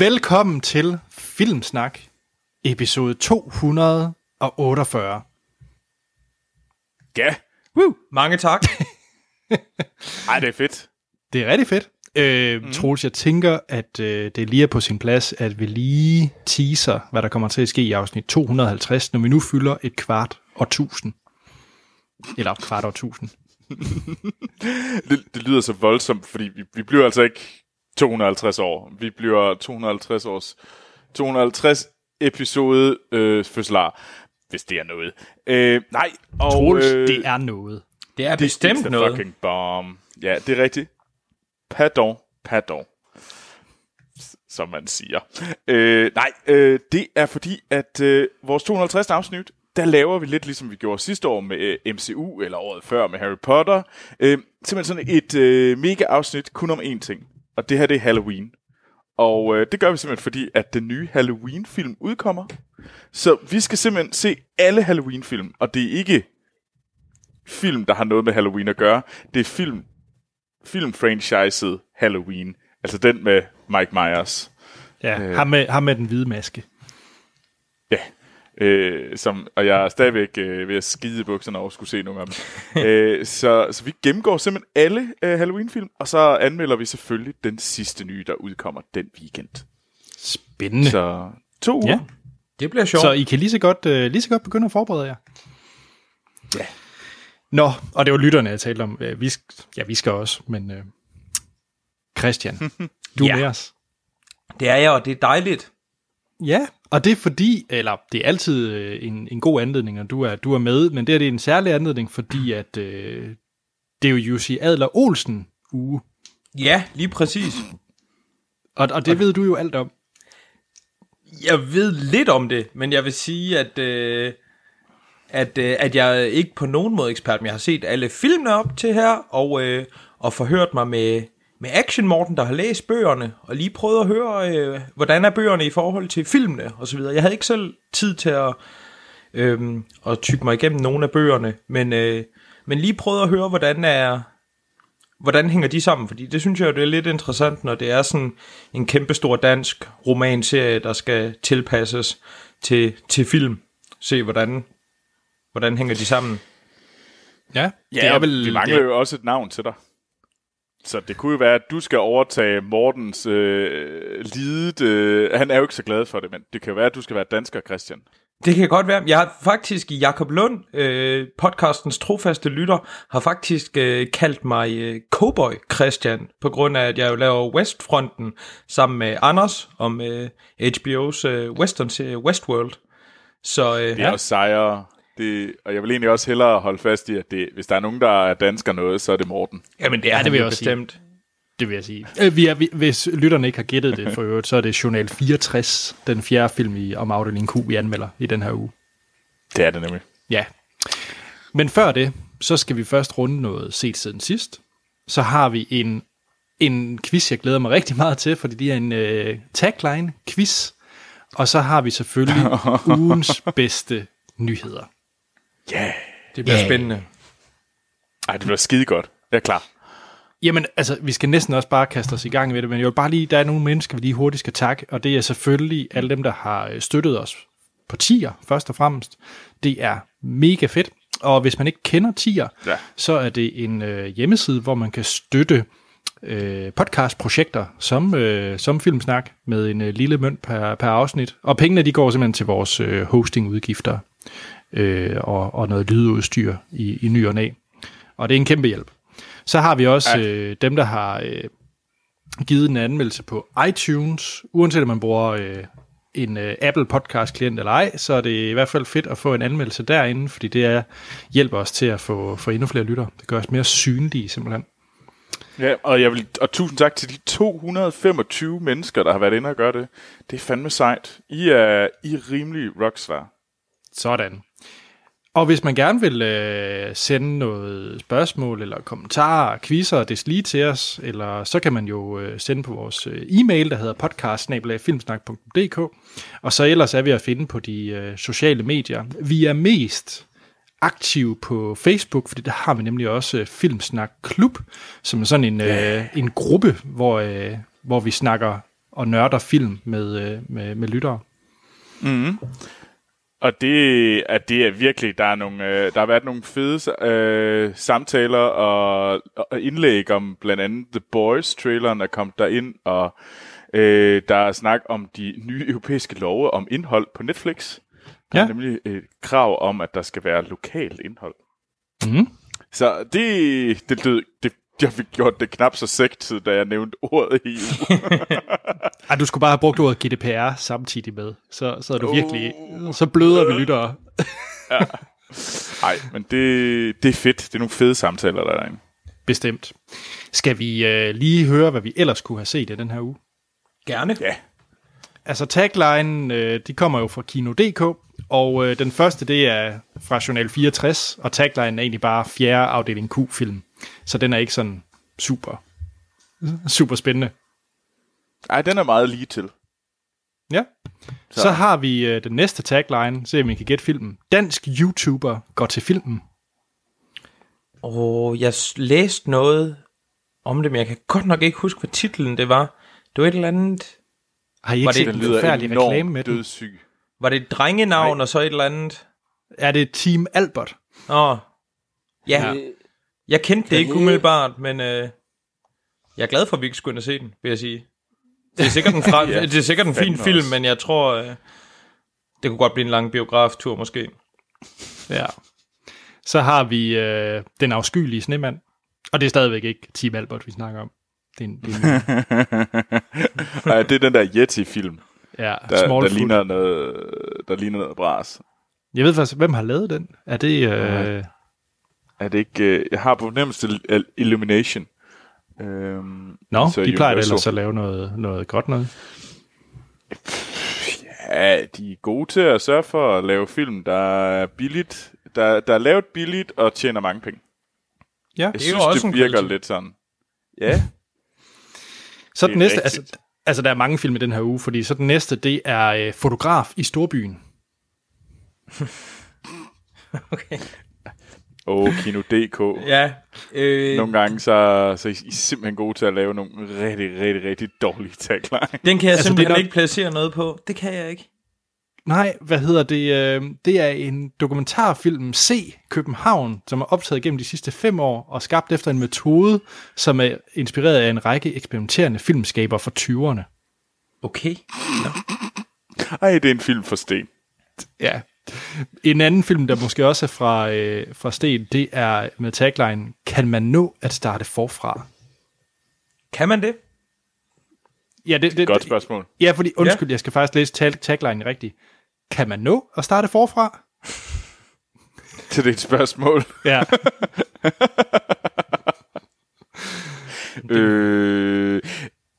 Velkommen til Filmsnak, episode 248. Ja. Woo! Mange tak. Ej, det er fedt. Det er rigtig fedt. Øh, mm. Troels, jeg tænker, at øh, det lige er på sin plads, at vi lige teaser, hvad der kommer til at ske i afsnit 250, når vi nu fylder et kvart og tusind. Eller et kvart og tusind. Det, det lyder så voldsomt, fordi vi, vi bliver altså ikke 250 år. Vi bliver 250 års 250 episode øh, fødselar, hvis det er noget. Øh, nej, og... Troels, øh, det er noget. Det er det bestemt er noget. fucking bomb. Ja, det er rigtigt. Pardon, pardon. Som man siger. Øh, nej, øh, det er fordi, at øh, vores 250 afsnit, der laver vi lidt ligesom vi gjorde sidste år med øh, MCU, eller året før med Harry Potter. Øh, simpelthen sådan et øh, mega afsnit kun om én ting. Og det her, det er Halloween. Og øh, det gør vi simpelthen, fordi at den nye Halloween-film udkommer. Så vi skal simpelthen se alle Halloween-film, og det er ikke film, der har noget med Halloween at gøre. Det er film, filmfranchiset Halloween. Altså den med Mike Myers. Ja, øh. ham, med, ham med den hvide maske. Øh, som, og jeg er stadigvæk øh, ved at skide i bukserne over at skulle se nogle af dem. øh, så, så vi gennemgår simpelthen alle øh, Halloween-film, og så anmelder vi selvfølgelig den sidste nye, der udkommer den weekend. Spændende. Så, to uger. ja. Det bliver sjovt. så I kan lige så, godt, øh, lige så godt begynde at forberede jer. Ja. Nå, og det var lytterne, jeg talte om. Øh, Vi, ja, vi skal også, men øh, Christian, du er Ja. med os. Det er jeg, og det er dejligt. Ja, og det er fordi, eller det er altid øh, en, en god anledning, at du er, du er med, men det er det en særlig anledning, fordi at øh, det er jo Jussi Adler Olsen uge, Ja, lige præcis. og, og det ved du jo alt om. Jeg ved lidt om det, men jeg vil sige, at, øh, at, øh, at jeg er ikke på nogen måde ekspert, men jeg har set alle filmene op til her, og, øh, og forhørt mig med, med Action Morten, der har læst bøgerne, og lige prøvet at høre, øh, hvordan er bøgerne i forhold til filmene, og så videre. Jeg havde ikke selv tid til at, øh, at tykke mig igennem nogle af bøgerne, men, øh, men lige prøvet at høre, hvordan er, hvordan hænger de sammen? Fordi det synes jeg jo, det er lidt interessant, når det er sådan en kæmpestor dansk romanserie, der skal tilpasses til, til film. Se, hvordan, hvordan hænger de sammen? Ja, Ja, det er vel... vi mangler det, jo også et navn til dig. Så det kunne jo være, at du skal overtage Mortens øh, lidet... Øh, han er jo ikke så glad for det, men det kan jo være, at du skal være dansker, Christian. Det kan godt være. Jeg har faktisk, Jakob Lund, øh, podcastens trofaste lytter, har faktisk øh, kaldt mig øh, Cowboy Christian, på grund af, at jeg jo laver Westfronten sammen med Anders om øh, HBO's øh, western-serie Westworld. Så øh, Det er ja. også sejre. Det, og jeg vil egentlig også hellere holde fast i, at det, hvis der er nogen, der er dansker noget, så er det Morten. jamen, det er Ja, det vil jeg også sige. bestemt. det vil jeg sige. Øh, vi er, vi, hvis lytterne ikke har gættet det for øvrigt, så er det Journal 64, den fjerde film i, om afdeling Q, vi anmelder i den her uge. Det er det nemlig. Ja. Men før det, så skal vi først runde noget set siden sidst. Så har vi en, en quiz, jeg glæder mig rigtig meget til, fordi det er en øh, tagline-quiz. Og så har vi selvfølgelig ugens bedste nyheder. Ja. Yeah. Det bliver yeah. spændende. Ej, det bliver skide godt. Jeg er klar. Jamen, altså, vi skal næsten også bare kaste os i gang med det, men jeg vil bare lige, der er nogle mennesker, vi lige hurtigt skal takke, og det er selvfølgelig alle dem, der har øh, støttet os på tier, først og fremmest. Det er mega fedt, og hvis man ikke kender tier, Ja. så er det en øh, hjemmeside, hvor man kan støtte øh, podcastprojekter som, øh, som Filmsnak med en øh, lille mønt per, per afsnit. Og pengene de går simpelthen til vores øh, hostingudgifter øh, og, og noget lydudstyr i, i ny og næ. Og det er en kæmpe hjælp. Så har vi også øh, dem, der har øh, givet en anmeldelse på iTunes. Uanset om man bruger øh, en øh, Apple podcast klient eller ej, så er det i hvert fald fedt at få en anmeldelse derinde, fordi det er, hjælper os til at få, få endnu flere lytter. Det gør os mere synlige simpelthen. Ja, og, jeg vil, og tusind tak til de 225 mennesker, der har været inde og gøre det. Det er fandme sejt. I er, I er rimelig rockstar. Sådan. Og hvis man gerne vil øh, sende noget spørgsmål eller kommentarer, quizzer og deslige til os, eller så kan man jo øh, sende på vores øh, e-mail, der hedder podcast og så ellers er vi at finde på de øh, sociale medier. Vi er mest aktive på Facebook, fordi der har vi nemlig også øh, Filmsnak Klub, som er sådan en, øh, en gruppe, hvor, øh, hvor vi snakker og nørder film med, øh, med, med lyttere. Og det, at det er virkelig, der er nogle, øh, der har været nogle fede øh, samtaler og, og indlæg om blandt andet The Boys-traileren er kommet derind, og øh, der er snak om de nye europæiske love om indhold på Netflix. Der Ja. er nemlig et krav om, at der skal være lokalt indhold. Mm. Så det, det lød, det, jeg fik gjort det knap så sægtet, da jeg nævnte ordet EU. Ej, du skulle bare have brugt ordet GDPR samtidig med. Så, så er du virkelig... Så bløder vi lyttere. Nej, men det, det er fedt. Det er nogle fede samtaler, der er derinde. Bestemt. Skal vi øh, lige høre, hvad vi ellers kunne have set i den her uge? Gerne. Ja. Altså tagline, øh, de kommer jo fra Kino.dk, og øh, den første, det er fra Journal 64, og tagline er egentlig bare fjerde afdeling Q-film. Så den er ikke sådan super, super spændende. Ej, den er meget lige til. Ja. Så, så har vi øh, den næste tagline, se om I kan gætte filmen. Dansk YouTuber går til filmen. Og jeg læste noget om det, men jeg kan godt nok ikke huske, hvad titlen det var. Det var et eller andet... Har I ikke Var set det- en Den lyder forfærdelig reklame med enormt den? dødssyg. Var det et drengenavn Nej. og så et eller andet? Er det Team Albert? Åh. Ja. Ja. ja. Jeg kendte det ikke umiddelbart, men øh, jeg er glad for, at vi ikke skulle ind og se den, vil jeg sige. Det er sikkert en, fra, Ja, det er sikkert en fin film, også. men jeg tror, øh, det kunne godt blive en lang biograftur måske. Ja. Så har vi øh, Den afskyelige snemand. Og det er stadigvæk ikke Team Albert, vi snakker om. Det er en, det er en Ej, det er den der Yeti-film, ja, der, small der, ligner noget, der ligner noget bras. Jeg ved faktisk, hvem har lavet den? Er det... Øh, Er det ikke... Øh, jeg har på fornemmelse Il- Illumination. Øhm, Nå, så de plejer ellers at lave noget, noget godt noget. Ja, de er gode til at sørge for at lave film, der er billigt, der, der er lavet billigt og tjener mange penge. Ja. Jeg er synes, jo også det en virker lidt sådan. Ja, Så det den er næste, rigtigt. altså, altså der er mange film i den her uge, fordi så den næste, det er øh, Fotograf i Storbyen. Okay. Og Kino.dk. Ja. Øh, Nogle gange så, så er I simpelthen gode til at lave nogle rigtig, rigtig, rigtig dårlige tagline. den kan jeg Altså, simpelthen nok- ikke placere noget på. Det kan jeg ikke. Nej, hvad hedder det? Øh, det er en dokumentarfilm C. København, som er optaget gennem de sidste fem år og skabt efter en metode, som er inspireret af en række eksperimenterende filmskaber fra 20'erne. Okay. Ej, det er en film for Sten. Ja. En anden film, der måske også er fra, øh, fra Sten, det er med tagline, kan man nå at starte forfra? Kan man det? Ja, det, det, Godt spørgsmål. Ja, fordi, undskyld, ja. jeg skal faktisk læse tag, tagline rigtigt. Kan man nå at starte forfra? Til det er et spørgsmål. Ja. øh,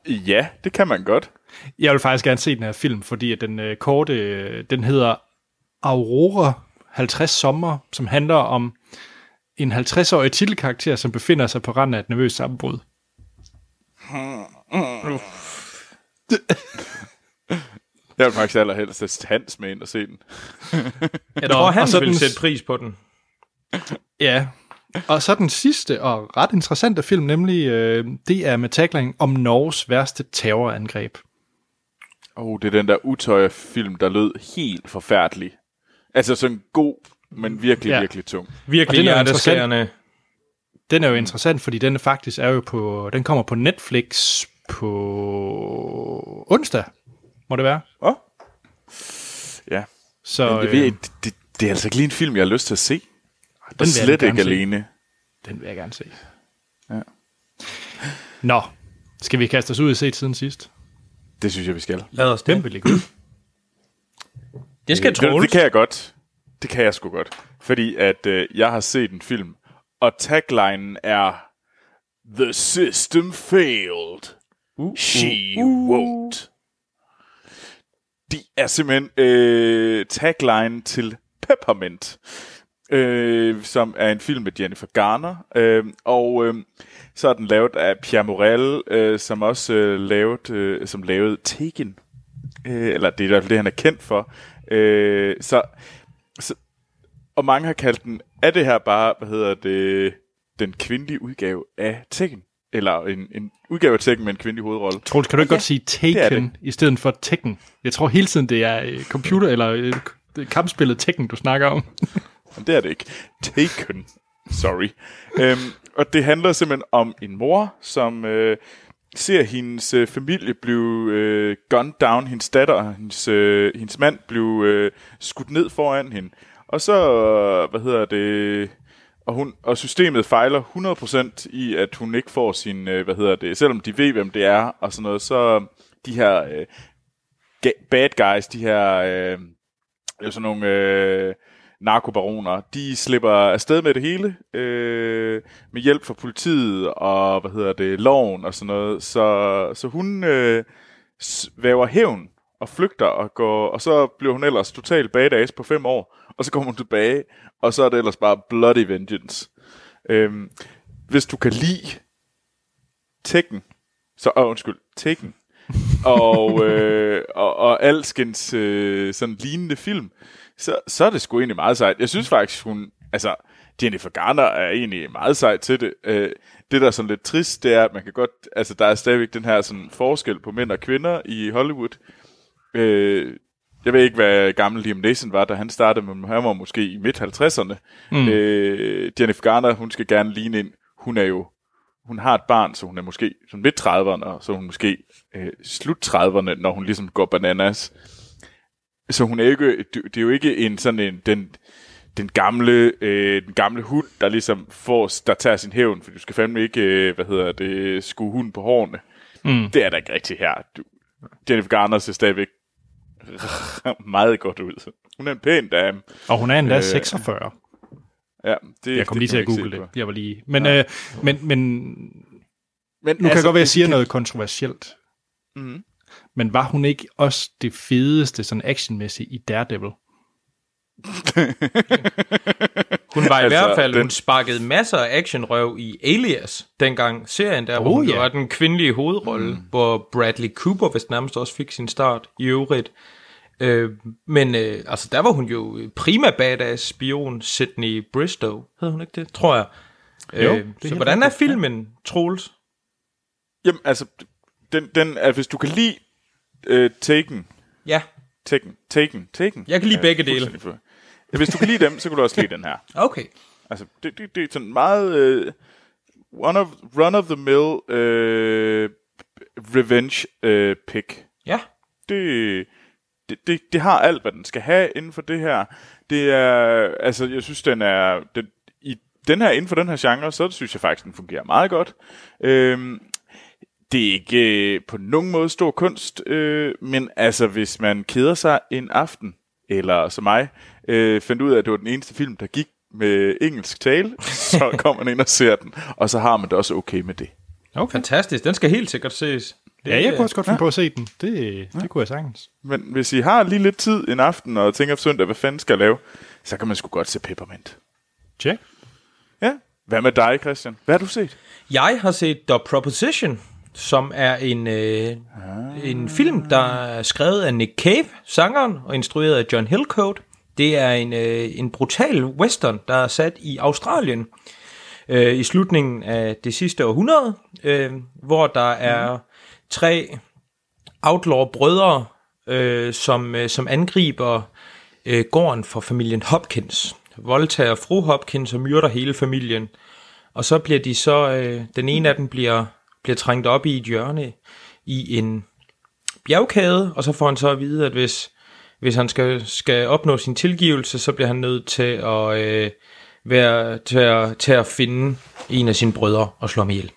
ja, det kan man godt. Jeg vil faktisk gerne se den her film, fordi at den øh, korte, øh, den hedder Aurora 50 sommer, som handler om en 50-årig titelkarakter, som befinder sig på randen af et nervøst sammenbrud. Jeg vil faktisk allerhelst have Hans med ind og se den. Jeg Nå, tror, og han så vil den- sætte pris på den. Ja. Og så den sidste og ret interessante film, nemlig øh, det er med tagline om Norges værste terrorangreb. Oh, det er den der utøjerfilm, der lød helt forfærdelig. Altså sådan god, men virkelig, Ja. virkelig tung. Virkelig Og den er jo hjerteskærende. Den er jo interessant, fordi den faktisk er jo på, den kommer på Netflix på onsdag, må det være. Åh. Oh. Ja, Så men jeg øh, ved, det, det, det er altså ikke lige en film, jeg har lyst til at se. Den vil jeg slet gerne ikke se. alene. den vil jeg gerne se. Ja. Nå, skal vi kaste os ud i set siden sidst? Det synes jeg, vi skal. Lad os Hvem det. vil ikke ud? Det skal det, det Troels. kan jeg godt. Det kan jeg sgu godt. Fordi at øh, jeg har set en film, og taglinen er The system failed. Uh, She won't. De er simpelthen øh, tagline til Peppermint, øh, som er en film med Jennifer Garner. Øh, og øh, så er den lavet af Pierre Morel, øh, som også øh, lavet, øh, som lavede Taken. Øh, eller det er i hvert fald det, han er kendt for. Øh, så, så, og mange har kaldt den, er det her bare, hvad hedder det, den kvindelige udgave af Taken? Eller en, en udgave af Tekken med en kvindelig hovedrolle. Troels, kan du ikke Ja, godt sige det er Taken i stedet for Tekken? Jeg tror hele tiden, det er øh, computer eller øh, det er kampspillet Tekken, du snakker om. Men det er det ikke. Taken. Sorry. øhm, og det handler simpelthen om en mor, som øh, ser hendes øh, familie blive øh, gunned down, hendes datter og hendes, øh, hendes mand blive øh, skudt ned foran hende. Og så, øh, hvad hedder det, og, hun, og systemet fejler 100% i, at hun ikke får sin, øh, hvad hedder det, selvom de ved, hvem det er, og sådan noget, så de her øh, bad guys, de her, øh, sådan nogle øh, narkobaroner, de slipper afsted med det hele, øh, med hjælp fra politiet og, hvad hedder det, loven og sådan noget, så, så hun øh, væver hævn og flygter og går, og så bliver hun ellers totalt badass på fem år, og så kommer hun tilbage, og så er det ellers bare bloody vengeance. Øhm, hvis du kan lide Tekken, så, åh, undskyld, Tekken, og, øh, og, og alskens øh, sådan lignende film, så, så er det sgu egentlig meget sejt. Jeg synes faktisk, hun, altså, Jennifer Garner er egentlig meget sej til det. Øh, det, der er sådan lidt trist, det er, at man kan godt, altså, der er stadigvæk den her sådan forskel på mænd og kvinder i Hollywood. Øh, jeg ved ikke, hvad gammel Liam Neeson var, da han startede, men han var måske i midt-50'erne. Mm. Øh, Jennifer Garner, hun skal gerne ligne ind. Hun er jo hun har et barn, så hun er måske sådan midt 30'erne, og så hun måske øh, slut 30'erne, når hun ligesom går bananas. Så hun er ikke, det det er jo ikke en sådan en, den, den gamle, øh, den gamle hund, der ligesom får, der tager sin hævn, for du skal fandme ikke, øh, hvad hedder det, skue hunden på hårene. Mm. Det er der ikke rigtigt her. Du, Jennifer Garner ser stadigvæk meget godt ud. Hun er en pæn dame. Og hun er endda Øh, 46. Ja, det, Jeg kom det lige til at google det. på. Jeg var lige... Men, øh, men, men Men nu kan det godt være, at jeg siger kan- noget kontroversielt. Mhm. Men var hun ikke også det fedeste sådan actionmæssigt i Daredevil? Hun var i Altså, hvert fald, den- hun sparkede masser af actionrøv i Alias, dengang serien der, Oh, hvor hun ja. var den kvindelige hovedrolle, mm. hvor Bradley Cooper vist nærmest også fik sin start i øvrigt. Øh, men øh, altså, der var hun jo prima badass spion Sydney Bristow, hed hun ikke det? Tror jeg. Jo, øh, det så hvordan er filmen, Troels? Jamen, altså, den, den, altså, hvis du kan lide øh, Taken, Ja, Taken, Taken, Taken. Jeg kan lide er begge dele. Ja, hvis du kan lide dem, så kan du også lide den her. okay. Altså, det, det, det er sådan meget øh, one of, run of the mill øh, revenge øh, pick. Ja, Det, det, det, det har alt, hvad den skal have inden for det her. Det er, altså, jeg synes, den er, den, i den her, inden for den her genre, så synes jeg faktisk, den fungerer meget godt. Øhm, det er ikke øh, på nogen måde stor kunst, øh, men altså, hvis man keder sig en aften, eller som mig, øh, fandt ud af, at det var den eneste film, der gik med engelsk tale, så kommer man ind og ser den, og så har man det også okay med det. Okay. fantastisk. Den skal helt sikkert ses. Det, Ja, jeg kunne også godt finde på at se den. Det, det kunne jeg sagtens. Men hvis I har lige lidt tid en aften, og tænker på søndag, hvad fanden skal jeg lave, så kan man sgu godt se Peppermint. Check. Ja. Hvad med dig, Christian? Hvad har du set? Jeg har set The Proposition, som er en, øh, en film, der er skrevet af Nick Cave, sangeren, og instrueret af John Hillcoat. Det er en, øh, en brutal western, der er sat i Australien øh, i slutningen af det sidste århundrede, øh, hvor der er tre outlaw-brødre, øh, som, øh, som angriber øh, gården for familien Hopkins. Voldtager fru Hopkins og myrder hele familien. Og så bliver de så, øh, den ene af dem bliver, bliver trængt op i et hjørne i en bjergkæde, og så får han så at vide, at hvis, hvis han skal, skal opnå sin tilgivelse, så bliver han nødt til at, øh, være, til, at, til at finde en af sine brødre og slå ham ihjel.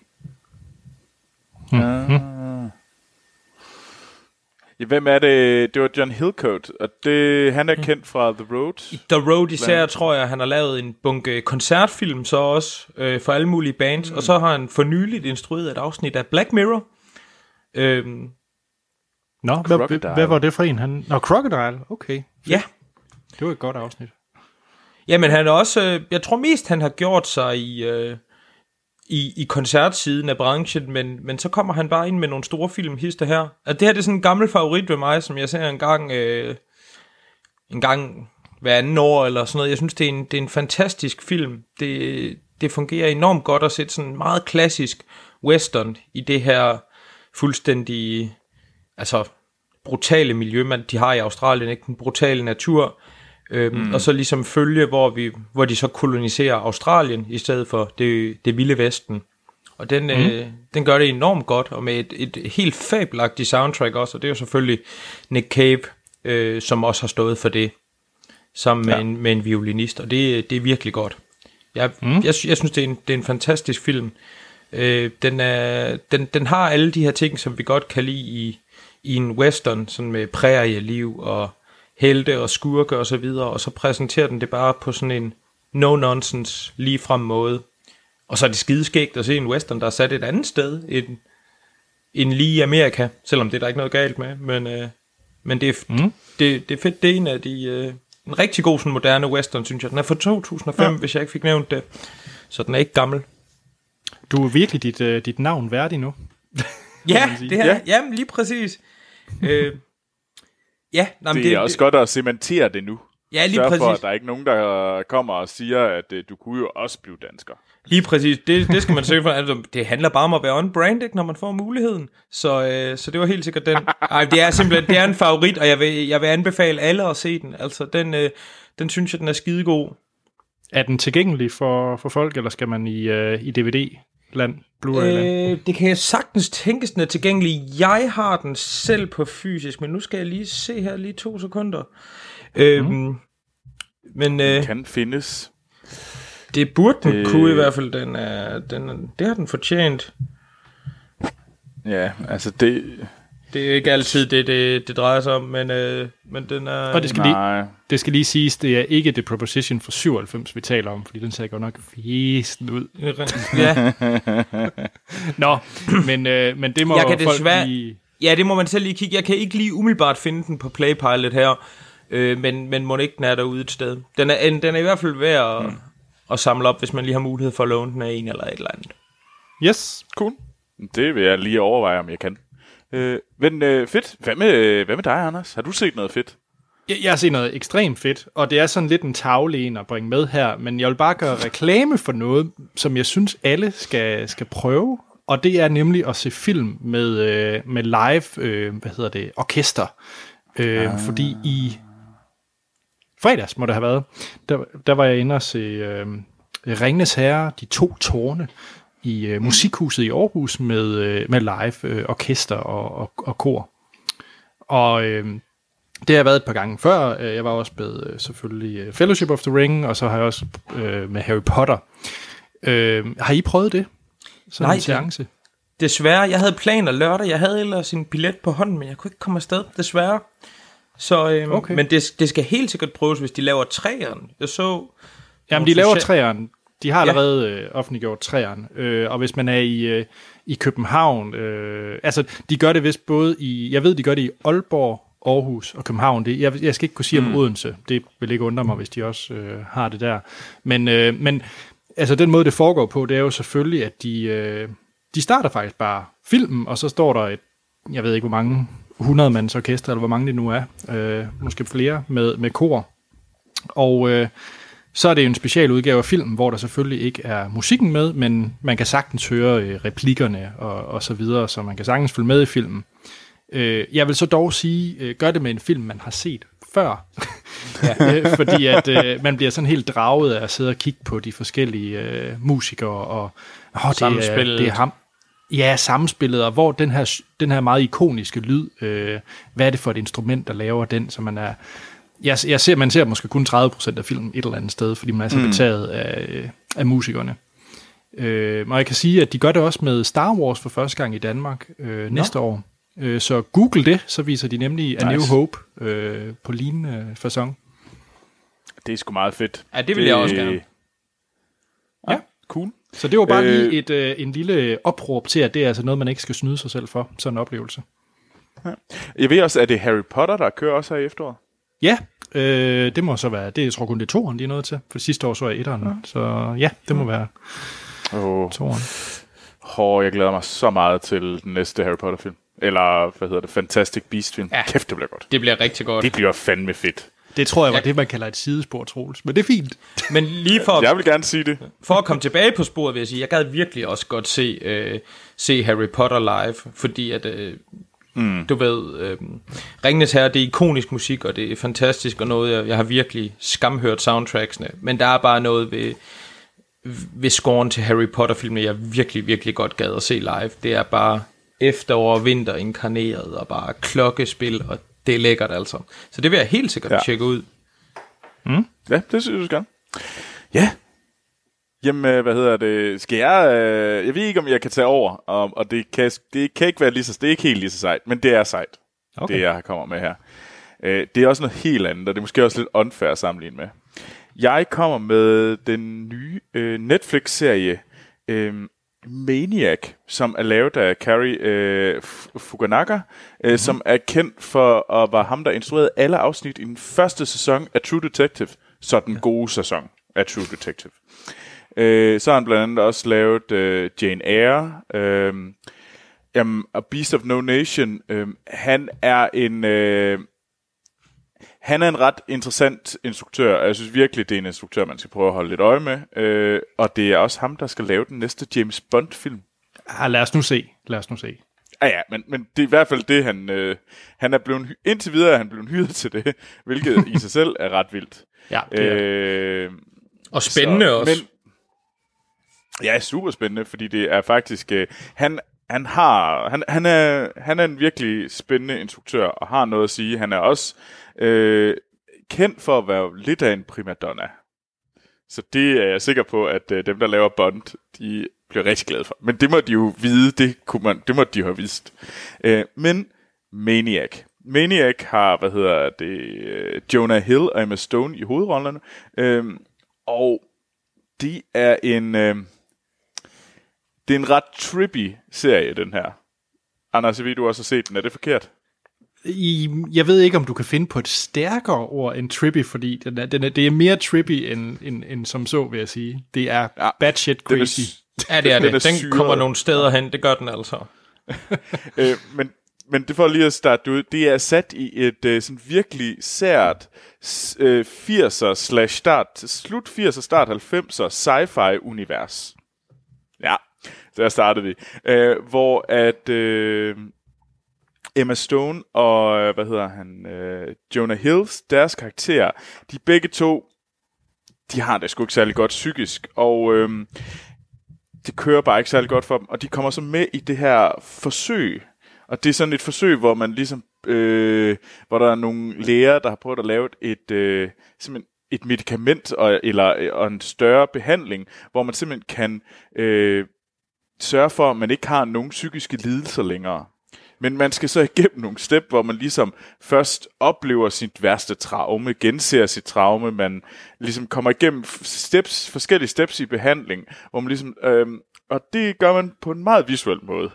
Ja, hvem er det? Det var John Hillcoat, og det, han er kendt fra The Road. The Road især, tror jeg, han har lavet en bunke koncertfilm så også, øh, for alle mulige bands, mm. og så har han for nyligt instrueret et afsnit af Black Mirror. Øhm, Nå, hvad, hvad var det for en? Han... Nå, Crocodile. Okay. ja, Det var et godt afsnit. Jamen han er også, øh, jeg tror mest han har gjort sig i, øh, i, i koncertsiden af branchen, men, men så kommer han bare ind med nogle store film hister her. At det her det er sådan en gammel favorit ved mig, som jeg ser en gang, øh, en gang hver anden år eller sådan noget. Jeg synes det er en, det er en fantastisk film. Det, det fungerer enormt godt at sætte sådan en meget klassisk western i det her fuldstændig altså brutale miljø, man, de har i Australien, ikke den brutale natur, øhm, mm. og så ligesom følge, hvor, vi, hvor de så koloniserer Australien, i stedet for det, det vilde vesten. Og den, mm. øh, den gør det enormt godt, og med et, et helt fabelagtigt soundtrack også, og det er jo selvfølgelig Nick Cave, øh, som også har stået for det, sammen ja. med, en, med en violinist, og det, det er virkelig godt. Jeg, mm. jeg, jeg synes, det er, en, det er en fantastisk film. Øh, den, er, den, den har alle de her ting, som vi godt kan lide i, i en western, sådan med prærieliv og helte og skurke og så videre, og så præsenterer den det bare på sådan en no-nonsense, ligefrem måde. Og så er det skideskægt at se en western, der er sat et andet sted end, end lige i Amerika, selvom det er der ikke noget galt med, men, øh, men det, er, mm. det, det er fedt, det er en af de... Øh, en rigtig god sådan moderne western, synes jeg. Den er fra 2005, ja. hvis jeg ikke fik nævnt det. Så den er ikke gammel. Du er virkelig dit, uh, dit navn værdig nu. ja, det er ja. Jamen, lige præcis. øh, ja, nej, det, det er også det, godt at cementere det nu. Ja, lige Sørg præcis. for, at der er ikke nogen, der kommer og siger, at uh, du kunne jo også blive dansker. Lige præcis. Det, det skal man søge for. Altså, det handler bare om at være on-brand, ikke, når man får muligheden. Så, øh, så det var helt sikkert den. Ej, det er simpelthen det er en favorit, og jeg vil, jeg vil anbefale alle at se den. Altså, den, øh, den synes jeg, den er skidegod. Er den tilgængelig for, for folk, eller skal man i, øh, i DVD-land? Blu-ray øh, det kan jeg sagtens tænkes, den er tilgængelig. Jeg har den selv på fysisk, men nu skal jeg lige se her lige to sekunder. Mm. Øhm, men, øh, den kan findes det burde den det... kunne i hvert fald. Den er, den, det har den fortjent. Ja, altså det... Det er ikke altid det, det, det drejer sig om, men, øh, men den er... Og det skal, lige, det skal lige siges, det er ikke The Proposition for 97, vi taler om, fordi den ser godt nok fjesten ud. ja. Nå, men, øh, men det må jeg kan folk desværre, lige... Ja, det må man selv lige kigge. Jeg kan ikke lige umiddelbart finde den på Playpilot her, øh, men, men må ikke den er derude et sted. Den er, den er i hvert fald værd at, mm og samle op, hvis man lige har mulighed for at låne den af en eller et eller andet. Yes, cool. Det vil jeg lige overveje, om jeg kan. Øh, men øh, fedt. Hvad med, hvad med dig, Anders? Har du set noget fedt? Jeg, jeg har set noget ekstremt fedt, og det er sådan lidt en tavle en at bringe med her, men jeg vil bare gøre reklame for noget, som jeg synes alle skal, skal prøve, og det er nemlig at se film med, øh, med live, øh, hvad hedder det, orkester. Øh, ah. Fordi i fredags må det have været, der, der var jeg inde og se øh, Ringnes Herre, De To Tårne, i øh, musikhuset i Aarhus med, øh, med live øh, orkester og, og, og kor. Og øh, det har jeg været et par gange før. Jeg var også med øh, selvfølgelig øh, Fellowship of the Ring, og så har jeg også øh, med Harry Potter. Øh, har I prøvet det? Sådan Nej, en seance? Desværre. Jeg havde planer lørdag. Jeg havde ellers en billet på hånden, men jeg kunne ikke komme afsted. Desværre. Så, øhm, okay. Men det, det skal helt sikkert prøves, hvis de laver træerne. Jeg så... Jamen, de laver træerne. De har allerede ja. øh, offentliggjort træerne. Øh, og hvis man er i, øh, i København... Øh, altså, de gør det vist både i... Jeg ved, de gør det i Aalborg, Aarhus og København. Det, jeg, jeg skal ikke kunne sige om mm. Odense. Det vil ikke undre mig, hvis de også øh, har det der. Men, øh, men altså, den måde, det foregår på, det er jo selvfølgelig, at de, øh, de starter faktisk bare filmen, og så står der et, jeg ved ikke hvor mange 100 mands orkester, eller hvor mange det nu er, øh, måske flere, med, med kor. Og øh, så er det en special udgave af filmen, hvor der selvfølgelig ikke er musikken med, men man kan sagtens høre øh, replikkerne og, og så videre, så man kan sagtens følge med i filmen. Øh, jeg vil så dog sige, øh, gør det med en film, man har set før. ja. øh, fordi at øh, man bliver sådan helt draget af at sidde og kigge på de forskellige øh, musikere, og oh, det, er, det er ham, Ja, samspillet, og hvor den her, den her meget ikoniske lyd, øh, hvad er det for et instrument, der laver den, så man er... Jeg, jeg ser, man ser måske kun 30% af filmen et eller andet sted, fordi man er så mm. betaget af, af musikerne. Øh, og jeg kan sige, at de gør det også med Star Wars for første gang i Danmark øh, næste år. Øh, så google det, så viser de nemlig nice. A New Hope øh, på lignende fasong. Det er sgu meget fedt. Ja, det vil det, jeg også gerne. Ja, cool. Så det var bare øh, lige et, øh, en lille opråb til, at det er altså noget, man ikke skal snyde sig selv for, sådan en oplevelse. Ja. Jeg ved også, at det Harry Potter, der kører også her i efteråret? Ja, øh, det må så være, det jeg tror kun det er toeren, de er noget til, for sidste år så jeg etteren, ja. så ja, det må være oh. toeren. Oh, jeg glæder mig så meget til den næste Harry Potter film. Eller, hvad hedder det, Fantastic Beast film. Ja. Kæft, det bliver godt. Det bliver rigtig godt. Det bliver fandme fedt. Det tror jeg var det, man kalder et sidespor, Troels. Men det er fint. Men lige for, Jeg vil gerne sige det. for at komme tilbage på sporet, vil jeg sige, jeg gad virkelig også godt se, øh, se Harry Potter live, fordi at, øh, mm. du ved, øh, Ringenes Herre, det er ikonisk musik, og det er fantastisk, og noget, jeg, jeg har virkelig skamhørt soundtracksene, men der er bare noget ved, ved scoren til Harry Potter-filmene, jeg virkelig, virkelig godt gad at se live. Det er bare efterår og vinter inkarneret, og bare klokkespil, og det er lækkert altså. Så det vil jeg helt sikkert Ja. tjekke ud. Ja, det synes jeg, du skal. Ja. Jamen, øh, hvad hedder det? Skal jeg... Øh, jeg ved ikke, om jeg kan tage over, og, og det, kan, det kan ikke være lige så... Det er ikke helt lige så sejt, men det er sejt, okay. det jeg kommer med her. Øh, det er også noget helt andet, og det er måske også lidt unfair at sammenligne med. Jeg kommer med den nye øh, Netflix-serie øh, Maniac, som er lavet af Carrie øh, Fukunaga, øh, mm-hmm. som er kendt for at være ham, der instruerede alle afsnit i den første sæson af True Detective, så den gode sæson af True Detective. Øh, så har han blandt andet også lavet øh, Jane Eyre, øh, jamen, A Beast of No Nation. Øh, han er en... Øh, han er en ret interessant instruktør, og jeg synes virkelig, det er en instruktør, man skal prøve at holde lidt øje med. Øh, og det er også ham, der skal lave den næste James Bond-film. Ah, lad os nu se. Lad os nu se. Ja, ja, men, men det er i hvert fald det, han... Øh, han er blevet... Indtil videre er han blevet hyret til det, hvilket i sig selv er ret vildt. Ja, det er, Øh, Og spændende så, også. Men, ja, super spændende, fordi det er faktisk... Øh, han, han, har, han, han, er, han er en virkelig spændende instruktør, og har noget at sige. Han er også øh, kendt for at være lidt af en primadonna. Så det er jeg sikker på, at øh, dem, der laver Bond, de bliver rigtig glade for. Men det må de jo vide, det, kunne man, det må de have vidst. Øh, men Maniac. Maniac har, hvad hedder det, øh, Jonah Hill og Emma Stone i hovedrollerne. Øh, og det er en... Øh, det er en ret trippy serie, den her. Anders, jeg ved, du også har set den. Er det forkert? I, jeg ved ikke, om du kan finde på et stærkere ord end trippy, fordi den er, den er, det er mere trippy end, end, end som så, vil jeg sige. Det er Ja, ja, bad shit Den er, crazy. Ja, det er Den det. er Den, syret. kommer nogle steder hen, det gør den altså. øh, men, men det får lige at starte det ud. Det er sat i et øh, sådan virkelig sært øh, 80'er slash start, slut 80'er, start 90'er sci-fi univers. Ja, der startede vi. Øh, hvor at øh, Emma Stone og, hvad hedder han, øh, Jonah Hills, deres karakterer, de begge to, de har det sgu ikke særlig godt psykisk, og øh, det kører bare ikke særlig godt for dem, og de kommer så med i det her forsøg, og det er sådan et forsøg, hvor man ligesom, øh, hvor der er nogle læger, der har prøvet at lave et, øh, simpelthen et medicament og, eller øh, og en større behandling, hvor man simpelthen kan øh, sørge for, at man ikke har nogen psykiske lidelser længere. Men man skal så igennem nogle step, hvor man ligesom først oplever sit værste traume, genser sit traume, man ligesom kommer igennem steps, forskellige steps i behandling, hvor man ligesom, øhm, og det gør man på en meget visuel måde.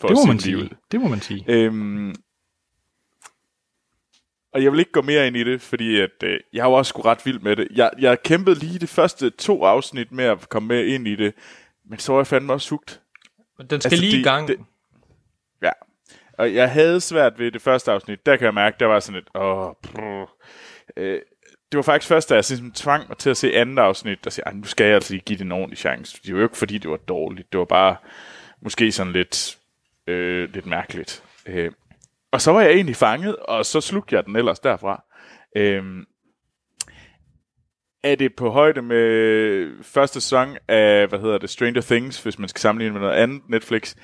For Det må man sige det. Det må man sige. Øhm, og jeg vil ikke gå mere ind i det, fordi at, øh, jeg har jo også sgu ret vild med det. Jeg, jeg kæmpede lige de første to afsnit med at komme med ind i det, men så var jeg fandme også sugt. Men den skal Altså, lige i gang. det- Ja. Og jeg havde svært ved det første afsnit. Der kan jeg mærke, der var sådan et... Åh, øh, det var faktisk først, da jeg ligesom tvang mig til at se andet afsnit, der siger, "Ej, nu skal jeg altså lige give det en ordentlig chance. Det var jo ikke, fordi det var dårligt. Det var bare måske sådan lidt, øh, lidt mærkeligt. Øh, og så var jeg egentlig fanget, og så slugte jeg den ellers derfra. Øh, er det på højde med første sæson af, hvad hedder det, Stranger Things, hvis man skal sammenligne med noget andet Netflix?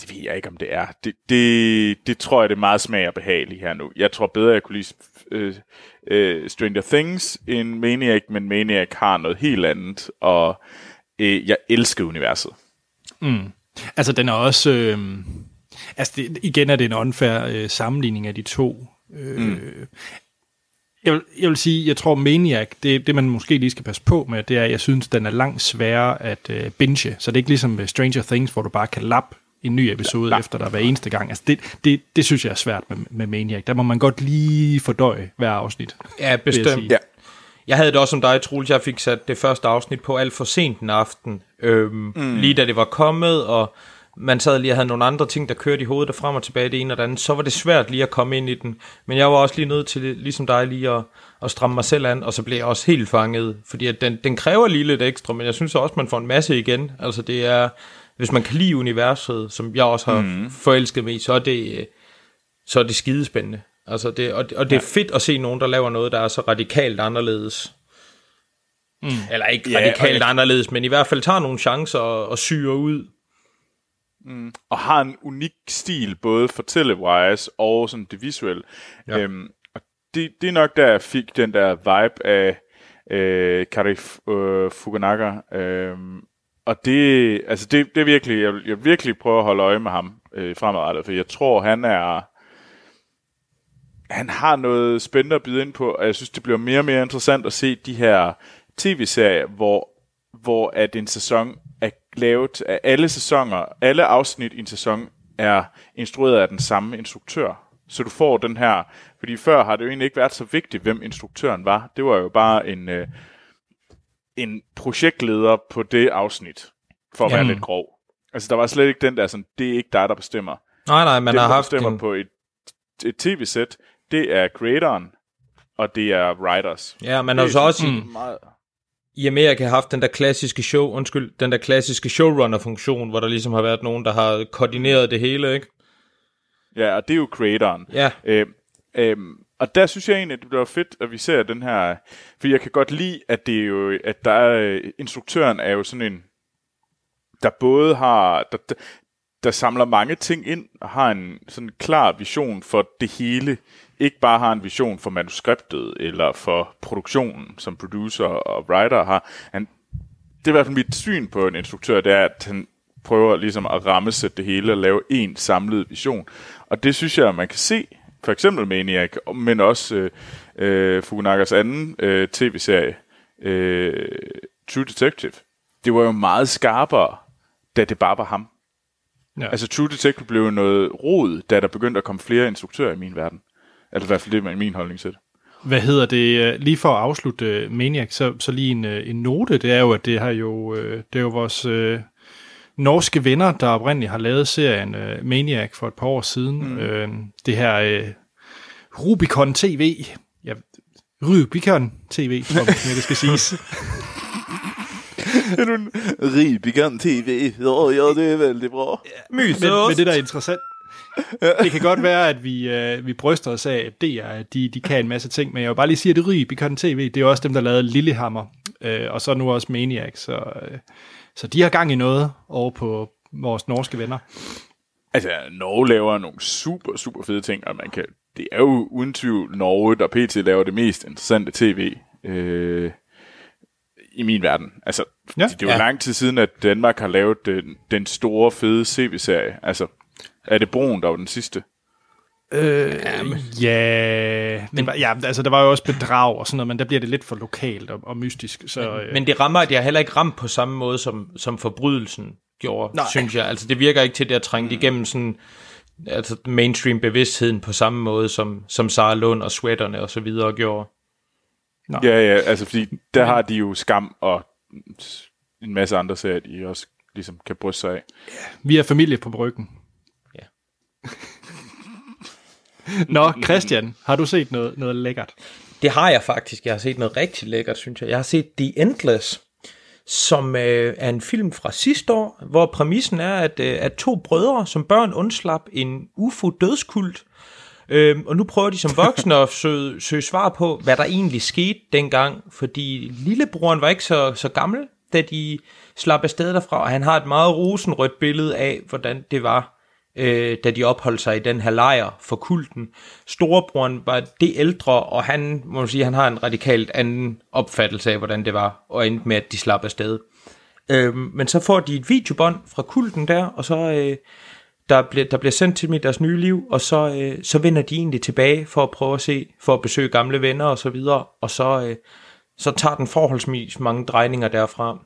Det ved jeg ikke, om det er. Det, det, det tror jeg, det er meget smag og behag her nu. Jeg tror bedre, jeg kunne lide øh, øh, Stranger Things end Maniac, men Maniac har noget helt andet, og øh, jeg elsker universet. Altså, den er også... Øh, altså, det, igen er det en unfair øh, sammenligning af de to. Øh, mm. Jeg, vil, jeg vil sige, jeg tror Maniac, det, det man måske lige skal passe på med, det er, at jeg synes, den er langt sværere at øh, binge. Så det er ikke ligesom Stranger Things, hvor du bare kan lappe en ny episode Ja. efter dig hver eneste gang. Altså, det, det, det synes jeg er svært med, med Maniac. Der må man godt lige fordøje hver afsnit. Ja, jeg bestemt. sige. Ja. Jeg havde det også som dig, Troels. Jeg fik sat det første afsnit på alt for sent en aften. Øhm, mm. Lige da det var kommet, og man sad lige og havde nogle andre ting, der kørte i hovedet, der frem og tilbage det ene og det andet, så var det svært lige at komme ind i den. Men jeg var også lige nødt til, ligesom dig, lige at, at stramme mig selv an, og så blev jeg også helt fanget, fordi at den, den kræver lige lidt ekstra, men jeg synes også, man får en masse igen. Altså det er, hvis man kan lide universet, som jeg også har mm. forelsket mig i, så er det, så er det skidespændende. Altså det, og, og det er fedt at se nogen, der laver noget, der er så radikalt anderledes. Mm. Eller ikke ja, radikalt anderledes, men i hvert fald tager nogle chancer og, og syrer ud. Mm. Og har en unik stil, både fortællewise og sådan det visuelle. Ja. Øhm, og det, det er nok der, jeg fik den der vibe af øh, Kari øh, Fukunaga. Øhm, og det, altså det, det er virkelig, jeg, jeg virkelig prøver at holde øje med ham øh, fremadrettet, for jeg tror, han er, han har noget spændende at byde ind på, og jeg synes, det bliver mere og mere interessant at se de her tv-serier, hvor, hvor at en sæson lavet af alle sæsoner, alle afsnit i en sæson er instrueret af den samme instruktør. Så du får den her, fordi før har det jo egentlig ikke været så vigtigt, hvem instruktøren var. Det var jo bare en, øh, en projektleder på det afsnit, for at Jamen. være lidt grov. Altså, der var slet ikke den der sådan, det er ikke dig, der bestemmer. Nej, nej, man det, har haft bestemmer en... på et, et tv-sæt, det er creatoren, og det er writers. Ja, man har jo så også... Mm. Meget... I Amerika haft den der klassiske show, undskyld, den der klassiske showrunner-funktion, hvor der ligesom har været nogen, der har koordineret det hele, ikke? Ja, og det er jo creatoren. Ja. Øh, øh, og der synes jeg egentlig, at det bliver fedt, at vi ser den her... For jeg kan godt lide, at det er jo, at der er, instruktøren er jo sådan en, der både har, der, der samler mange ting ind, og har en sådan klar vision for det hele. Ikke bare har en vision for manuskriptet, eller for produktionen, som producer og writer har. Han, det er i hvert fald mit syn på en instruktør, det er, at han prøver ligesom at rammesætte det hele og lave en samlet vision. Og det synes jeg, man kan se for eksempel Maniac, men også øh, øh, Fukunagas anden øh, tv-serie, øh, True Detective. Det var jo meget skarpere, da det bare var ham. Ja. Altså True Detective blev noget rod, da der begyndte at komme flere instruktører i min verden. Altså i hvert fald det er min holdning til det. Hvad hedder det? Øh, lige for at afslutte uh, Maniac, så, så lige en, uh, en note, det er jo, at det har jo, det er jo vores uh, norske venner, der oprindeligt har lavet serien uh, Maniac for et par år siden. Mm. Uh, det her uh, Rubicon TV. Ja, Rubicon TV, som det skal siges. Rubicon TV. Ja, ja, det er vældig bra. Ja, men, men det der er interessant, det kan godt være, at vi, øh, vi bryster os af, at det er, de, de kan en masse ting, men jeg vil bare lige sige, at det Rubicon TV, det er også dem, der lavede Lillehammer, øh, og så nu også Maniac, så, øh, så de har gang i noget over på vores norske venner. Altså, Norge laver nogle super, super fede ting, og man kan, det er jo uden tvivl Norge, der pt. laver det mest interessante tv øh, i min verden. Altså, ja. det, det er jo ja. lang tid siden, at Danmark har lavet den, den store, fede CV-serie. Altså, er det Broen, der var den sidste? Øh, Jamen. ja, men, var, ja, altså der var jo også bedrag og sådan noget, men der bliver det lidt for lokalt og, og mystisk. Så, men, øh. men det rammer, at jeg heller ikke ramt på samme måde, som, som forbrydelsen gjorde, Nej. synes jeg. Altså det virker ikke til, det at trænge mm. igennem sådan, altså mainstream bevidstheden på samme måde, som, som Sara Lund og Sweaterne og så videre gjorde. Nej. Ja, ja, altså fordi der har de jo skam og en masse andre serier, de også ligesom kan bryste sig af. Ja, vi er familie på bryggen. Ja. Nå, Christian, har du set noget, noget lækkert? Det har jeg faktisk. Jeg har set noget rigtig lækkert, synes jeg. Jeg har set The Endless, som øh, er en film fra sidste år, hvor præmissen er, at, øh, at to brødre som børn undslap en UFO-dødskult, øh, og nu prøver de som voksne at søge, søge svar på, hvad der egentlig skete dengang, fordi lillebroren var ikke så, så gammel, da de slap afsted derfra, og han har et meget rosenrødt billede af, hvordan det var øh, da de opholdt sig i den her lejr for kulten. Storebroren var det ældre, og han, må man sige, han har en radikalt anden opfattelse af, hvordan det var, og endte med, at de slap afsted. Øh, men så får de et videobånd fra kulten der, og så øh, der, bliver, der bliver sendt til dem i deres nye liv, og så, øh, så vender de egentlig tilbage for at prøve at se, for at besøge gamle venner og så videre, og så, øh, så tager den forholdsvis mange drejninger derfra.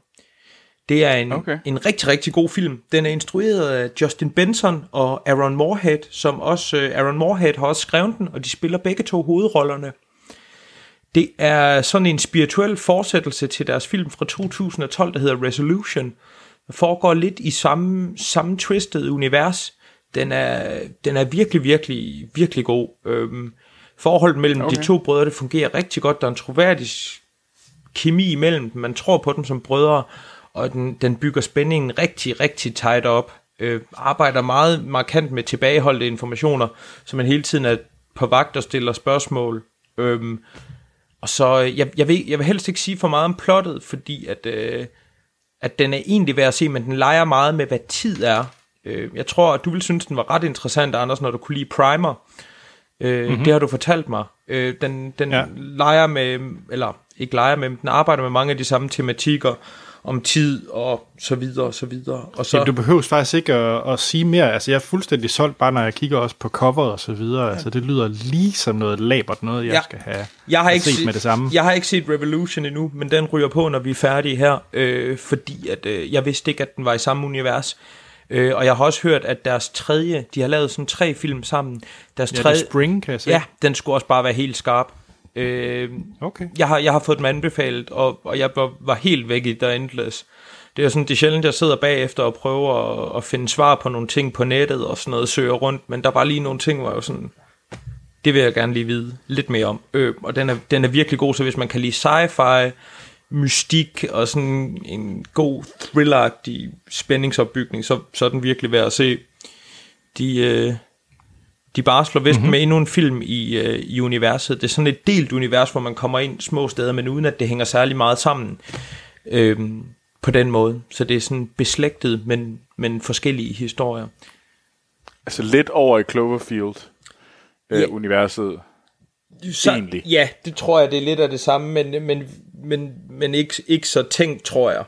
Det er en, okay. en rigtig, rigtig god film. Den er instrueret af Justin Benson og Aaron Moorhead, som også, uh, Aaron Moorhead har også skrevet den, og de spiller begge to hovedrollerne. Det er sådan en spirituel fortsættelse til deres film fra 2012, der hedder Resolution, foregår lidt i samme, samme twisted univers. Den er, den er virkelig, virkelig, virkelig god. Øhm, forholdet mellem okay. de to brødre, det fungerer rigtig godt. Der er en troværdig kemi imellem dem. Man tror på dem som brødre, og den, den bygger spændingen rigtig, rigtig tight op. Øh, arbejder meget markant med tilbageholdte informationer, så man hele tiden er på vagt og stiller spørgsmål. Øhm, og så, jeg, jeg, vil, jeg vil helst ikke sige for meget om plottet, fordi at, øh, at den er egentlig værd at se, men den leger meget med, hvad tid er. Øh, jeg tror, at du vil synes, den var ret interessant, Anders, når du kunne lide Primer. Øh, mm-hmm. Det har du fortalt mig. Øh, den den ja. leger med, eller ikke leger med, men den arbejder med mange af de samme tematikker, om tid og så videre og så videre. Og så, Jamen, du behøver faktisk ikke at, at sige mere. Altså, jeg er fuldstændig solgt, bare når jeg kigger også på coveret og så videre. Ja. Altså, det lyder lige som noget labert, noget jeg ja. skal have, jeg har ikke set med det samme. Jeg har ikke set Revolution endnu, men den ryger på, når vi er færdige her, øh, fordi at, øh, jeg vidste ikke, at den var i samme univers. Øh, og jeg har også hørt, at deres tredje, de har lavet sådan tre film sammen. Deres ja, tredje, Spring, kan jeg se. Ja, den skulle også bare være helt skarp. Øh, okay. jeg, har, jeg har fået dem anbefalet, og, og jeg var, var helt væk i The Endless. Det er sådan, det er sjældent, jeg sidder bagefter og prøver at, at finde svar på nogle ting på nettet og sådan noget, søger rundt, men der var lige nogle ting, hvor jeg var sådan, det vil jeg gerne lige vide lidt mere om. Øh, og den er, den er virkelig god, så hvis man kan lide sci-fi, mystik og sådan en god thrilleragtig spændingsopbygning, så, så er den virkelig værd at se. De, øh, de bare slår vist mm-hmm. med endnu en film i, øh, i universet. Det er sådan et delt univers, hvor man kommer ind små steder, men uden at det hænger særlig meget sammen øh, på den måde. Så det er sådan beslægtet, men, men forskellige historier. Altså lidt over i Cloverfield øh, ja. universet. Så, egentlig. Ja, det tror jeg, det er lidt af det samme, men, men, men, men ikke, ikke så tænkt, tror jeg,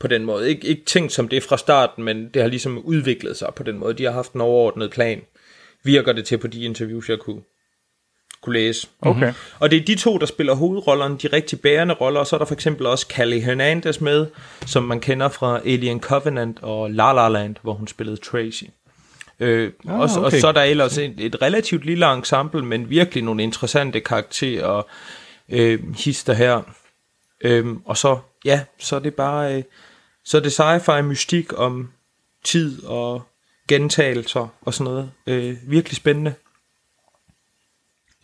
på den måde. Ik- ikke tænkt som det fra starten, men det har ligesom udviklet sig på den måde. De har haft en overordnet plan virker det til på de interviews, jeg kunne, kunne læse. Okay. Og det er de to, der spiller hovedrollerne, de rigtig bærende roller, og så er der for eksempel også Callie Hernandez med, som man kender fra Alien Covenant og La La Land, hvor hun spillede Tracy. Øh, ah, og, okay. og så er der ellers et, et relativt lille ensemble, men virkelig nogle interessante karakterer øh, hister her. Øh, og så, ja, så er det bare, øh, så er det sci-fi mystik om tid og gentagelser og sådan noget. Øh, virkelig spændende.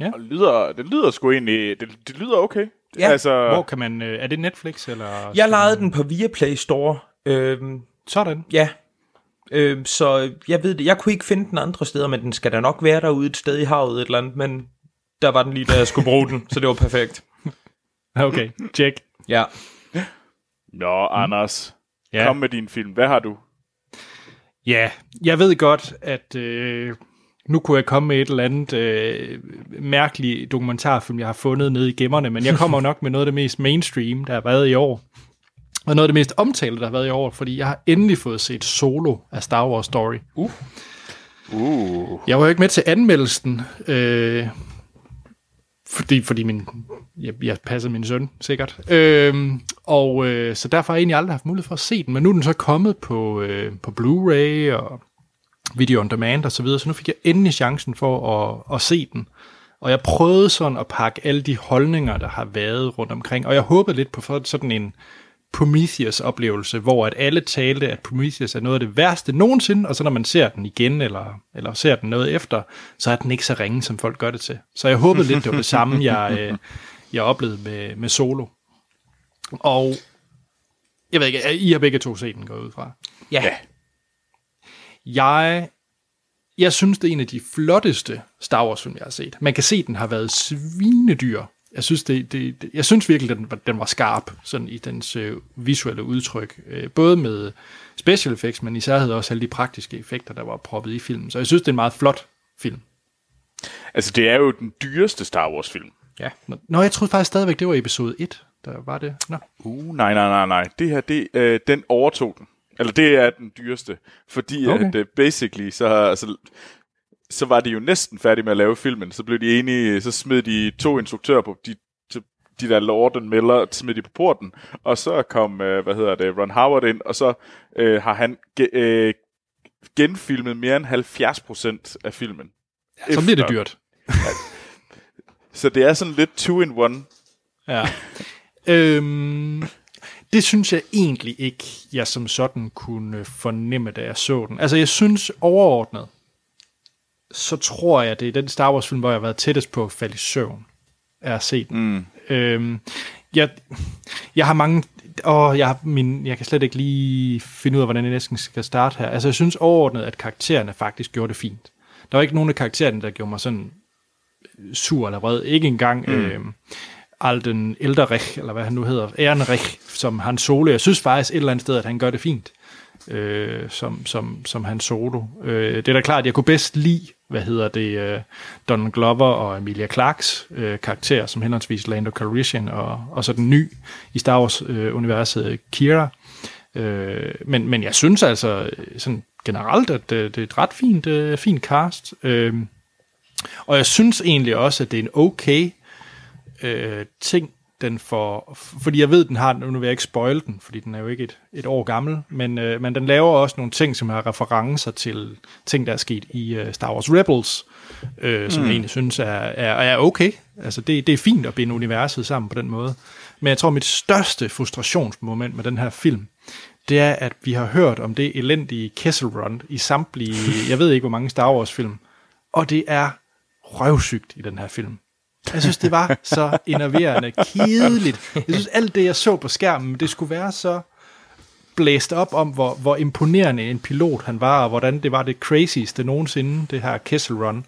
Ja. Og lyder, det lyder sgu egentlig, det, det lyder okay. Ja. Altså, Hvor kan man, øh, er det Netflix eller? Jeg lejede den på Viaplay Store. Øhm, Sådan? Ja. Øhm, så jeg ved det, jeg kunne ikke finde den andre steder, men den skal da nok være derude et sted i havet et eller andet, men der var den lige, da jeg skulle bruge den, så det var perfekt. Okay, check. Ja. Nå, Anders, ja. kom med din film. Hvad har du? Ja, jeg ved godt, at øh, nu kunne jeg komme med et eller andet øh, mærkeligt dokumentarfilm, jeg har fundet nede i gemmerne, men jeg kommer nok med noget af det mest mainstream, der har været i år. Og noget af det mest omtalte, der har været i år, fordi jeg har endelig fået set Solo af Star Wars Story. Uh. Uh. Jeg var jo ikke med til anmeldelsen, øh, fordi, fordi min, jeg, jeg passer min søn, sikkert. Øhm, og øh, så derfor har jeg egentlig aldrig haft mulighed for at se den, men nu er den så kommet på, øh, på Blu-ray og video on demand og så videre, så nu fik jeg endelig chancen for at, at se den. Og jeg prøvede sådan at pakke alle de holdninger, der har været rundt omkring, og jeg håbede lidt på sådan en Prometheus-oplevelse, hvor at alle talte, at Prometheus er noget af det værste nogensinde, og så når man ser den igen, eller, eller ser den noget efter, så er den ikke så ringe, som folk gør det til. Så jeg håbede lidt, det var det samme, jeg, øh, jeg oplevede med, med Solo. Og jeg ved ikke, I har begge to set den gået ud fra. Ja. Jeg, jeg synes, det er en af de flotteste Star Wars film, jeg har set. Man kan se, at den har været svinedyr jeg synes, det, det, det, jeg synes virkelig, den, den var skarp sådan i dens øh, visuelle udtryk. Øh, både med special effects, men især havde også alle de praktiske effekter, der var proppet i filmen. Så jeg synes, det er en meget flot film. Altså, det er jo den dyreste Star Wars-film. Ja. Nå, jeg troede faktisk stadigvæk, det var episode 1, der var det. Nå. Uh, nej, nej, nej, nej. Det her, det, øh, den overtog den. Eller det er den dyreste. Fordi okay. at uh, basically, så, altså, så var de jo næsten færdige med at lave filmen. Så blev de enige, så smed de to instruktører på de, de der Lorden Miller, smed de på porten, og så kom, øh, hvad hedder det, Ron Howard ind, og så øh, har han ge, øh, genfilmet mere end 70% af filmen. Ja, så bliver det dyrt. ja. Så det er sådan lidt two in one. Ja. øhm, det synes jeg egentlig ikke, jeg som sådan kunne fornemme, da jeg så den. Altså, jeg synes overordnet, så tror jeg, det er den Star Wars-film, hvor jeg har været tættest på at falde i søvn, er at se den. Mm. Øhm, jeg, jeg har mange... Åh, jeg, har min, jeg kan slet ikke lige finde ud af, hvordan jeg næsten skal starte her. Altså, jeg synes overordnet, at karaktererne faktisk gjorde det fint. Der var ikke nogen af karaktererne, der gjorde mig sådan sur eller vred. Ikke engang mm. øh, Alden Elderich, eller hvad han nu hedder, Ehrenrich, som han solo. Jeg synes faktisk et eller andet sted, at han gør det fint, øh, som, som, som han solo. Øh, det er da klart, at jeg kunne bedst lide, hvad hedder det, øh, Don Glover og Emilia Clarks øh, karakter, som henholdsvis Lando Calrissian og, og så den ny i Star Wars-universet, øh, Kira. Øh, men, men jeg synes altså øh, sådan generelt, at øh, det er et ret fint, øh, fint cast. Øh, og jeg synes egentlig også, at det er en okay øh, ting, den får, fordi jeg ved, den har, nu vil jeg ikke spoil den, fordi den er jo ikke et, et år gammel, men, øh, men den laver også nogle ting, som har referencer til ting, der er sket i øh, Star Wars Rebels, øh, som mm. jeg egentlig synes er, er, er okay. Altså det, det er fint at binde universet sammen på den måde. Men jeg tror, mit største frustrationsmoment med den her film, det er, at vi har hørt om det elendige Kessel Run i samtlige, jeg ved ikke hvor mange Star Wars film, og det er røvsygt i den her film. Jeg synes, det var så enerverende, kedeligt. Jeg synes, alt det, jeg så på skærmen, det skulle være så blæst op om, hvor, hvor imponerende en pilot han var, og hvordan det var det crazieste nogensinde, det her Kessel Run.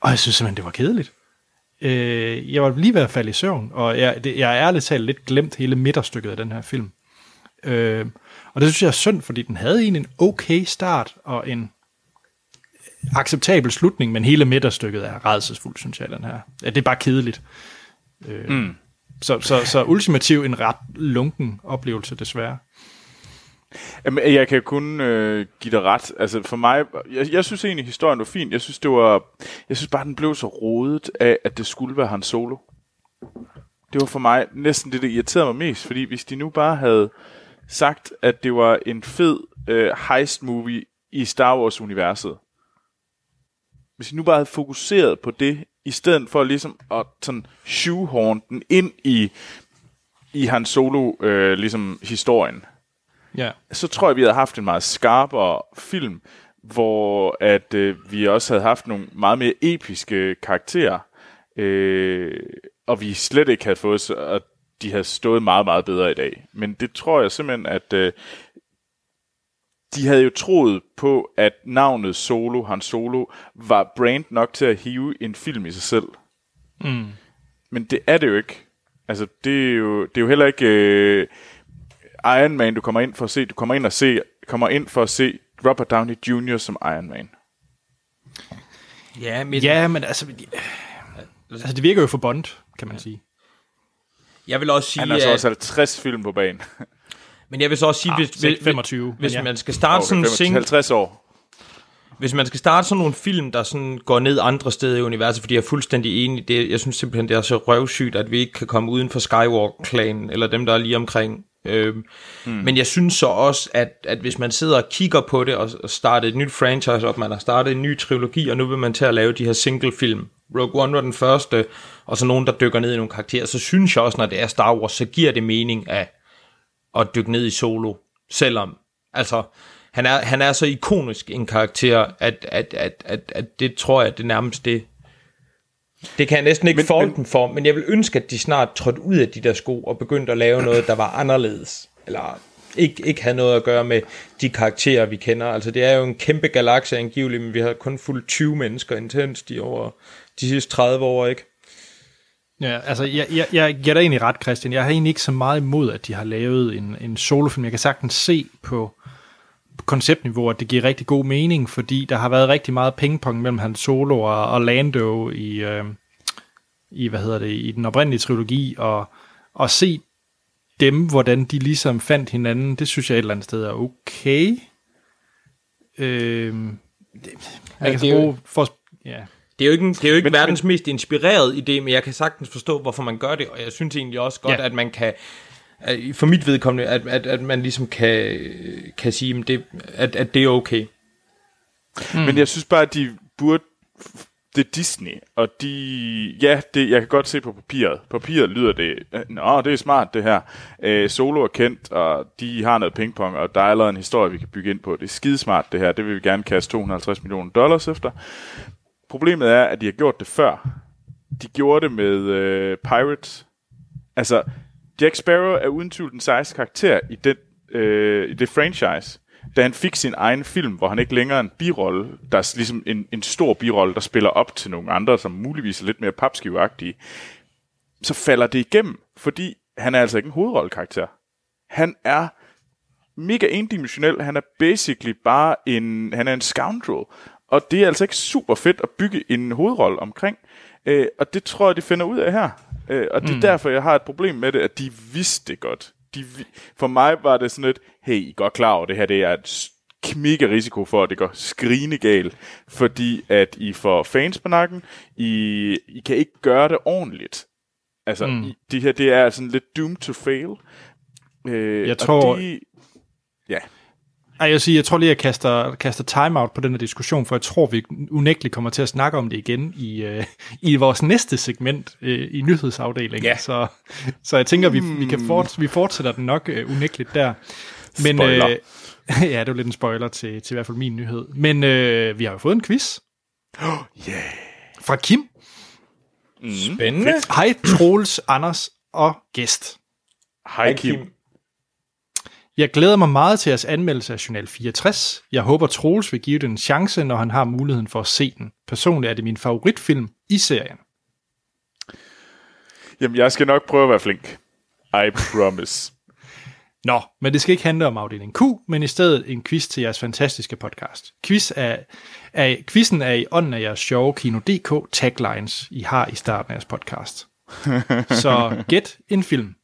Og jeg synes simpelthen, det var kedeligt. Øh, jeg var lige ved at falde i søvn, og jeg, det, jeg er ærligt talt lidt glemt hele midterstykket af den her film. Øh, og det synes jeg er synd, fordi den havde egentlig en okay start, og en acceptabel slutning, men hele midterstykket er redselsfuldt, synes jeg, den her. Ja, det er bare kedeligt. Øh, mm. så, så, så ultimativ en ret lunken oplevelse, desværre. Jamen, jeg kan kun øh, give dig ret. Altså for mig, jeg, jeg synes egentlig, historien var fin. Jeg synes, det var, jeg synes bare, den blev så rodet af, at det skulle være hans solo. Det var for mig næsten det, der irriterede mig mest, fordi hvis de nu bare havde sagt, at det var en fed øh, heist-movie i Star Wars-universet, hvis I nu bare havde fokuseret på det, i stedet for ligesom at sådan shoehorn den ind i, i hans solo øh, ligesom historien, ja. så tror jeg, vi havde haft en meget skarpere film, hvor at øh, vi også havde haft nogle meget mere episke karakterer, øh, og vi slet ikke havde fået, at de havde stået meget, meget bedre i dag. Men det tror jeg simpelthen, at øh, de havde jo troet på, at navnet Solo, Han Solo, var brand nok til at hive en film i sig selv. Mm. Men det er det jo ikke. Altså, det er jo, det er jo heller ikke øh, Iron Man, du kommer ind for at se. Du kommer ind, og se, kommer ind for at se Robert Downey Jr. som Iron Man. Ja, men, ja, men altså, altså, det virker jo for Bond, kan man ja. sige. Jeg vil også sige, Han har så også 50 film på banen. Men jeg vil så også sige, ah, hvis, hvis, 25, hvis ja. man skal starte okay, sådan 25, 50 år. Hvis man skal starte sådan nogle film, der sådan går ned andre steder i universet, fordi jeg er fuldstændig enig, det, jeg synes simpelthen, det er så røvsygt, at vi ikke kan komme uden for Skywalker-klanen, eller dem, der er lige omkring. Øhm, hmm. Men jeg synes så også, at, at hvis man sidder og kigger på det, og, og starter et nyt franchise op, man har startet en ny trilogi, og nu vil man til at lave de her single-film. Rogue One var den første, og så nogen, der dykker ned i nogle karakterer, så synes jeg også, når det er Star Wars, så giver det mening, at at dykke ned i solo, selvom, altså, han er, han er så ikonisk en karakter, at, at, at, at, at det tror jeg, det nærmest det, det kan jeg næsten ikke men, dem for, men jeg vil ønske, at de snart trådte ud af de der sko og begyndte at lave noget, der var anderledes. Eller ikke, ikke havde noget at gøre med de karakterer, vi kender. Altså, det er jo en kæmpe galakse angiveligt, men vi har kun fuldt 20 mennesker intenst i over de sidste 30 år, ikke? Ja, altså jeg, jeg, jeg giver dig egentlig ret, Christian. Jeg har egentlig ikke så meget imod, at de har lavet en, en solofilm. Jeg kan sagtens se på, konceptniveau, at det giver rigtig god mening, fordi der har været rigtig meget pingpong mellem hans solo og, og Lando i, øh, i, hvad hedder det, i den oprindelige trilogi, og, og se dem, hvordan de ligesom fandt hinanden, det synes jeg et eller andet sted er okay. Øh, det, jeg kan så bruge for, ja. Det er jo ikke, det er jo ikke men, verdens men, mest inspireret idé, men jeg kan sagtens forstå, hvorfor man gør det, og jeg synes egentlig også godt, ja. at man kan, for mit vedkommende, at, at, at man ligesom kan, kan sige, det, at, at det er okay. Mm. Men jeg synes bare, at de burde det er Disney, og de, ja, det, jeg kan godt se på papiret. Papiret lyder det, nå, det er smart det her. Øh, Solo er kendt, og de har noget pingpong, og der er allerede en historie, vi kan bygge ind på. Det er skidesmart det her, det vil vi gerne kaste 250 millioner dollars efter. Problemet er, at de har gjort det før. De gjorde det med øh, Pirates. Altså, Jack Sparrow er uden tvivl den sejeste karakter i, den, øh, i det franchise da han fik sin egen film, hvor han ikke længere er en birolle, der er ligesom en, en stor birolle, der spiller op til nogle andre, som muligvis er lidt mere papskivagtige, så falder det igennem, fordi han er altså ikke en hovedrollekarakter. Han er mega endimensionel, han er basically bare en, han er en scoundrel, og det er altså ikke super fedt at bygge en hovedrolle omkring, øh, og det tror jeg, de finder ud af her. Øh, og det er mm. derfor, jeg har et problem med det, at de vidste det godt de, for mig var det sådan lidt, hey, I er godt klar over, det her det er et mega risiko for, at det går skrigende galt, fordi at I får fans på nakken, I, I kan ikke gøre det ordentligt. Altså, mm. I, det her, det er sådan lidt doomed to fail. Øh, jeg tror... De, ja. Ej, jeg, siger, jeg tror lige, jeg kaster, kaster timeout på den her diskussion, for jeg tror, vi unægteligt kommer til at snakke om det igen i, uh, i vores næste segment uh, i nyhedsafdelingen. Ja. Så, så jeg tænker, vi, vi, kan fort, vi fortsætter den nok uh, unægteligt der. Men, spoiler. Uh, ja, det er jo lidt en spoiler til, til i hvert fald min nyhed. Men uh, vi har jo fået en quiz. Oh, yeah. Fra Kim. Mm. Spændende. Hej Troels, Anders og gæst. Hej Kim. Kim. Jeg glæder mig meget til jeres anmeldelse af Journal 64. Jeg håber, Troels vil give den en chance, når han har muligheden for at se den. Personligt er det min favoritfilm i serien. Jamen, jeg skal nok prøve at være flink. I promise. Nå, men det skal ikke handle om afdeling Q, men i stedet en quiz til jeres fantastiske podcast. Quiz er, er, quizzen er i ånden af jeres sjove Kino.dk taglines, I har i starten af jeres podcast. Så gæt en film.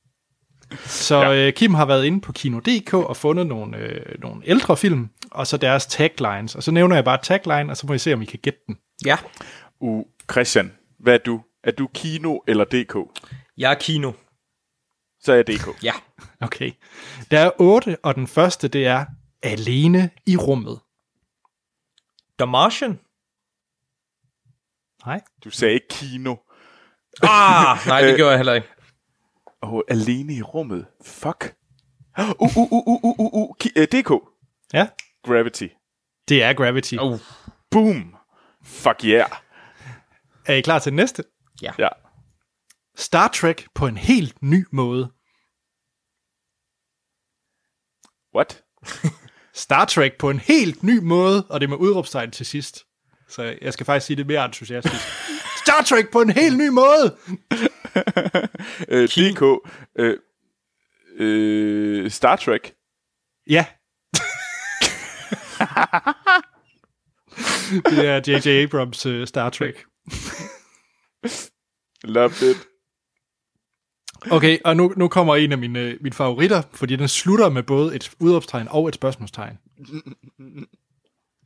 Så ja. øh, Kim har været inde på Kino.dk og fundet nogle, øh, nogle ældre film, og så deres taglines. Og så nævner jeg bare tagline, og så må I se, om I kan gætte den. Ja. Uh, Christian, hvad er du? Er du Kino eller DK? Jeg er Kino. Så er jeg DK. Ja. Okay. Der er otte, og den første, det er Alene i rummet. The Martian? Nej. Du sagde ikke Kino. Ah, nej, det gjorde jeg heller ikke. Og alene i rummet. Fuck. Uh, uh, uh, uh, uh, uh, uh. uh DK. Ja. Gravity. Det er Gravity. Oh. Boom. Fuck yeah. Er I klar til næste? Ja. ja. Star Trek på en helt ny måde. What? Star Trek på en helt ny måde, og det med udråbstegn til sidst. Så jeg skal faktisk sige det mere entusiastisk. Star Trek på en helt ny måde! Øh, DK. Øh, øh, Star Trek. Ja. det er J.J. Abrams uh, Star Trek. Loved it. Okay, og nu, nu kommer en af mine, mine favoritter, fordi den slutter med både et udopstegn og et spørgsmålstegn.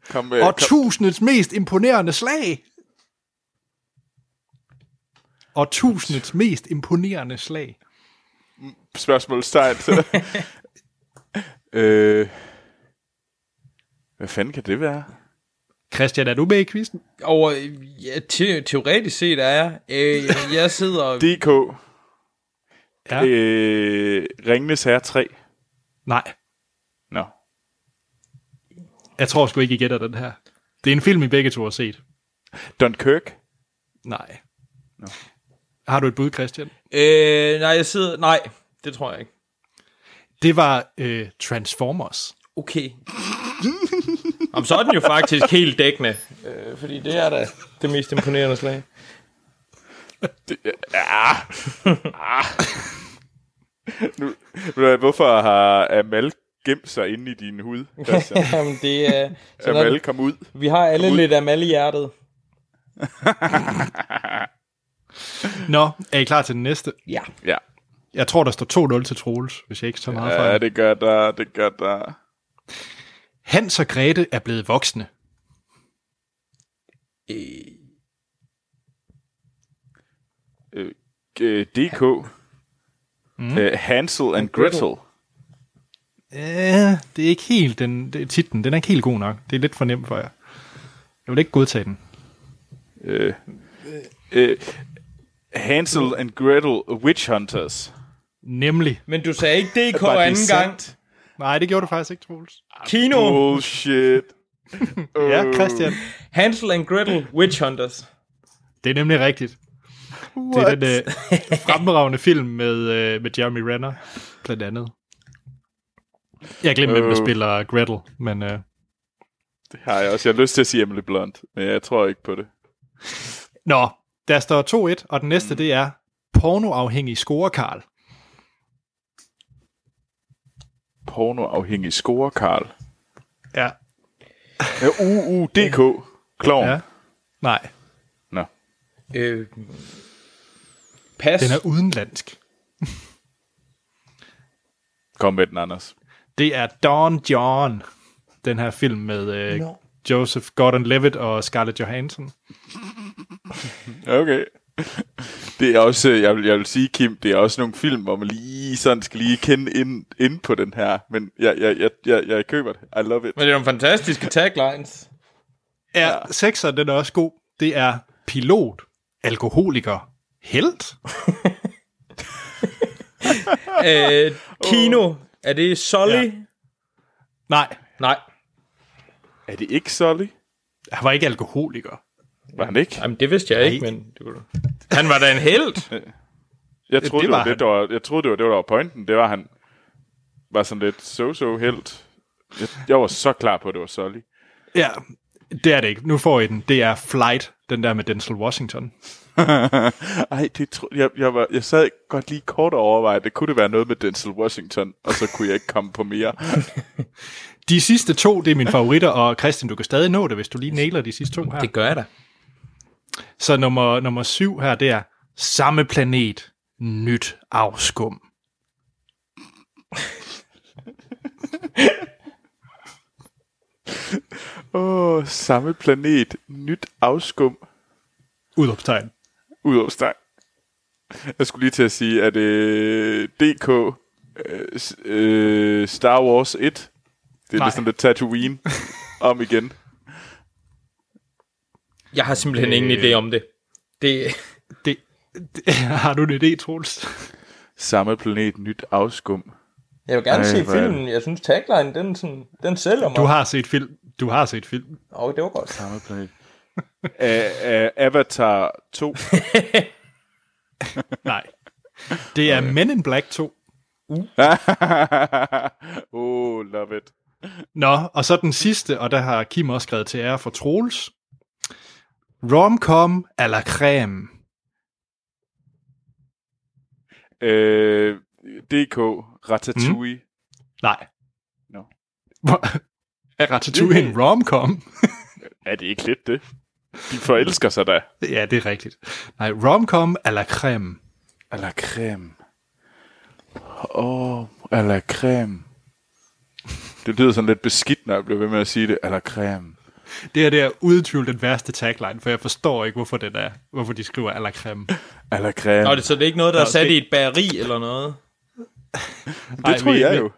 Kom med, og tusindets mest imponerende slag. Og tusindets mest imponerende slag. Spørgsmålstegn. øh, hvad fanden kan det være? Christian, er du med i quizzen? Og ja, te- teoretisk set er jeg. Øh, jeg sidder... DK. Ja. Øh, Ringnes Herre 3. Nej. Nå. No. Jeg tror sgu ikke, I gætter den her. Det er en film, I begge to har set. Dunkirk? Nej. No. Har du et bud, Christian? Øh, nej, jeg sidder... Nej, det tror jeg ikke. Det var øh, Transformers. Okay. Om så er den jo faktisk helt dækkende, øh, fordi det er da det mest imponerende slag. Det, ja. ah. nu, hvorfor har Amal gemt sig inde i din hud? Jamen, det er... Amal, kom ud. Vi har alle ud. lidt Amal i hjertet. Nå, er I klar til den næste? Ja. Ja. Jeg tror, der står 2-0 til Troels, hvis jeg ikke så meget fra. Ja, det gør der, det gør der. Hans og Grete er blevet voksne. Øh. Øh, DK. Mm. Uh, Hansel and Gretel. Ja, det er ikke helt den det, titlen. Den er ikke helt god nok. Det er lidt for nemt for jer. Jeg vil ikke godtage den. Øh, øh, Hansel and Gretel Witch Hunters. Nemlig. Men du sagde ikke DK Var det anden gang. Nej, det gjorde du faktisk ikke, Troels. Kino. Bullshit. Ja, Øh, Christian. Hansel and Gretel Witch Hunters. Det er nemlig rigtigt. Det er den øh, fremragende film med, øh, med Jeremy Renner, blandt andet. Jeg glemte, hvem der Øh. spiller Gretel, men øh, Det har jeg også. Jeg har lyst til at sige Emily Blunt, men jeg tror ikke på det. Nå, der står 2-1, og den næste, mm. det er pornoafhængig score, Karl. Pornoafhængig score, Karl. Ja. Ja, UUDK. Kloven. ja. Nej, Nå. Øh, pas. den er udenlandsk. Kom med den, Anders. Det er Don John, den her film med øh, Nå. Joseph Gordon-Levitt og Scarlett Johansson. Okay. Det er også, jeg vil, jeg vil sige, Kim, det er også nogle film, hvor man lige sådan skal lige kende ind, ind på den her. Men jeg, jeg, jeg, jeg, jeg køber det. I love it. Men det er nogle fantastiske taglines. Ja, ja. sekseren, den er også god. Det er pilot, alkoholiker, helt. øh, kino. Er det Sully? Ja. Ja. Nej, Nej. Er det ikke Sully? han var ikke alkoholiker. Var han ikke? Jamen, det vidste jeg Nej. ikke, men... Det kunne... Han var da en held. Jeg troede, det, det var var det, der var, jeg troede, det var det, der var pointen. Det var, han var sådan lidt so-so helt. Jeg, jeg var så klar på, at det var Sully. Ja, det er det ikke. Nu får I den. Det er Flight, den der med Denzel Washington. Ej, det tro, jeg, jeg, var, jeg sad godt lige kort og overvejede, det kunne det være noget med Denzel Washington, og så kunne jeg ikke komme på mere. De sidste to, det er mine favoritter, og Christian, du kan stadig nå det, hvis du lige nailer de sidste to her. Det gør jeg da. Så nummer, nummer syv her, det er Samme planet, nyt afskum. Åh, oh, samme planet, nyt afskum, Udopstegn. udopsteg. Jeg skulle lige til at sige, at øh, DK øh, øh, Star Wars 1, det er Nej. lidt sådan lidt Tatooine om igen. Jeg har simpelthen Øh. ingen idé om det. Det, Det, det, har du en idé, Troels? Samme planet, nyt afskum. jeg vil gerne Ej, se filmen. Jeg synes, tagline, den, sådan, den sælger mig. Du har set film. Du har set film. Åh, oh, det var godt. Samme planet. uh, uh, Avatar 2. Nej. Det er Men in Black 2. oh, love it. Nå, og så den sidste, og der har Kim også skrevet til ære for Troels. Romcom à la crème. Uh, DK Ratatouille. Nej. Nå. Hvor- Er Ratatouille en romcom? Er det ikke lidt det? De forelsker sig da. ja, det er rigtigt. Nej, romcom à la crème. A la crème. Åh, oh, a la crème. Det lyder sådan lidt beskidt, når jeg bliver ved med at sige det. A la crème. Det her det er uden tvivl den værste tagline, for jeg forstår ikke, hvorfor, den er, hvorfor de skriver à la. A la crème. Nå, det, så det er ikke noget, der er Nå, sat det- i et bageri eller noget? det Ej, tror vil jeg vil- jo.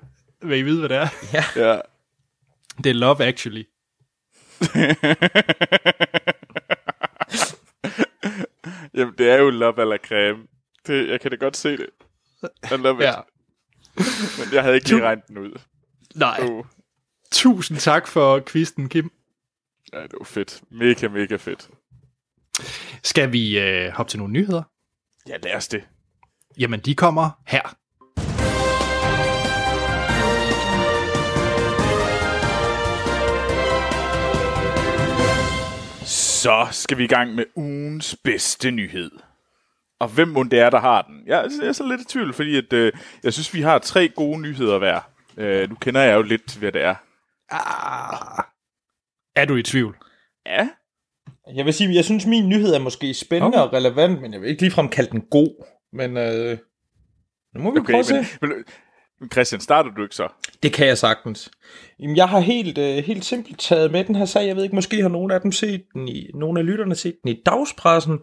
Vil I vide, hvad det er? Ja. Det er Love Actually. Jamen, det er jo love a la crème. Det, jeg kan da godt se det. I love it. Ja. Men jeg havde ikke lige regnet den ud. Nej. Oh. Tusind tak for quizzen, Kim. Ja, det var fedt. Mega, mega fedt. Skal vi øh, hoppe til nogle nyheder? Ja, lad os det. Jamen, de kommer her. Så skal vi i gang med ugens bedste nyhed. Og hvem må det er, der har den? Jeg, jeg er så lidt i tvivl, fordi at, øh, jeg synes, vi har tre gode nyheder hver. Øh, nu kender jeg jo lidt, hvad det er. Ah. Er du i tvivl? Ja, Jeg vil sige, jeg synes, min nyhed er måske spændende Okay. og relevant, men jeg vil ikke ligefrem kalde den god. Men øh, nu må vi okay. prøve at se. men, men Christian, starter du ikke så? Det kan jeg sagtens. Jamen, jeg har helt, øh, helt simpelt taget med den her sag. Jeg ved ikke, måske har nogle af dem set den i, nogle af lytterne set den i dagspressen.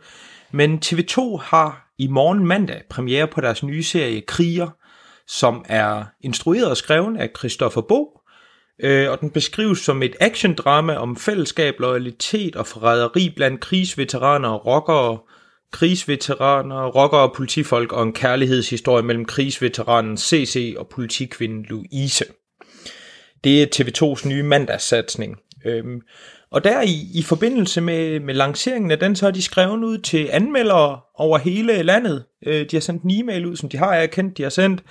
Men TV2 har i morgen mandag premiere på deres nye serie Kriger, som er instrueret og skrevet af Christoffer Bo, øh, og den beskrives som et actiondrama om fællesskab, loyalitet og forræderi blandt krigsveteraner og rockere, krigsveteraner, rockere og politifolk, og en kærlighedshistorie mellem krigsveteranen CC og politikvinden Louise. Det er TV2's nye mandagssatsning. Øhm, og der i, i forbindelse med, med lanceringen af den, så har de skrevet ud til anmeldere over hele landet. Øh, de har sendt en e-mail ud, som de har erkendt, de har sendt,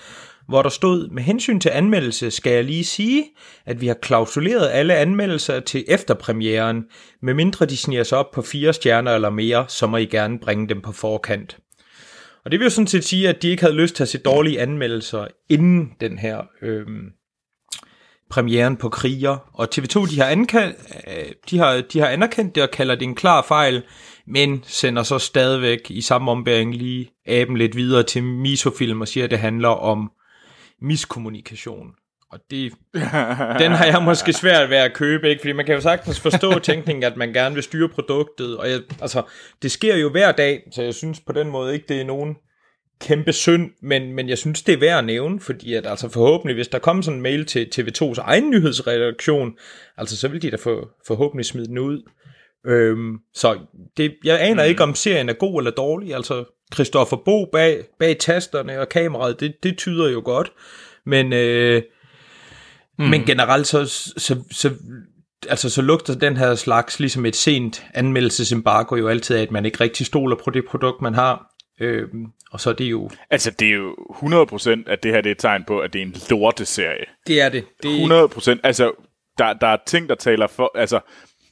hvor der stod, med hensyn til anmeldelse skal jeg lige sige, at vi har klausuleret alle anmeldelser til efterpremieren, medmindre de sniger sig op på fire stjerner eller mere, så må I gerne bringe dem på forkant. Og det vil jo sådan set sige, at de ikke havde lyst til at se dårlige anmeldelser inden den her øh, premieren på Kriger. Og TV2 de har, ankendt, de, har, de har anerkendt det og kalder det en klar fejl, men sender så stadigvæk i samme ombæring lige aben lidt videre til Misofilm og siger, at det handler om miskommunikation. Og det, den har jeg måske svært ved at købe, ikke? fordi man kan jo sagtens forstå tænkningen, at man gerne vil styre produktet, og jeg, altså, det sker jo hver dag, så jeg synes på den måde ikke, det er nogen kæmpe synd, men, men jeg synes, det er værd at nævne, fordi at altså forhåbentlig, hvis der kommer sådan en mail til TV2's egen nyhedsredaktion, altså så vil de da for, forhåbentlig smide den ud. Øhm, så det, jeg aner mm. ikke, om serien er god eller dårlig, altså Christoffer Bo bag, bag tasterne og kameraet, det, det tyder jo godt, men, øh, mm. men generelt så, så, så altså så lugter den her slags ligesom et sent anmeldelsesembargo jo altid af, at man ikke rigtig stoler på det produkt, man har. Øhm, og så er det jo... Altså, det er jo 100% at det her det er et tegn på, at det er en lorteserie. Det er det. det er 100%. Altså, der, der er ting, der taler for... Altså,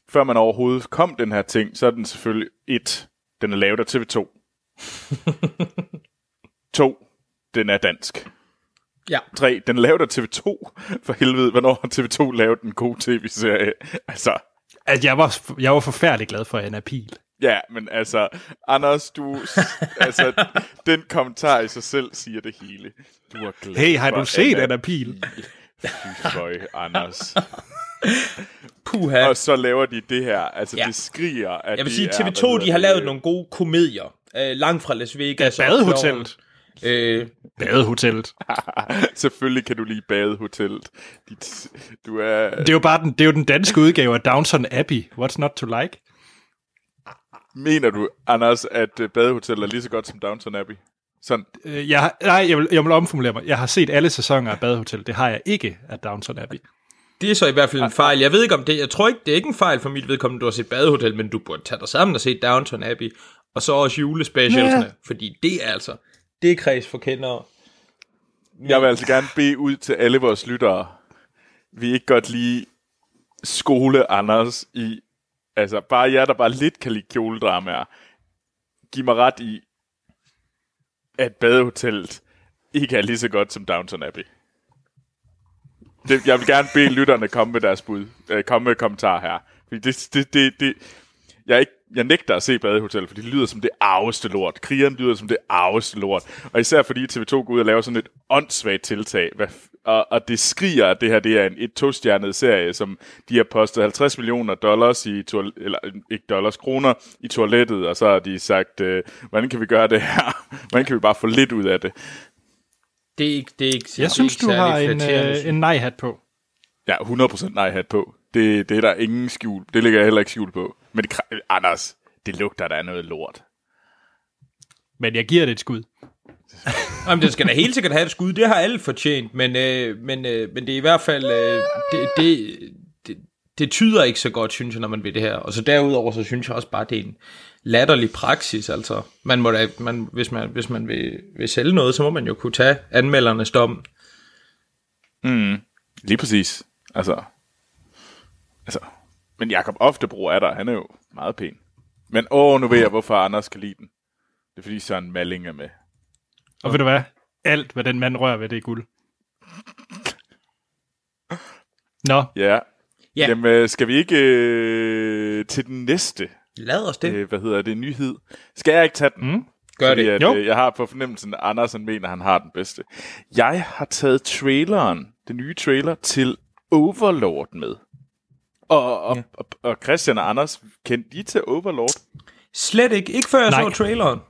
før man overhovedet kom den her ting, så er den selvfølgelig et, den er lavet af TV2. to, den er dansk. Ja. Tre, den er lavet af TV2. For helvede, hvornår har TV2 lavet en god tv-serie? Altså... Altså, jeg var, jeg var forfærdelig glad for Anna Pil. Ja, men altså, Anders, du, altså, den kommentar i sig selv siger det hele. Du er glad Hey, har du set Anna Pil? Fy føj, Anders. Puha. Og så laver de det her. Altså, ja. det skriger, at Jeg vil sige, de TV2, er, de har lavet nogle gode komedier. Øh, langt fra Las Vegas. Ja, badehotellet. Øh, badehotellet. Selvfølgelig kan du lide badehotellet. Dit, du er... Det er jo bare den, det er jo den danske udgave af Downton Abbey. What's not to like? Mener du, Anders, at øh, badehotellet er lige så godt som Downton Abbey? Sådan. Øh, jeg, nej, jeg vil, jeg vil omformulere mig. Jeg har set alle sæsoner af Badehotel. Det har jeg ikke af Downton Abbey. Det er så i hvert fald en fejl. Jeg ved ikke om det, jeg tror ikke, det er ikke en fejl for mit vedkommende, du har set Badehotel, men du burde tage dig sammen og se Downton Abbey, og så også julespecialsene, ja. fordi det er altså, det er kreds for kendere. Jeg vil altså gerne bede ud til alle vores lyttere. Vi ikke godt lige skole Anders i, altså bare jer, der bare lidt kan lide kjoledramaer. Giv mig ret i, at badehotellet ikke er lige så godt som Downton Abbey. Det, jeg vil gerne bede lytterne komme med deres bud, øh, komme med kommentar her. Fordi det, det, det, det, jeg, er ikke, jeg nægter at se Badehotel, for det lyder som det arveste lort. Krigeren lyder som det arveste lort. Og især fordi TV2 går ud og laver sådan et åndssvagt tiltag. Hvad, og, og det skriger, at det her det er en et tostjernet serie, som de har postet 50 millioner dollars i, toal- eller ikke dollars, kroner i toilettet, og så har de sagt, øh, hvordan kan vi gøre det her? Hvordan kan vi bare få lidt ud af det? Det er ikke, det er ikke Jeg synes, ikke du har en, øh, en nej-hat på. Ja, 100% nej-hat på. Det, det er der ingen skjul. Det ligger jeg heller ikke skjul på. Men det, Anders, det lugter der af noget lort. Men jeg giver det et skud. Jamen, det skal da helt sikkert have et skud. Det har alle fortjent, men, øh, men, øh, men det er i hvert fald... Øh, det, det, det, det tyder ikke så godt, synes jeg, når man ved det her. Og så derudover, så synes jeg også bare, det er en latterlig praksis. Altså, man må da, man, hvis man, hvis man vil, vil sælge noget, så må man jo kunne tage anmeldernes dom. Mm, lige præcis. Altså, altså, men Jakob Oftebro er der. Han er jo meget pæn. Men åh, nu ved jeg, hvorfor Anders kan lide den. Det er fordi Søren Malling er med. Og ved du hvad? Alt, hvad den mand rører ved, det er guld. Nå, Ja. Ja. Jamen, øh, skal vi ikke øh, til den næste, Lad os det. øh, hvad hedder det, nyhed? Skal jeg ikke tage den? Mm. Gør Fordi det. At, Jo. øh, jeg har på fornemmelsen, at Andersen mener, at han har den bedste. Jeg har taget traileren, den nye trailer, til Overlord med. Og, og, Ja. og, og Christian og Anders, kendte I til Overlord? Slet ikke. Ikke før jeg Nej. så traileren.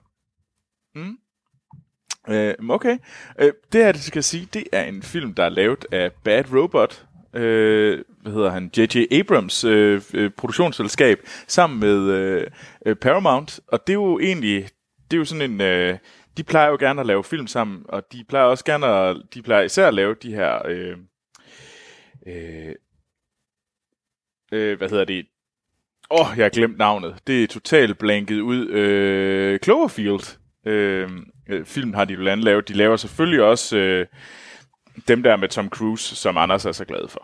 Øh, okay. Øh, det her, det skal jeg sige, det er en film, der er lavet af Bad Robot. øh, hvad hedder han, J.J. Abrams øh, øh, produktionsselskab, sammen med øh, øh, Paramount, og det er jo egentlig, det er jo sådan en, øh, de plejer jo gerne at lave film sammen, og de plejer også gerne at, de plejer især at lave de her, øh, øh, øh, hvad hedder det, åh, oh, jeg har glemt navnet, det er totalt blanket ud, øh, Cloverfield, øh, øh, film har de jo andet lavet, de laver selvfølgelig også øh, dem der med Tom Cruise, som Anders er så glad for.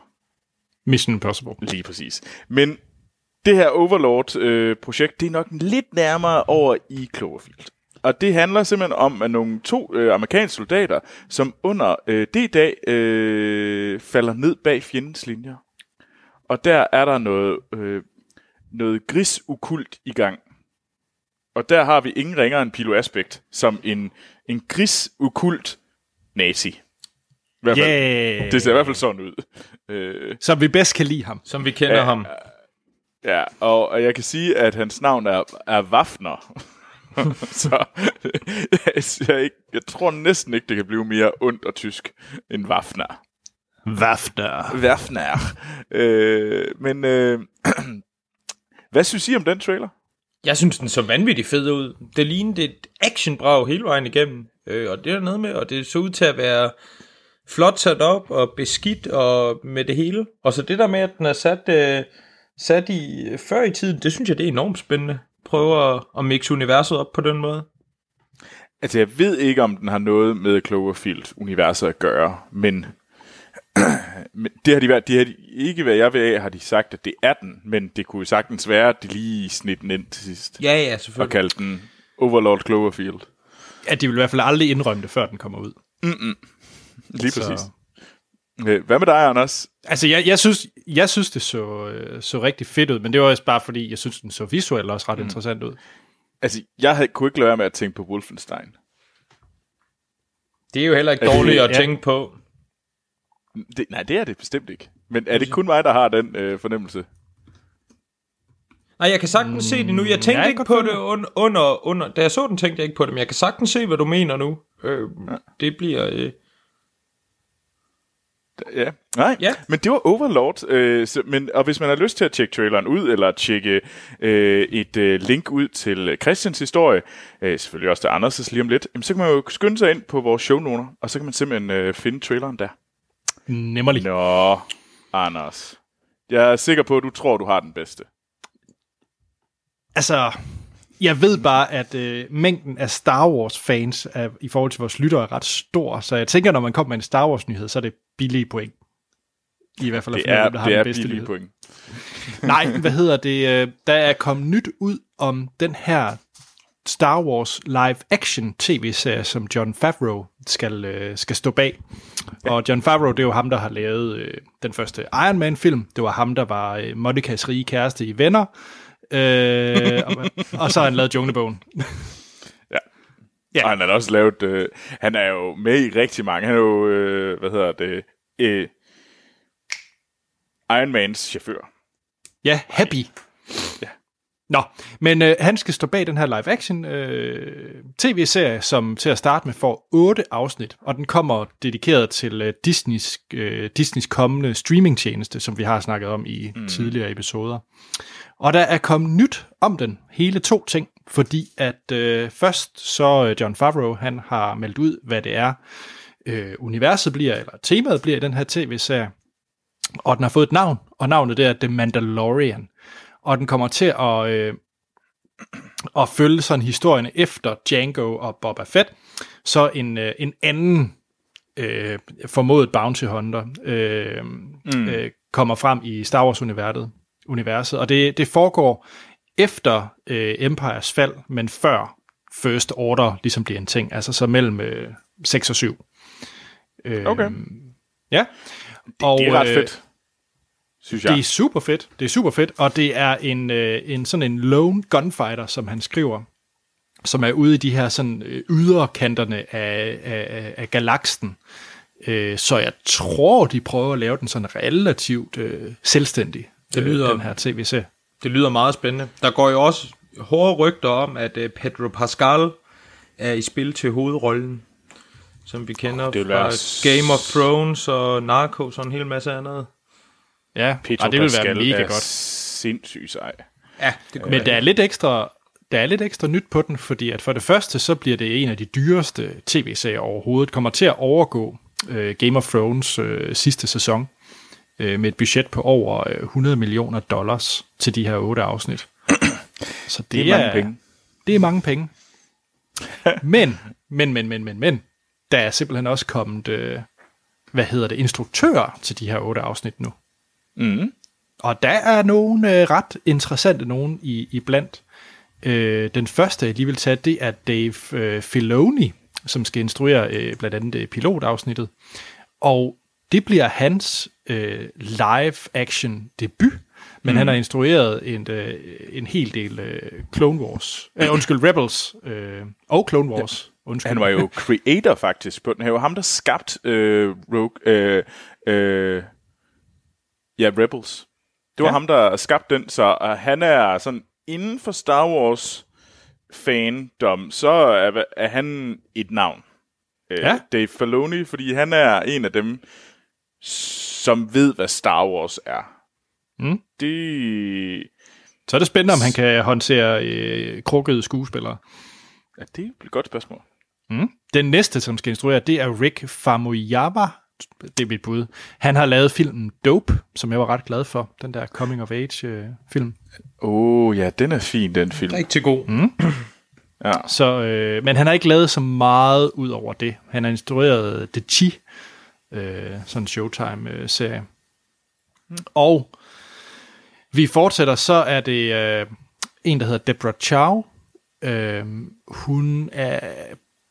Mission Impossible. Lige præcis. Men det her Overlord-projekt, øh, det er nok lidt nærmere over i Cloverfield. Og det handler simpelthen om, at nogle to øh, amerikanske soldater, som under øh, det dag øh, falder ned bag fjendens linjer. Og der er der noget, øh, noget grisukult i gang. Og der har vi ingen ringere end Pilo Aspekt, som en, en grisukult nazi. I hvert fald, Yeah. Det ser i hvert fald sådan ud. Øh, Så vi bedst kan lide ham. Som vi kender Ja, ham. Ja, og, og jeg kan sige, at hans navn er, er Waffner. så jeg, ikke, jeg tror næsten ikke, det kan blive mere ondt og tysk end Waffner. Wafter. Waffner. Øh, men øh, hvad synes I om den trailer? Jeg synes, den så vanvittigt fed ud. Det lignede et actionbrag hele vejen igennem. Øh, og det er der noget med, og det så ud til at være flot sat op og beskidt og med det hele. Og så det der med, at den er sat, øh, sat i før i tiden, det synes jeg, det er enormt spændende. Prøve at, at mixe universet op på den måde. Altså, jeg ved ikke, om den har noget med Cloverfield-universet at gøre, men, men det har de været, det har de, ikke hvad jeg ved af, har de sagt, at det er den, men det kunne jo sagtens være, at de lige snit den ind til sidst. Ja, ja, Og selvfølgelig. kaldte den Overlord Cloverfield. Ja, de vil i hvert fald aldrig indrømme det, før den kommer ud. Lige Så- præcis. Øh, Hvad med dig, Anders? Altså, jeg, jeg, synes, jeg synes, det så, øh, så rigtig fedt ud, men det var også bare fordi, jeg synes, den så visuelt også ret mm. interessant ud. Altså, jeg havde, kunne ikke lade være med at tænke på Wolfenstein. Det er jo heller ikke dårligt at ja. tænke på. Det, nej, det er det bestemt ikke. Men er det kun mig, der har den øh, fornemmelse? Nej, jeg kan sagtens se det nu. Jeg tænkte jeg ikke på det under, under, under... Da jeg så den, tænkte jeg ikke på det, men jeg kan sagtens se, hvad du mener nu. Øh, det bliver... Øh, Ja. Nej, Ja. men det var Overlord. Øh, så, men, og hvis man har lyst til at tjekke traileren ud, eller tjekke øh, et øh, link ud til Christians historie, øh, selvfølgelig også til Anders' lige om lidt, jamen, så kan man jo skynde sig ind på vores shownoter, og så kan man simpelthen øh, finde traileren der. Nemmerlig. Nå, Anders. Jeg er sikker på, at du tror, du har den bedste. Altså, jeg ved bare, at øh, mængden af Star Wars-fans er, i forhold til vores lyttere er ret stor, så jeg tænker, når man kommer med en Star Wars-nyhed, så er det billige point. I hvert fald Det er, hvem der har det den bedste billige point. Nej, hvad hedder det? øh, Der er kommet nyt ud om den her Star Wars live-action tv-serie, som John Favreau skal, øh, skal stå bag. Ja. Og John Favreau, det er jo ham, der har lavet øh, den første Iron Man-film. Det var ham, der var øh, Monikas rige kæreste i Venner. Øh, og, og så har han lavet Junglebogen. Ja. Ja. Og han har også lavet... Øh, han er jo med i rigtig mange. Han er jo, øh, hvad hedder det... Øh, Iron Mans chauffør. Ja, Happy. Ja. Nå, men øh, han skal stå bag den her live-action øh, tv-serie, som til at starte med får otte afsnit, og den kommer dedikeret til øh, Disneys, øh, Disneys kommende streamingtjeneste, som vi har snakket om i mm. tidligere episoder. Og der er kommet nyt om den, hele to ting, fordi at øh, først så øh, John Favreau, han har meldt ud, hvad det er, øh, universet bliver, eller temaet bliver i den her tv-serie, og den har fået et navn, og navnet det er The Mandalorian. Og den kommer til at, øh, at følge sådan historien efter Django og Boba Fett, så en, øh, en anden øh, formodet bounty hunter øh, mm. øh, kommer frem i Star Wars-universet, universet, og det, det foregår efter øh, Empires fald, men før First Order ligesom bliver en ting, altså så mellem øh, 6 og 7. Øh, Okay. Ja. Og, Det er ret øh, fedt, synes jeg. det er super fedt. Det er super fedt, og det er en, øh, en sådan en lone gunfighter, som han skriver, som er ude i de her sådan øh, yderkanterne af, af, af galaksen. Øh, så jeg tror, de prøver at lave den sådan relativt øh, selvstændig, Det lyder- øh, den her tv-serie. Det lyder meget spændende. Der går jo også hårde rygter om, at øh, Pedro Pascal er i spil til hovedrollen, som vi kender det oh, vil fra være Game of Thrones og Narcos og en hel masse andet. Ja, Pedro og det vil være mega er godt. sindssygt sej. Ja, det kunne Men der er lidt ekstra der er lidt ekstra nyt på den, fordi at for det første, så bliver det en af de dyreste tv-serier overhovedet. Kommer til at overgå øh, Game of Thrones øh, sidste sæson øh, med et budget på over øh, 100 millioner dollars til de her otte afsnit. Så det, Det er mange penge. Det er mange penge. men, men, men, men, men, men, der er simpelthen også kommet, øh, hvad hedder det, instruktører til de her otte afsnit nu. Mm. Og der er nogle øh, ret interessante nogen i, i blandt. Øh, den første, jeg lige vil tage, det er Dave øh, Filoni, som skal instruere øh, blandt andet øh, pilotafsnittet. Og det bliver hans øh, live-action debut, men mm. han har instrueret en, øh, en hel del øh, Clone Wars, øh, undskyld, Rebels øh, og Clone Wars. Undskyld. Han var jo creator faktisk på den her. Ham, der skabt øh, Rogue, øh, øh, ja, Rebels. Det var Ja. ham, der skabte den, så uh, han er sådan inden for Star Wars fandom, så er, er han et navn. Øh, Ja. Dave Filoni, fordi han er en af dem, som ved, hvad Star Wars er. Mm. Det, Så er det spændende, om han kan håndtere øh, krukkede skuespillere. ja, det er et godt spørgsmål. Mm. Den næste, som skal instruere, det er Rick Famuyiwa. Det er mit bud. Han har lavet filmen Dope, som jeg var ret glad for. Den der coming of age øh, film. Åh, oh, ja, den er fin, den film. rigtig god. Mm. Ja. Så, øh, men han har ikke lavet så meget ud over det. Han har instrueret The Chi, øh, sådan en Showtime-serie. Og vi fortsætter, så er det øh, en, der hedder Deborah Chow. Øh, hun er,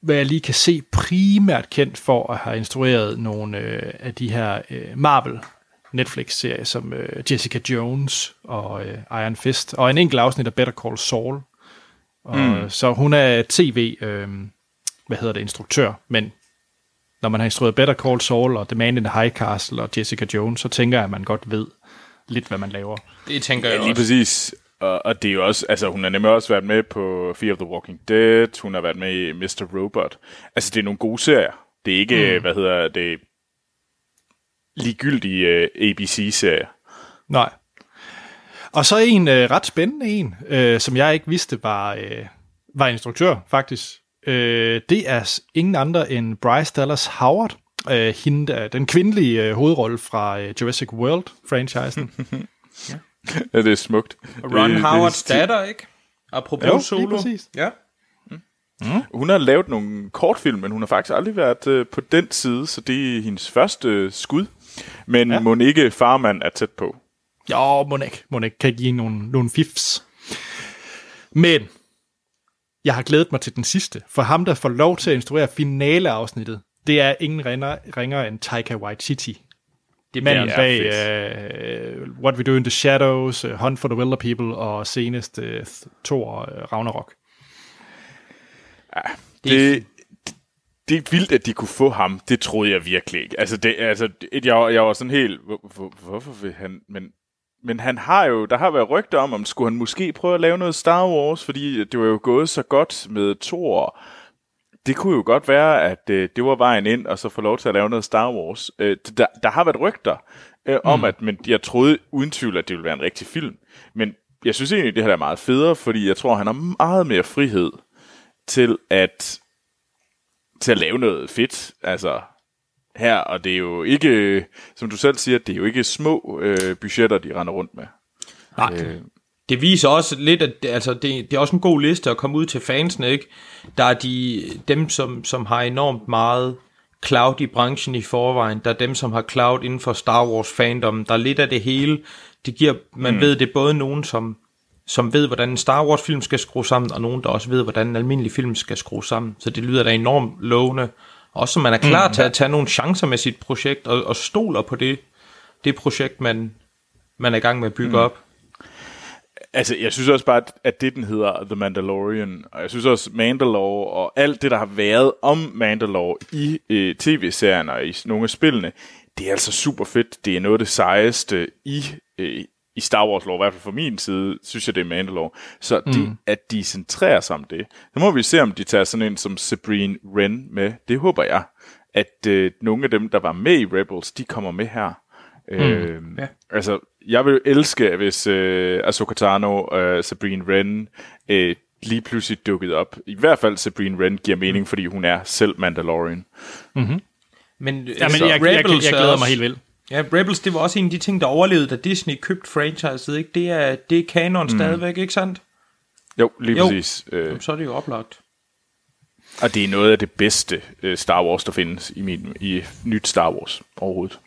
hvad jeg lige kan se, primært kendt for at have instrueret nogle øh, af de her øh, Marvel Netflix-serier, som øh, Jessica Jones og øh, Iron Fist, og en enkelt afsnit af Better Call Saul. Og, mm. Så hun er tv, øh, hvad hedder det, instruktør, men når man har instrueret Better Call Saul og The Man in the High Castle og Jessica Jones, så tænker jeg, at man godt ved lidt, hvad man laver. Det tænker jeg Ja, lige også. præcis. Og, og det er jo også, altså hun har nemlig også været med på Fear of the Walking Dead, hun har været med i Mr. Robot. Altså det er nogle gode serier. Det er ikke, mm. hvad hedder det, ligegyldige uh, ABC-serier. Nej. Og så en øh, ret spændende en, øh, som jeg ikke vidste var, øh, var instruktør, faktisk. Øh, det er ingen andre end Bryce Dallas Howard, øh, hende, der- den kvindelige øh, hovedrolle fra øh, Jurassic World-franchisen. Ja, det er smukt. Ron det, Howards det, datter, ikke? Apropos Jo, lige solo. præcis. Ja. Hun har lavet nogle kortfilm, men hun har faktisk aldrig været uh, på den side, så det er hendes første uh, skud. Men Ja. ja. Monique Farman er tæt på. Jo, Monik, Monik kan give nogle, nogle fifs. Men jeg har glædet mig til den sidste, for ham, der får lov til at instruere finaleafsnittet, det er ingen ringer, ringer end Taika Waititi. Det er manden er bag uh, What We Do in the Shadows, uh, Hunt for the Wilder People og senest uh, Thor uh, Ragnarok. Det, det, det er vildt, at de kunne få ham. Det troede jeg virkelig ikke. Altså, det, altså jeg, var- jeg var sådan helt, hvor, hvor, hvorfor vil han... Men, men han har jo, der har været rygter om, om skulle han måske prøve at lave noget Star Wars, fordi det var jo gået så godt med Thor. Det kunne jo godt være, at øh, det var vejen ind, og så få lov til at lave noget Star Wars. Øh, der, der har været rygter øh, om, at men jeg troede uden tvivl, at det ville være en rigtig film. Men jeg synes egentlig, det her er meget federe, fordi jeg tror, han har meget mere frihed til at til at lave noget fedt, altså her, og det er jo ikke, som du selv siger, det er jo ikke små øh, budgetter, de render rundt med. Nej. Øh, Det viser også lidt, at det, altså det, det er også en god liste at komme ud til fansene, ikke? Der er de, dem, som, som har enormt meget cloud i branchen i forvejen. Der er dem, som har cloud inden for Star Wars fandom. Der er lidt af det hele. Det giver, man mm. ved, det er både nogen, som, som ved, hvordan en Star Wars film skal skrues sammen, og nogen, der også ved, hvordan en almindelig film skal skrues sammen. Så det lyder da enormt lovende. Også så man er klar mm, til at tage nogle chancer med sit projekt, og, og stoler på det, det projekt, man, man er i gang med at bygge mm. op. Altså, jeg synes også bare, at- det, den hedder The Mandalorian, og jeg synes også Mandalore, og alt det, der har været om Mandalore i øh, tv-serien og i nogle af spillene, det er altså super fedt. Det er noget af det sejeste i, øh, i Star Wars lore, i hvert fald fra min side, synes jeg, det er Mandalore. Så mm. det, at de centrerer sig om det. Så må vi se, om de tager sådan en som Sabrine Wren med. Det håber jeg, at øh, nogle af dem, der var med i Rebels, de kommer med her. Mm. Øh, ja. Altså, jeg vil elske, hvis øh, Ahsoka Tano og Sabrine Wren øh, lige pludselig dukkede op. I hvert fald Sabrine Wren giver mening, mm. fordi hun er selv Mandalorian. Men, Ja, men jeg, jeg, jeg, jeg glæder mig helt vildt. Ja, Rebels, det var også en af de ting, der overlevede, da Disney købte franchiset, ikke? Det er, det er kanon mm. stadigvæk, ikke sandt? Jo, lige Jo. præcis. Øh, Jamen, så er det jo oplagt. og det er noget af det bedste øh, Star Wars, der findes i, min, i nyt Star Wars overhovedet.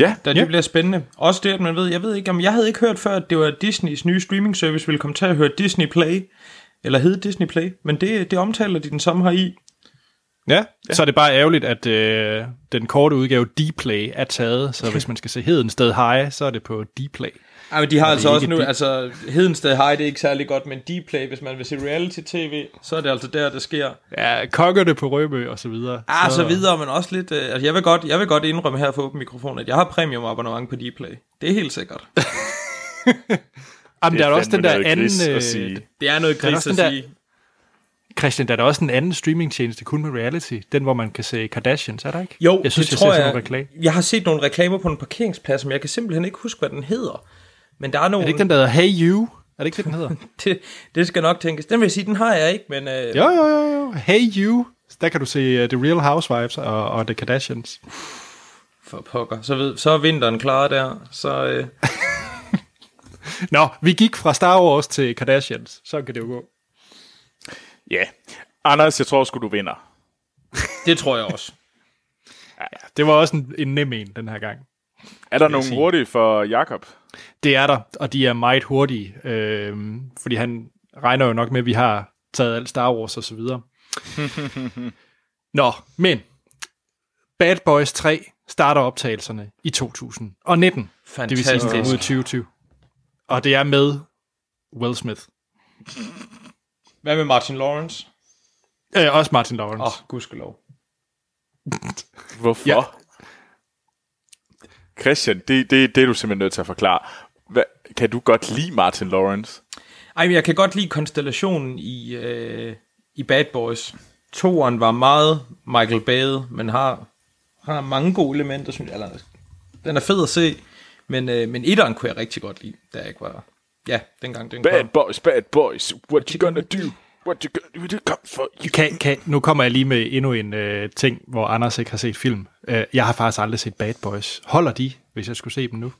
Ja, Da det bliver spændende. Også det, at man ved, jeg ved ikke, om jeg havde ikke hørt før, at det var Disneys nye streaming service ville komme til at høre Disney Play, eller hed Disney Play, men det, det omtaler de den samme her i. Ja, så er det bare ærgerligt, at øh, den korte udgave Dplay er taget, så hvis man skal se Heden sted high, så er det på Dplay. Ej, men de har det altså også nu, de- altså Hedensted High, det er ikke særlig godt, men Dplay, hvis man vil se reality-tv, så er det altså der, det sker. Ja, kokkerne på Rømø og så videre. Ah, så videre, men også lidt, øh, altså jeg vil, godt, jeg vil godt indrømme her for åben mikrofon, at jeg har premium abonnement på Dplay. Det er helt sikkert. Jamen, der er også den der anden... Øh. Det er noget Der gris også at der- sige. Christian, der er da også en anden streamingtjeneste kun med reality. Den, hvor man kan se Kardashians, er der ikke? Jo, jeg synes, det jeg tror ser sådan jeg, nogle reklame. jeg har set nogle reklamer på en parkeringsplads, men jeg kan simpelthen ikke huske, hvad den hedder. Men der er Er nogle... det ikke den, der hedder Hey You? Er det ikke det, den hedder? det, det skal nok tænkes. Den vil jeg sige, den har jeg ikke, men... Øh, jo, jo, jo, jo. Hey You. Der kan du se uh, The Real Housewives og, og The Kardashians. For pokker. Så, ved, så er vinteren klar der. Så, øh, Nå, vi gik fra Star Wars til Kardashians. Så kan det jo gå. ja. Anders, jeg tror sgu, du vinder. det tror jeg også. Det var også en, en nem en den her gang. Er der nogen sige. hurtige for Jakob? Det er der, og de er meget hurtige, øh, fordi han regner jo nok med, at vi har taget alt Star Wars og så videre. Nå, men Bad Boys 3 starter optagelserne i 2019. Det vil sige Fantastisk. ud i 2020. Og det er med Will Smith. Hvad med Martin Lawrence? Øh, også Martin Lawrence. Åh, oh, gudskelov. Hvorfor? Ja. Christian, det, det, det er du simpelthen nødt til at forklare. Kan du godt lide Martin Lawrence? Ej, men jeg kan godt lide konstellationen i, øh, i Bad Boys. Toren var meget Michael Bay, men har, har mange gode elementer, synes jeg. Eller, den er fed at se, men, øh, men etteren kunne jeg rigtig godt lide, da jeg ikke var... Ja, dengang den Bad kom. boys, bad boys, what you gonna do? What you gonna do? Come for you. Kan, kan, nu kommer jeg lige med endnu en øh, ting, hvor Anders ikke har set film. Øh, jeg har faktisk aldrig set Bad Boys. Holder de, hvis jeg skulle se dem nu?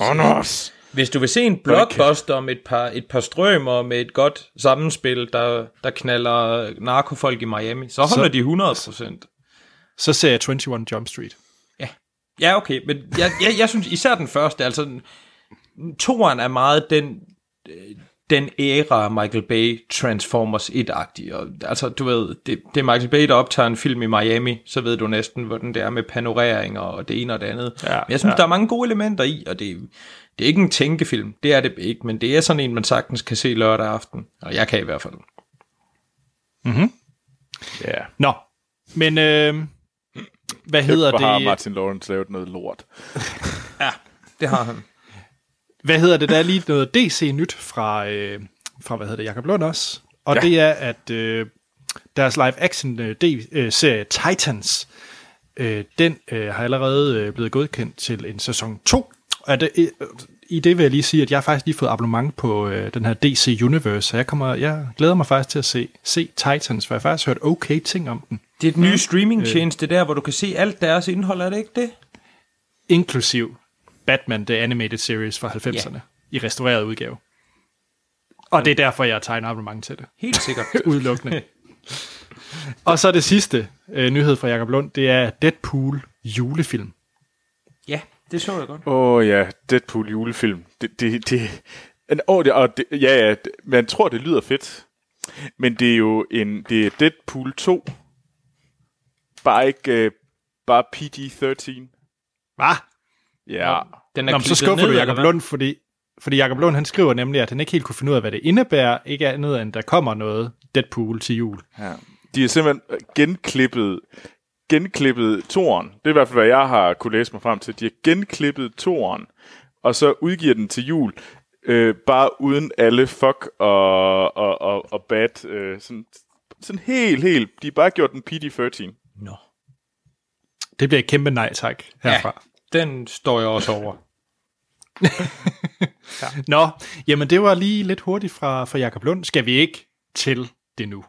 Anders! Hvis du vil se en blockbuster med et par, et par strømmer med et godt sammenspil, der, der knaller narkofolk i Miami, så holder Så- de 100 procent. Så ser jeg 21 Jump Street. Ja. ja, okay, men jeg, jeg, jeg synes især den første, altså toeren er meget den, øh, den æra Michael Bay Transformers 1-agtig. Og, altså, du ved, det, det er Michael Bay, der optager en film i Miami, så ved du næsten, hvordan det er med panoreringer og det ene og det andet. Ja, men jeg synes, ja. der er mange gode elementer i, og det, det er ikke en tænkefilm, det er det ikke, men det er sådan en, man sagtens kan se lørdag aften. Og jeg kan i hvert fald. Ja. Nå, men øh, hvad hedder Hvor har det? Martin Lawrence lavet noget lort? Ja, det har han. Hvad hedder det? Der er lige noget DC-nyt fra, øh, fra hvad hedder det, Jacob Lund også. Og ja. Ja. det er, at øh, deres live-action-serie Titans, øh, den øh, har allerede øh, blevet godkendt til en sæson 2. Og det, øh, i det vil jeg lige sige, at jeg har faktisk lige fået abonnement på øh, den her DC Universe, så jeg, kommer, jeg glæder mig faktisk til at se, se Titans, for jeg har faktisk hørt okay ting om den. Det er et nye streamingtjeneste der, hvor du kan se alt deres indhold, er det ikke det? inklusiv Batman The Animated Series fra 90'erne yeah. i restaureret udgave. Og det er derfor, jeg tegner abonnement til det. Helt sikkert. Udelukkende. og så det sidste øh, nyhed fra Jacob Lund, det er Deadpool julefilm. ja, det så jeg godt. Åh oh, ja, Deadpool julefilm. Det, det, det, en, oh, det, og det, ja, ja, man tror, det lyder fedt. Men det er jo en, det er Deadpool 2. Bare ikke, uh, bare PG-13. Hvad? Ja. Den er Nå, men så skuffer ned, du Jacob? Lund, fordi, fordi Jacob Lund han skriver nemlig, at han ikke helt kunne finde ud af, hvad det indebærer. Ikke andet end, der kommer noget Deadpool til jul. ja. De har simpelthen genklippet, genklippet toren. Det er i hvert fald, hvad jeg har kunne læse mig frem til. De har genklippet toren, og så udgiver den til jul. Øh, bare uden alle fuck og, og, og, og bad. Øh, sådan, sådan helt, helt. De har bare gjort den PG-13. Nå. Det bliver et kæmpe nej tak herfra. Ja, den står jeg også over. ja. Nå, jamen det var lige lidt hurtigt fra, fra Jakob Lund. Skal vi ikke til det nu?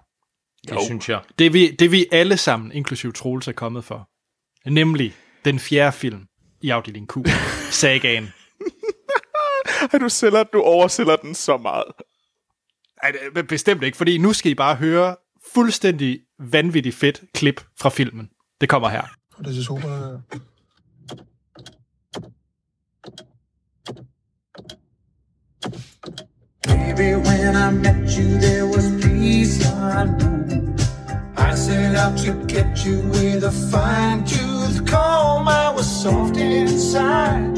Det jo. synes jeg. Det vi, det vi alle sammen, inklusive Troels, er kommet for. Nemlig den fjerde film i afdeling Q. Sagaen. du, sælger, du oversælger den så meget. Ej, det, bestemt ikke, fordi nu skal I bare høre fuldstændig vanvittigt fedt klip fra filmen. Det kommer her. Det er super. Baby, when I met you, there was peace unknown. I set out to get you with a fine tooth comb. I was soft inside.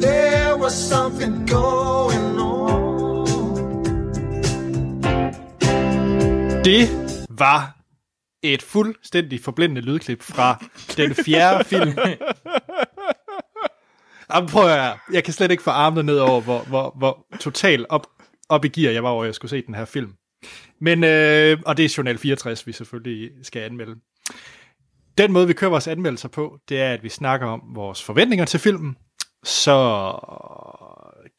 There was something going on. Det var et fuldstændig forblindende lydklip fra den fjerde film. Jamen, prøv at jeg kan slet ikke få armene ned over, hvor, hvor, hvor totalt op, op i gear jeg var over, at jeg skulle se den her film. Men, øh, og det er Journal 64, vi selvfølgelig skal anmelde. Den måde, vi kører vores anmeldelser på, det er, at vi snakker om vores forventninger til filmen. Så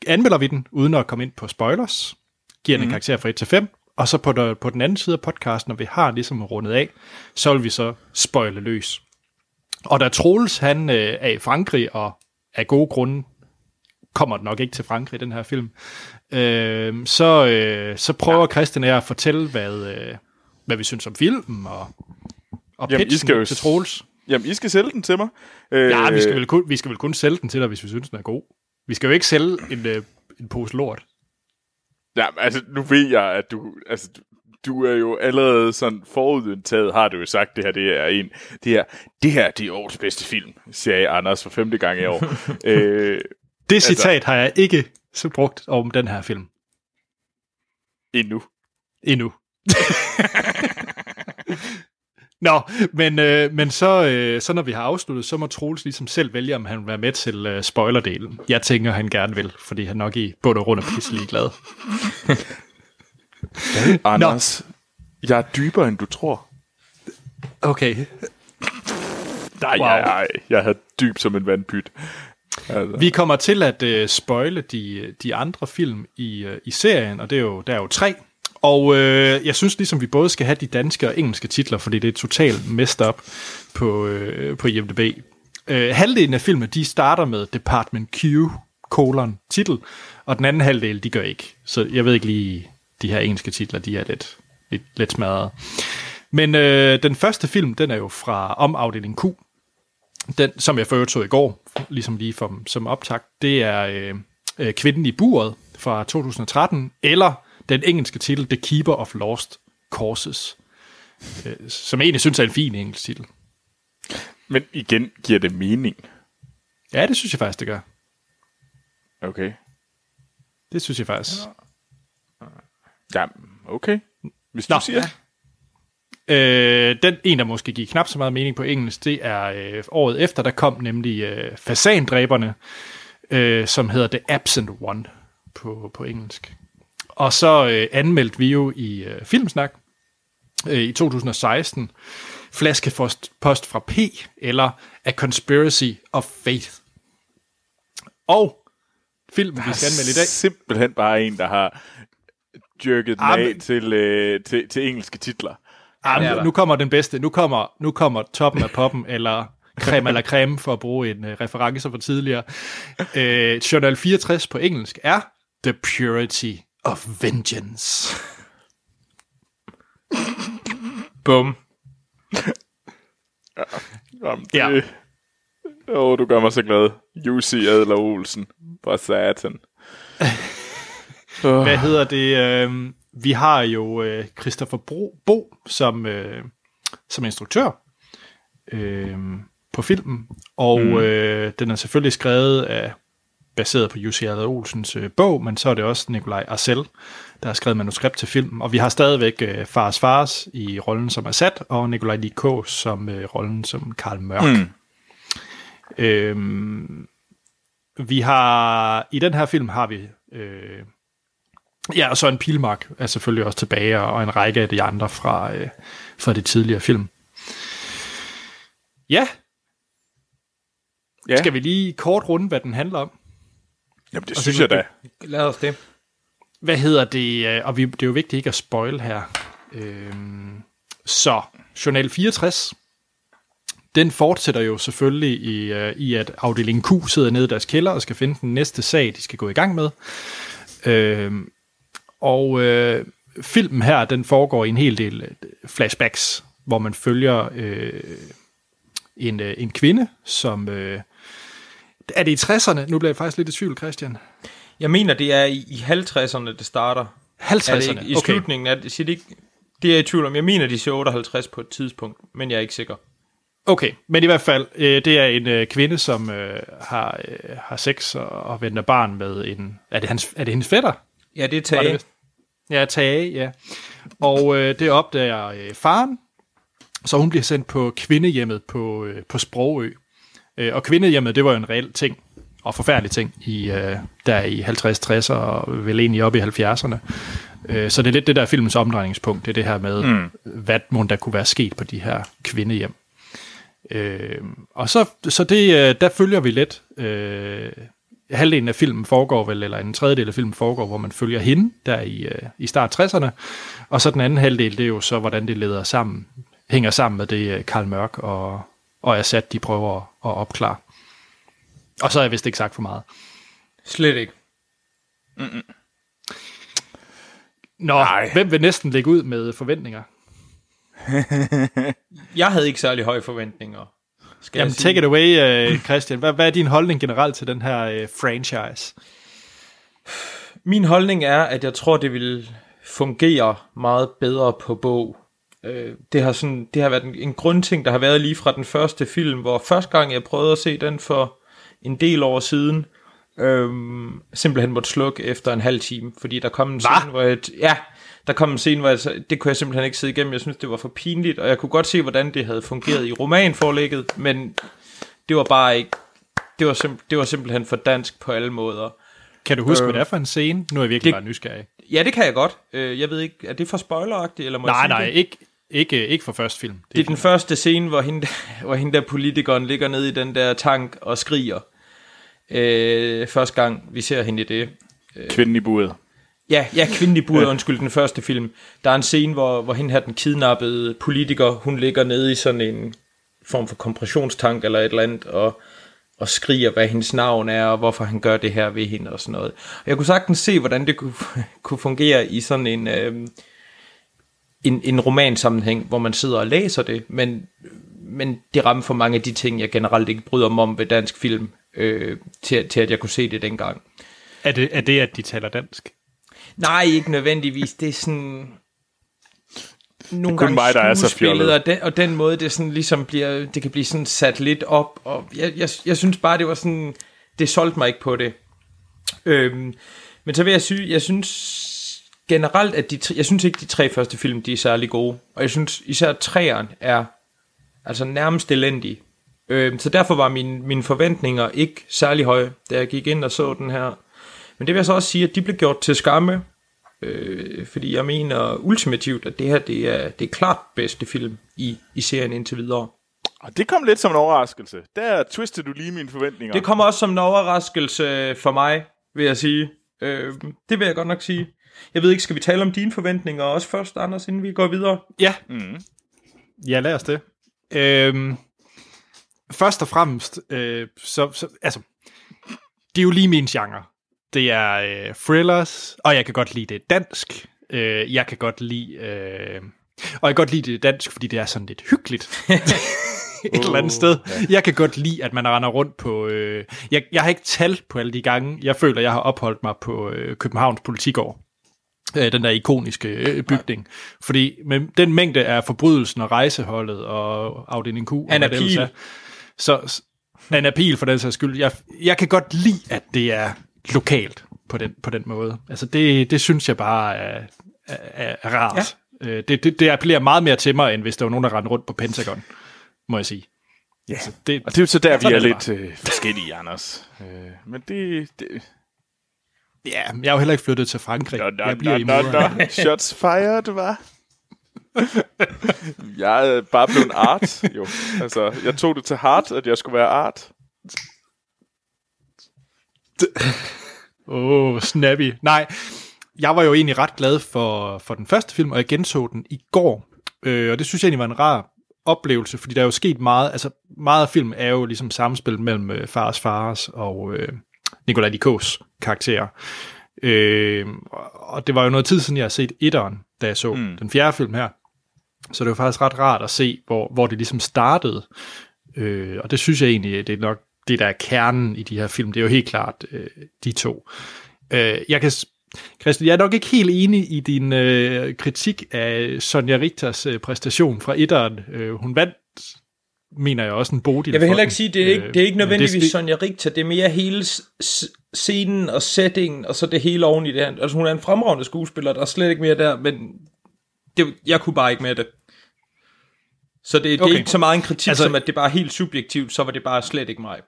anmelder vi den, uden at komme ind på spoilers. Giver den mm. en karakter fra 1 til 5. Og så på, der, på den anden side af podcasten, når vi har ligesom rundet af, så vil vi så spoile løs. Og da Troels, han øh, er i Frankrig, og af gode grunde kommer nok ikke til Frankrig, den her film, øh, så, øh, så prøver ja. Christian at fortælle, hvad, øh, hvad vi synes om filmen, og, og Jamen, I skal jo, til Troels. Jamen, I skal sælge den til mig. Øh, ja, vi skal, vel kun, vi skal vel kun sælge den til dig, hvis vi synes, den er god. Vi skal jo ikke sælge en, øh, en pose lort. Ja, altså, nu ved jeg, at du, altså, du er jo allerede sådan forudindtaget, har du jo sagt, det her, det er en, det her, det her, det er årets bedste film, siger Anders for femte gang i år. øh, det altså, citat har jeg ikke så brugt om den her film. Endnu. Endnu. Nå, men, øh, men så, øh, så når vi har afsluttet, så må Troels ligesom selv vælge, om han vil være med til øh, spoilerdelen. Jeg tænker, han gerne vil, fordi han nok i bund og grund er pisselig glad. Anders, Nå. jeg er dybere, end du tror. Okay. Nej, wow. jeg, jeg er dyb som en vandpyt. Altså. Vi kommer til at uh, spoile de, de andre film i, uh, i serien, og det er jo, der er jo tre. Og uh, jeg synes ligesom, vi både skal have de danske og engelske titler, fordi det er totalt messed up på, uh, på IMDb. Uh, halvdelen af filmen, de starter med Department Q, colon, titel, og den anden halvdel, de gør ikke. Så jeg ved ikke lige, de her engelske titler, de er lidt, lidt, lidt smadret. Men øh, den første film, den er jo fra om afdeling Q, den, som jeg førte så i går, ligesom lige for, som optakt, det er øh, øh, Kvinden i buret fra 2013, eller den engelske titel The Keeper of Lost Courses, øh, som jeg egentlig synes er en fin engelsk titel. Men igen, giver det mening? Ja, det synes jeg faktisk, det gør. Okay. Det synes jeg faktisk. Ja, okay. Hvis du Nå, siger Øh, den en, der måske giver knap så meget mening på engelsk, det er øh, året efter, der kom nemlig øh, Fasandræberne, øh, som hedder The Absent One på, på engelsk. Og så øh, anmeldte vi jo i øh, Filmsnak øh, i 2016 Flaskepost post fra P, eller A Conspiracy of Faith. Og filmen, vi skal anmelde i dag... simpelthen bare en, der har dyrket den af til, øh, til, til engelske titler. Ja, nu, nu kommer den bedste. Nu kommer, nu kommer toppen af poppen, eller creme eller creme, for at bruge en uh, reference fra tidligere. Uh, Journal 64 på engelsk er The Purity of Vengeance. Bum. ja. Jamen, det, ja. Åh, oh, du gør mig så glad. Jussi Adler Olsen. For satan. Hvad hedder det? Øh, vi har jo øh, Christopher Bro, Bo som, øh, som instruktør øh, på filmen, og mm. øh, den er selvfølgelig skrevet af baseret på Jussi Adler Olsens øh, bog, men så er det også Nikolaj Arcel, der har skrevet manuskript til filmen. Og vi har stadigvæk øh, Fars Fars i rollen som Assad, og Nikolaj Likå som øh, rollen som Karl Mørk. Mm. Øhm, vi har, i den her film har vi øh, Ja, og så en pilmark er selvfølgelig også tilbage, og en række af de andre fra, øh, fra det tidligere film. Ja. Ja, Skal vi lige kort runde, hvad den handler om? Jamen, det Og synes jeg da. Lad os det. Hvad hedder det? øh, Og vi, det er jo vigtigt ikke at spoil her. Øhm, så, Journal 64, den fortsætter jo selvfølgelig i, øh, i, at afdeling Q sidder nede i deres kælder og skal finde den næste sag, de skal gå i gang med. Øhm, og øh, filmen her, den foregår i en hel del øh, flashbacks, hvor man følger øh, en, øh, en kvinde, som... Øh, er det i 60'erne? Nu bliver jeg faktisk lidt i tvivl, Christian. Jeg mener, det er i, i 50'erne, det starter. Er det 50'erne? ikke, I slutningen af det, siger det ikke, det er jeg i tvivl om. Jeg mener, de siger 58 på et tidspunkt, men jeg er ikke sikker. Okay, men i hvert fald, øh, det er en øh, kvinde, som øh, har, øh, har sex og, og venter barn med en... Er det, hans, er det hendes fætter? Ja, det er det Tage. vist? Ja, Tage, ja. Og øh, det opdager øh, faren, så hun bliver sendt på kvindehjemmet på, øh, på Sprogø. Øh, og kvindehjemmet, det var jo en reel ting, og forfærdelig ting, i, øh, der i 50-60'erne og vel egentlig op i 70'erne. Øh, så det er lidt det der filmens omdrejningspunkt, det er det her med, mm. hvad må der kunne være sket på de her kvindehjem. Øh, og så, så det, øh, der følger vi lidt. Øh, halvdelen af filmen foregår vel, eller en tredjedel af filmen foregår, hvor man følger hende der i, øh, i start 60'erne. Og så den anden halvdel, det er jo så, hvordan det leder sammen, hænger sammen med det, øh, Karl Mørk og, og Assad, de prøver at, at opklare. Og så har jeg vist ikke sagt for meget. Slet ikke. Nå, Nej. hvem vil næsten lægge ud med forventninger? Jeg havde ikke særlig høje forventninger. Skal Jamen, jeg sige. take it away, øh, Christian. Hvad, hvad er din holdning generelt til den her øh, franchise? Min holdning er, at jeg tror, det vil fungere meget bedre på bog. Øh, det, har sådan, det har været en, en grundting, der har været lige fra den første film, hvor første gang jeg prøvede at se den for en del år siden, øhm, simpelthen måtte slukke efter en halv time, fordi der kom en Hva? scene, hvor jeg, ja, der kom en scene, hvor jeg, det kunne jeg simpelthen ikke sidde igennem. Jeg synes, det var for pinligt, og jeg kunne godt se, hvordan det havde fungeret i romanforlægget, men det var bare ikke, det var, simp- det var simpelthen for dansk på alle måder. Kan du huske, Øh, hvad det er for en scene? Nu er jeg virkelig det- bare nysgerrig. Ja, det kan jeg godt. Øh, jeg ved ikke, er det for spoileragtigt, eller må jeg Nej, sige nej, det? ikke, ikke, ikke for første film. Det er den første scene, hvor hende, hvor hende der politikeren ligger nede i den der tank og skriger. Øh, første gang, vi ser hende i det. Kvinden i buret. Ja, ja, kvinden i buret, undskyld, den første film. Der er en scene, hvor, hvor hende her, den kidnappede politiker, hun ligger nede i sådan en form for kompressionstank eller et eller andet, og, og skriger, hvad hendes navn er, og hvorfor han gør det her ved hende og sådan noget. Og jeg kunne sagtens se, hvordan det kunne, kunne fungere i sådan en, øh, en, en romansammenhæng, hvor man sidder og læser det, men, men det rammer for mange af de ting, jeg generelt ikke bryder mig om ved dansk film, øh, til, til at jeg kunne se det dengang. Er det, er det, at de taler dansk? Nej, ikke nødvendigvis. Det er sådan... Nogle kun mig, der er så fjollet. og den, og den måde, det sådan ligesom bliver, det kan blive sådan sat lidt op, og jeg, jeg, jeg synes bare, det var sådan, det solgte mig ikke på det. Øhm, men så vil jeg sige, jeg synes generelt, at de, tre- jeg synes ikke, de tre første film, de er særlig gode, og jeg synes især træeren er altså nærmest elendig. Øhm, så derfor var mine, mine forventninger ikke særlig høje, da jeg gik ind og så den her. Men det vil jeg så også sige, at de blev gjort til skamme, øh, fordi jeg mener ultimativt, at det her det er, det er klart bedste film i, i serien indtil videre. Og det kom lidt som en overraskelse. Der twistede du lige mine forventninger. Det kommer også som en overraskelse for mig, vil jeg sige. Øh, det vil jeg godt nok sige. Jeg ved ikke, skal vi tale om dine forventninger også først, Anders, inden vi går videre? Ja. Mm. Ja, lad os det. Øhm, først og fremmest, øh, så, så, altså, det er jo lige min genre. Det er øh, thrillers, og jeg kan godt lide det dansk. Øh, jeg kan godt lide... Øh, og jeg kan godt lide det dansk, fordi det er sådan lidt hyggeligt. Et eller andet sted. Jeg kan godt lide, at man render rundt på... Øh, jeg, jeg har ikke talt på alle de gange, jeg føler, jeg har opholdt mig på øh, Københavns Politigård øh, den der ikoniske øh, bygning. Fordi med den mængde af forbrydelsen og rejseholdet og afdeling Q, Anna Pihl. er, så Anna Pil for den sags skyld, jeg, jeg kan godt lide, at det er lokalt på den, på den måde. Altså det, det synes jeg bare er, er, er rart. Ja. Øh, det, det, det appellerer meget mere til mig, end hvis der var nogen, der rendte rundt på Pentagon, må jeg sige. Ja. Altså, det, Og det er jo så der, vi er lidt øh, forskellige, Anders. Øh, men det... det ja, jeg er jo heller ikke flyttet til Frankrig. nå, nå, jeg bliver nå, nå, nå. Shots fired, var. jeg er bare blevet art, jo. Altså, jeg tog det til heart, at jeg skulle være art. Åh, oh, snappy. Nej, jeg var jo egentlig ret glad for, for den første film, og jeg genså den i går. Øh, og det synes jeg egentlig var en rar oplevelse, fordi der er jo sket meget, altså meget af filmen er jo ligesom samspil mellem øh, Fars Fars og øh, Nikolaj Likos karakterer. Øh, og det var jo noget tid siden, jeg har set etteren, da jeg så mm. den fjerde film her. Så det var faktisk ret rart at se, hvor, hvor det ligesom startede. Øh, og det synes jeg egentlig, det er nok det, der er kernen i de her film. Det er jo helt klart øh, de to. Øh, jeg kan Christian, jeg er nok ikke helt enig i din øh, kritik af Sonja Richters øh, præstation fra etteren. Øh, hun vandt, mener jeg også, en Bodil Jeg vil heller ikke sige, det er ikke, det er ikke nødvendigvis det, Sonja Richter, det er mere hele scenen og settingen, og så det hele oven i det her. Altså hun er en fremragende skuespiller, der er slet ikke mere der, men det, jeg kunne bare ikke med det. Så det, det okay. er ikke så meget en kritik, altså, som at det bare er helt subjektivt, så var det bare slet ikke mig.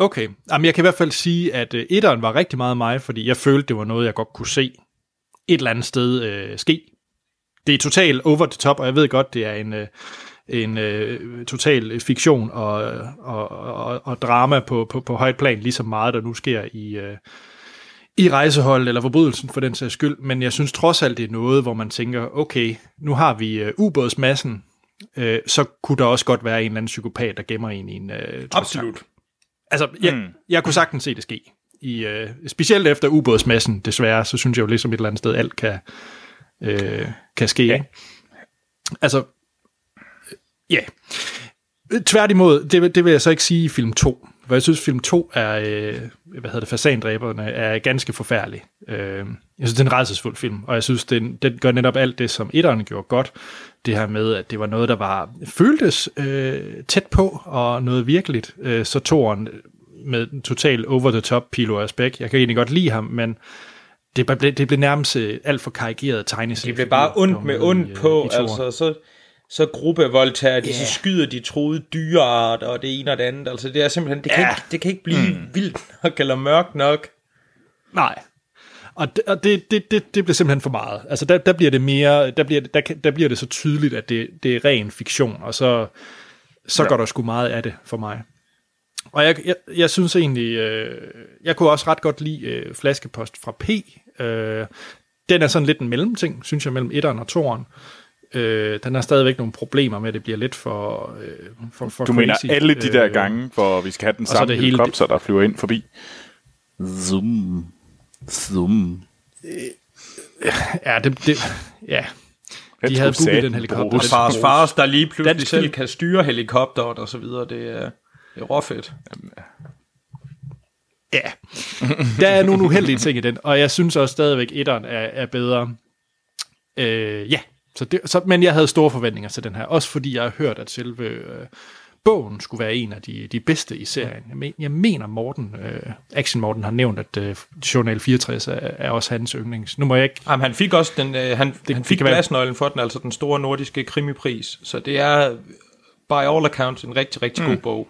Okay, Jamen, jeg kan i hvert fald sige, at uh, etteren var rigtig meget mig, fordi jeg følte, det var noget, jeg godt kunne se et eller andet sted øh, ske. Det er totalt over the top, og jeg ved godt, det er en, øh, en øh, total fiktion og, og, og, og drama på, på, på højt plan, ligesom meget, der nu sker i, øh, i rejseholdet, eller forbrydelsen for den sags skyld. Men jeg synes trods alt, det er noget, hvor man tænker, okay, nu har vi øh, ubådsmassen, øh, så kunne der også godt være en eller anden psykopat, der gemmer en i en øh, Absolut. Altså, jeg, mm. jeg kunne sagtens se det ske. I, øh, specielt efter ubådsmassen, desværre, så synes jeg jo ligesom et eller andet sted, alt kan, øh, kan ske. Ja. Altså, ja. Tværtimod, det, det vil jeg så ikke sige i film 2. For jeg synes, film 2 er, øh, hvad hedder det, fasandræberne, er ganske forfærdelig. Øh, jeg synes, det er en rejsesfuld film, og jeg synes, den, den gør netop alt det, som etteren gjorde godt. Det her med, at det var noget, der var føltes øh, tæt på, og noget virkeligt. Øh, så toren med en total over-the-top Pilo Asbæk. Jeg kan egentlig godt lide ham, men det blev, det blev nærmest øh, alt for karikeret tegneserie. Det blev bare ondt med ondt på, i, i altså så så gruppevoldtager de, yeah. så skyder de troede dyreart, og det ene og det andet. Altså det er simpelthen, det kan, yeah. ikke, det kan ikke blive mm. vildt nok, eller mørkt nok. Nej. Og det, og det, det, det, det bliver simpelthen for meget. Altså der, der bliver det mere, der bliver, der, der bliver det så tydeligt, at det, det er ren fiktion, og så, så ja. går der sgu meget af det for mig. Og jeg, jeg, jeg synes egentlig, øh, jeg kunne også ret godt lide øh, Flaskepost fra P. Øh, den er sådan lidt en mellemting, synes jeg, mellem etteren og toeren. Øh, den har stadigvæk nogle problemer med, at det bliver lidt for, øh, for, for Du crazy. mener alle de der øh, gange, hvor vi skal have den samme helikopter, der flyver ind forbi? Zoom. Zoom. Ja, det, det, ja. De havde booket den helikopter. Og fars fars, der lige pludselig Dansk selv kan styre helikopteret og så videre, det er, det er råfedt. Ja, der er nogle uheldige ting i den, og jeg synes også stadigvæk, at etteren er, er bedre. Øh, ja, så det, så, men jeg havde store forventninger til den her, også fordi jeg har hørt, at selve øh, bogen skulle være en af de, de bedste i serien. Jeg, men, jeg mener, Morten, øh, Action Morten har nævnt, at øh, Journal 64 er, er også hans yndlings. Nu må jeg ikke... Jamen, han fik også den, øh, han, det, han fik glasnøglen for den, altså den store nordiske krimipris. Så det er, by all accounts, en rigtig, rigtig mm. god bog.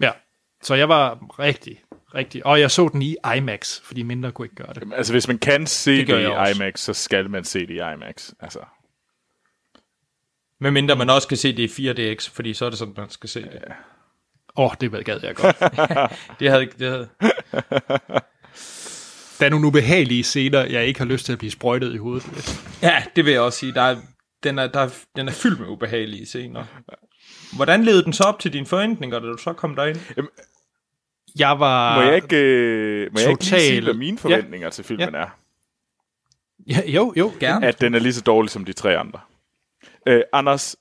Ja, så jeg var rigtig, rigtig... Og jeg så den i IMAX, fordi mindre kunne ikke gøre det. Jamen, altså, hvis man kan se det, det i også. IMAX, så skal man se det i IMAX. Altså. Medmindre man også kan se det i 4DX, fordi så er det sådan, man skal se det. Åh, oh, det gad jeg godt. det havde... Det havde. Der er nogle ubehagelige scener, jeg ikke har lyst til at blive sprøjtet i hovedet. Ja, det vil jeg også sige. Der er, den, er, der er, den er fyldt med ubehagelige scener. Hvordan levede den så op til dine forventninger, da du så kom derind? Jamen, jeg var... Må jeg ikke, øh, må total... jeg ikke lige sige, hvad mine forventninger ja. til filmen ja. er? Ja, jo, jo, gerne. At den er lige så dårlig som de tre andre. Øh, Anders...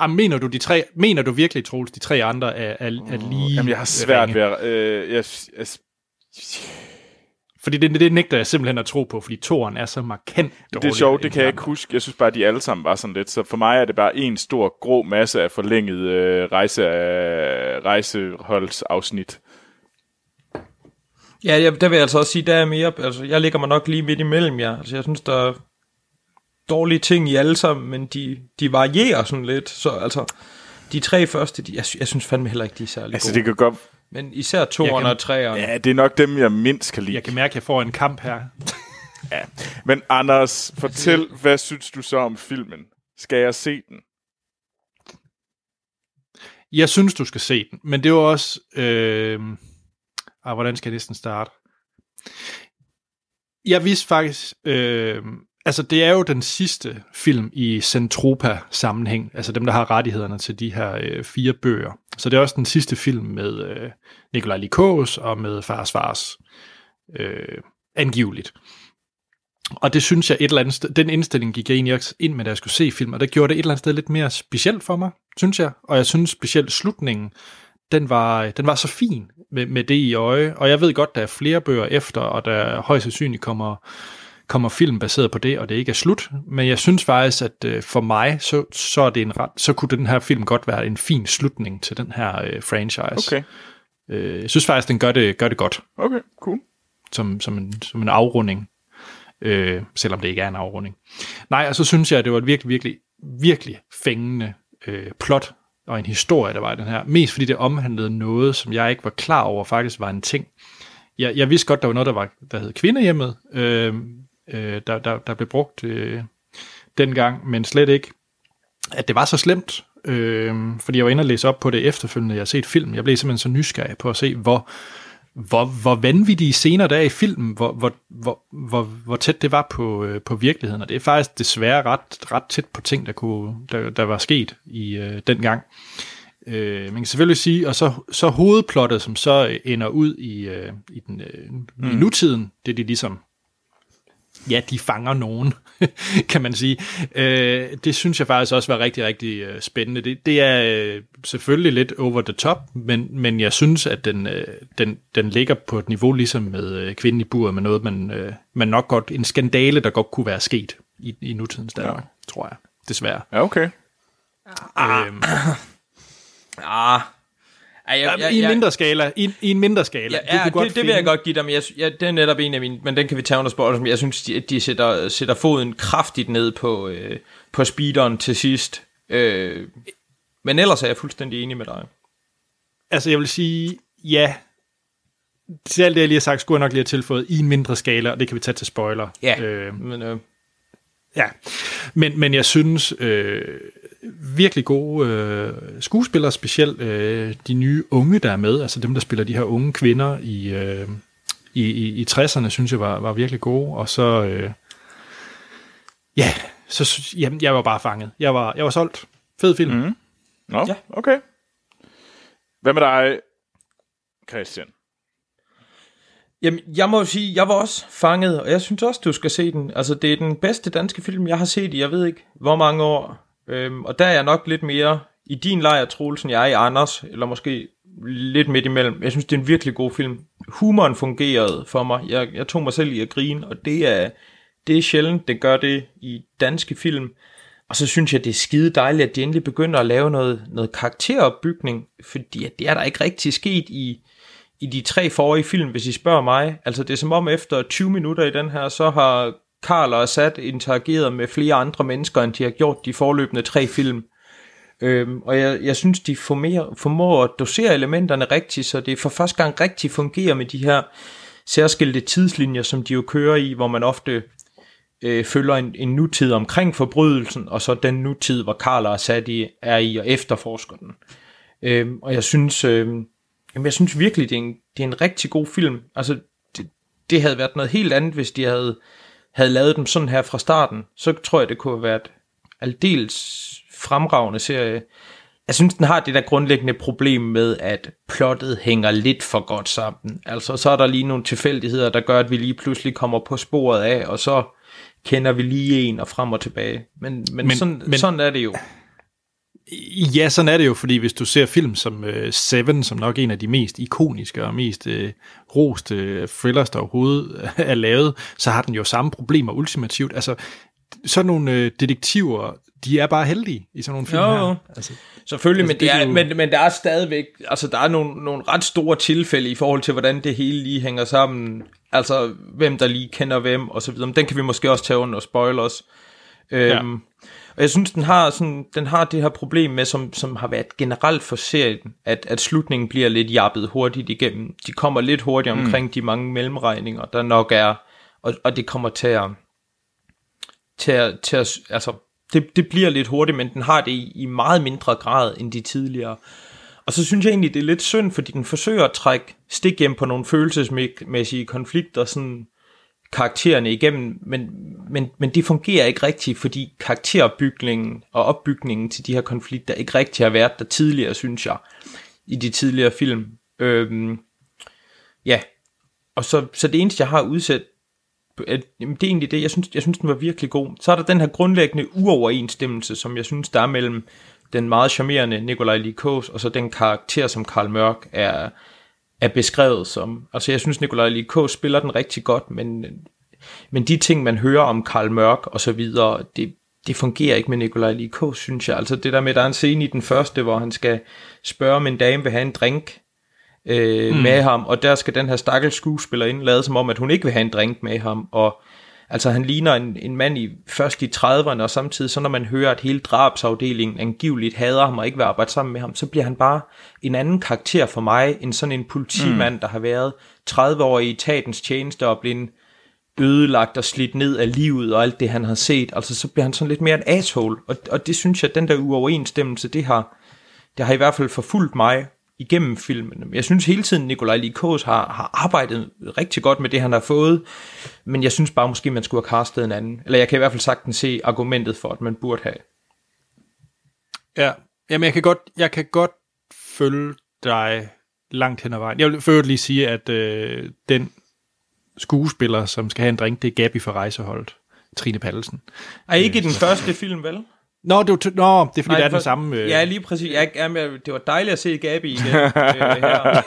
Jamen, mener du, de tre, mener du virkelig, Troels, de tre andre er, er, er lige Jamen, jeg har svært ringe? ved at... Øh, jeg, jeg, fordi det, det nægter jeg simpelthen at tro på, fordi toren er så markant dårlig. Det er sjovt, det kan jeg ikke huske. Jeg synes bare, at de alle sammen var sådan lidt. Så for mig er det bare en stor, grå masse af forlænget øh, rejse, øh, rejseholdsafsnit. Ja, jeg, der vil jeg altså også sige, der er mere, altså jeg ligger mig nok lige midt imellem jer. Altså jeg synes, der er dårlige ting i alle sammen, men de, de varierer sådan lidt. Så altså, de tre første, de, jeg, jeg synes fandme heller ikke, de er særlig altså, gode. det kan godt... Men især toerne og treerne. Ja, det er nok dem, jeg mindst kan lide. Jeg kan mærke, at jeg får en kamp her. ja. Men Anders, fortæl, hvad synes du så om filmen? Skal jeg se den? Jeg synes, du skal se den, men det var også... Øh og hvordan skal jeg næsten starte? Jeg vidste faktisk, øh, altså det er jo den sidste film i Centropa-sammenhæng, altså dem, der har rettighederne til de her øh, fire bøger. Så det er også den sidste film med øh, Nikolaj Likos og med Fars Fars, øh, angiveligt. Og det synes jeg et eller andet sted, den indstilling gik jeg egentlig også ind med, da jeg skulle se film, og det gjorde det et eller andet sted lidt mere specielt for mig, synes jeg. Og jeg synes specielt slutningen, den var, den var så fin med, med det i øje. Og jeg ved godt, der er flere bøger efter, og der højst sandsynligt kommer, kommer film baseret på det, og det ikke er slut. Men jeg synes faktisk, at øh, for mig, så, så, er det en ret, så kunne den her film godt være en fin slutning til den her øh, franchise. Okay. Øh, jeg synes faktisk, den gør det, gør det godt, Okay, cool. som, som, en, som en afrunding. Øh, selvom det ikke er en afrunding. Nej, og så synes jeg, at det var et virkelig, virkelig, virkelig fængende øh, plot og en historie, der var i den her. Mest fordi det omhandlede noget, som jeg ikke var klar over faktisk var en ting. Jeg, jeg vidste godt, der var noget, der, var, der hed kvindehjemmet, øh, øh, der, der, der blev brugt øh, dengang, men slet ikke, at det var så slemt. Øh, fordi jeg var inde og læse op på det efterfølgende, jeg har set film. Jeg blev simpelthen så nysgerrig på at se, hvor, hvor, hvor vanvittige scener der er i filmen, hvor, hvor, hvor, hvor, hvor tæt det var på, øh, på virkeligheden. Og det er faktisk desværre ret, ret tæt på ting, der, kunne, der, der var sket i øh, den gang. Øh, man kan selvfølgelig sige, og så, så hovedplottet, som så ender ud i, øh, i, den, øh, mm. i nutiden, det er de ligesom ja, de fanger nogen, kan man sige. Øh, det synes jeg faktisk også var rigtig, rigtig øh, spændende. Det, det er øh, selvfølgelig lidt over the top, men, men jeg synes, at den, øh, den, den ligger på et niveau ligesom med øh, kvinden i buret, med noget, man, øh, man nok godt, en skandale, der godt kunne være sket i, i nutidens Danmark, ja. tror jeg, desværre. Ja, okay. Øhm, Ah, Ej, jeg, I en mindre skala. I, i en mindre skala. Ja, ja Du kunne det, det vil jeg godt give dig, men jeg, ja, det er netop en af mine, men den kan vi tage under sport, som jeg synes, de, de sætter, sætter foden kraftigt ned på, øh, på speederen til sidst. Øh, men ellers er jeg fuldstændig enig med dig. Altså, jeg vil sige, ja, til alt det, jeg lige har sagt, skulle jeg nok lige have tilføjet i en mindre skala, og det kan vi tage til spoiler. Ja, øh, men øh, Ja, men, men jeg synes øh, virkelig gode øh, skuespillere, specielt øh, de nye unge, der er med, altså dem, der spiller de her unge kvinder i, øh, i, i, i 60'erne, synes jeg var, var virkelig gode, og så, øh, ja, så jamen, jeg var bare fanget. Jeg var, jeg var solgt. Fed film. Mm. Nå, Ja. ja. okay. Hvad med dig, Christian? Jamen, jeg må jo sige, jeg var også fanget, og jeg synes også, du skal se den. Altså, det er den bedste danske film, jeg har set i, jeg ved ikke, hvor mange år. Øhm, og der er jeg nok lidt mere i din lejr, Troels, end jeg er i Anders, eller måske lidt midt imellem. Jeg synes, det er en virkelig god film. Humoren fungerede for mig. Jeg, jeg tog mig selv i at grine, og det er, det er sjældent, det gør det i danske film. Og så synes jeg, det er skide dejligt, at de endelig begynder at lave noget, noget karakteropbygning, fordi at det er der ikke rigtig sket i, i de tre forrige film, hvis I spørger mig. Altså det er som om efter 20 minutter i den her, så har Karl og Assad interageret med flere andre mennesker, end de har gjort de forløbende tre film. Øhm, og jeg, jeg synes, de formår, formår at dosere elementerne rigtigt, så det for første gang rigtig fungerer med de her særskilte tidslinjer, som de jo kører i, hvor man ofte øh, følger en, en nutid omkring forbrydelsen, og så den nutid, hvor Karl og Assad i, er i og efterforsker den. Øhm, og jeg synes, øh, jamen, jeg synes virkelig, det er, en, det er en rigtig god film. Altså, det, det havde været noget helt andet, hvis de havde, havde lavet dem sådan her fra starten. Så tror jeg, det kunne have været aldeles fremragende serie. Jeg synes, den har det der grundlæggende problem med, at plottet hænger lidt for godt sammen. Altså, så er der lige nogle tilfældigheder, der gør, at vi lige pludselig kommer på sporet af, og så kender vi lige en og frem og tilbage. Men, men, men, sådan, men- sådan er det jo. Ja, sådan er det jo, fordi hvis du ser film som øh, Seven, som nok er en af de mest ikoniske og mest øh, roste øh, thrillers, der overhovedet er lavet, så har den jo samme problemer ultimativt. Altså, sådan nogle øh, detektiver, de er bare heldige i sådan nogle film Jo, her. Altså, Selvfølgelig, Altså, men, det er jo- men, men der er stadigvæk, altså der er nogle, nogle ret store tilfælde i forhold til, hvordan det hele lige hænger sammen. Altså, hvem der lige kender hvem, og så videre. Men den kan vi måske også tage under og spoilers. Øhm, Og jeg synes, den har, sådan, den har det her problem med, som, som har været generelt for serien, at, at slutningen bliver lidt jappet hurtigt igennem. De kommer lidt hurtigt omkring mm. de mange mellemregninger, der nok er, og, og det kommer til at, til at, til at altså, det, det bliver lidt hurtigt, men den har det i, i meget mindre grad end de tidligere. og så synes jeg egentlig, det er lidt synd, fordi den forsøger at trække stik hjem på nogle følelsesmæssige konflikter, sådan karaktererne igennem, men, men, men det fungerer ikke rigtigt, fordi karakterbygningen og opbygningen til de her konflikter ikke rigtig har været der tidligere, synes jeg, i de tidligere film. Øhm, ja, og så, så det eneste, jeg har udsat, at, jamen, det er egentlig det, jeg synes, jeg synes, den var virkelig god. Så er der den her grundlæggende uoverensstemmelse, som jeg synes, der er mellem den meget charmerende Nikolaj Likos, og så den karakter, som Karl Mørk er, er beskrevet som. Altså jeg synes, Nikolaj Likos spiller den rigtig godt, men, men de ting, man hører om Karl Mørk og så videre, det, det fungerer ikke med Nikolaj Likos, synes jeg. Altså det der med, der er en scene i den første, hvor han skal spørge, om en dame vil have en drink, øh, mm. med ham, og der skal den her stakkels skuespiller ind lade som om, at hun ikke vil have en drink med ham, og altså han ligner en, en mand i først i 30'erne, og samtidig så når man hører, at hele drabsafdelingen angiveligt hader ham og ikke vil arbejde sammen med ham, så bliver han bare en anden karakter for mig, end sådan en politimand, mm. der har været 30 år i etatens tjeneste og blevet ødelagt og slidt ned af livet og alt det, han har set. Altså, så bliver han sådan lidt mere en asshole. Og, og det synes jeg, at den der uoverensstemmelse, det har, det har i hvert fald forfulgt mig igennem filmen. Jeg synes hele tiden, Nikolaj Likos har, har arbejdet rigtig godt med det, han har fået, men jeg synes bare, måske man skulle have castet en anden. Eller jeg kan i hvert fald sagtens se argumentet for, at man burde have. Ja, Jamen, jeg kan godt, jeg kan godt følge dig langt hen ad vejen. Jeg vil først lige sige, at øh, den skuespiller, som skal have en drink, det er Gabi fra Rejseholdet. Trine Pallesen. Er ikke i den første film, vel? Nå, det, var, nå, det er fordi, Nej, det er den samme... Øh... Ja, lige præcis. Jeg, jeg, det var dejligt at se Gabi igen øh, her.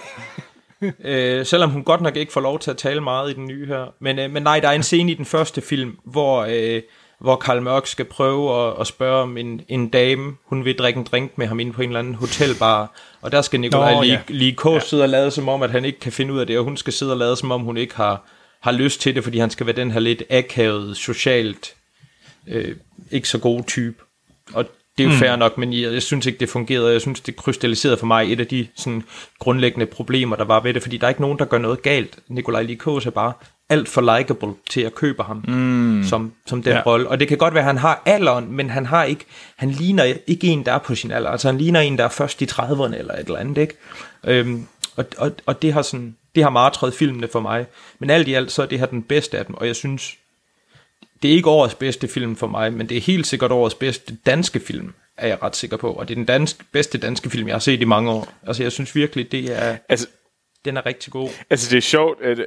øh, selvom hun godt nok ikke får lov til at tale meget i den nye her. Men, øh, men nej, der er en scene i den første film, hvor, øh, hvor Karl Mørk skal prøve at, at spørge om en, en dame, hun vil drikke en drink med ham inde på en eller anden hotelbar. Og der skal Nikolaj lige, ja. lige ja. sidde og lade som om, at han ikke kan finde ud af det, og hun skal sidde og lade som om, hun ikke har, har lyst til det, fordi han skal være den her lidt akavet, socialt, øh, ikke så gode type. Og det er jo mm. fair nok, men jeg, jeg synes ikke, det fungerede. Jeg synes, det krystalliserede for mig et af de sådan, grundlæggende problemer, der var ved det, fordi der er ikke nogen, der gør noget galt. Nikolaj Likos er bare alt for likable til at købe ham mm. som, som den ja. rolle. Og det kan godt være, at han har alderen, men han har ikke, han ligner ikke en, der er på sin alder. Altså han ligner en, der er først i 30'erne eller et eller andet, ikke? Øhm, og, og, og det har sådan, det har martret filmene for mig. Men alt i alt, så er det her den bedste af dem, og jeg synes, det er ikke årets bedste film for mig, men det er helt sikkert årets bedste danske film, er jeg ret sikker på. Og det er den danske, bedste danske film, jeg har set i mange år. Altså, jeg synes virkelig, det er... Altså, den er rigtig god. Altså, det er sjovt. At,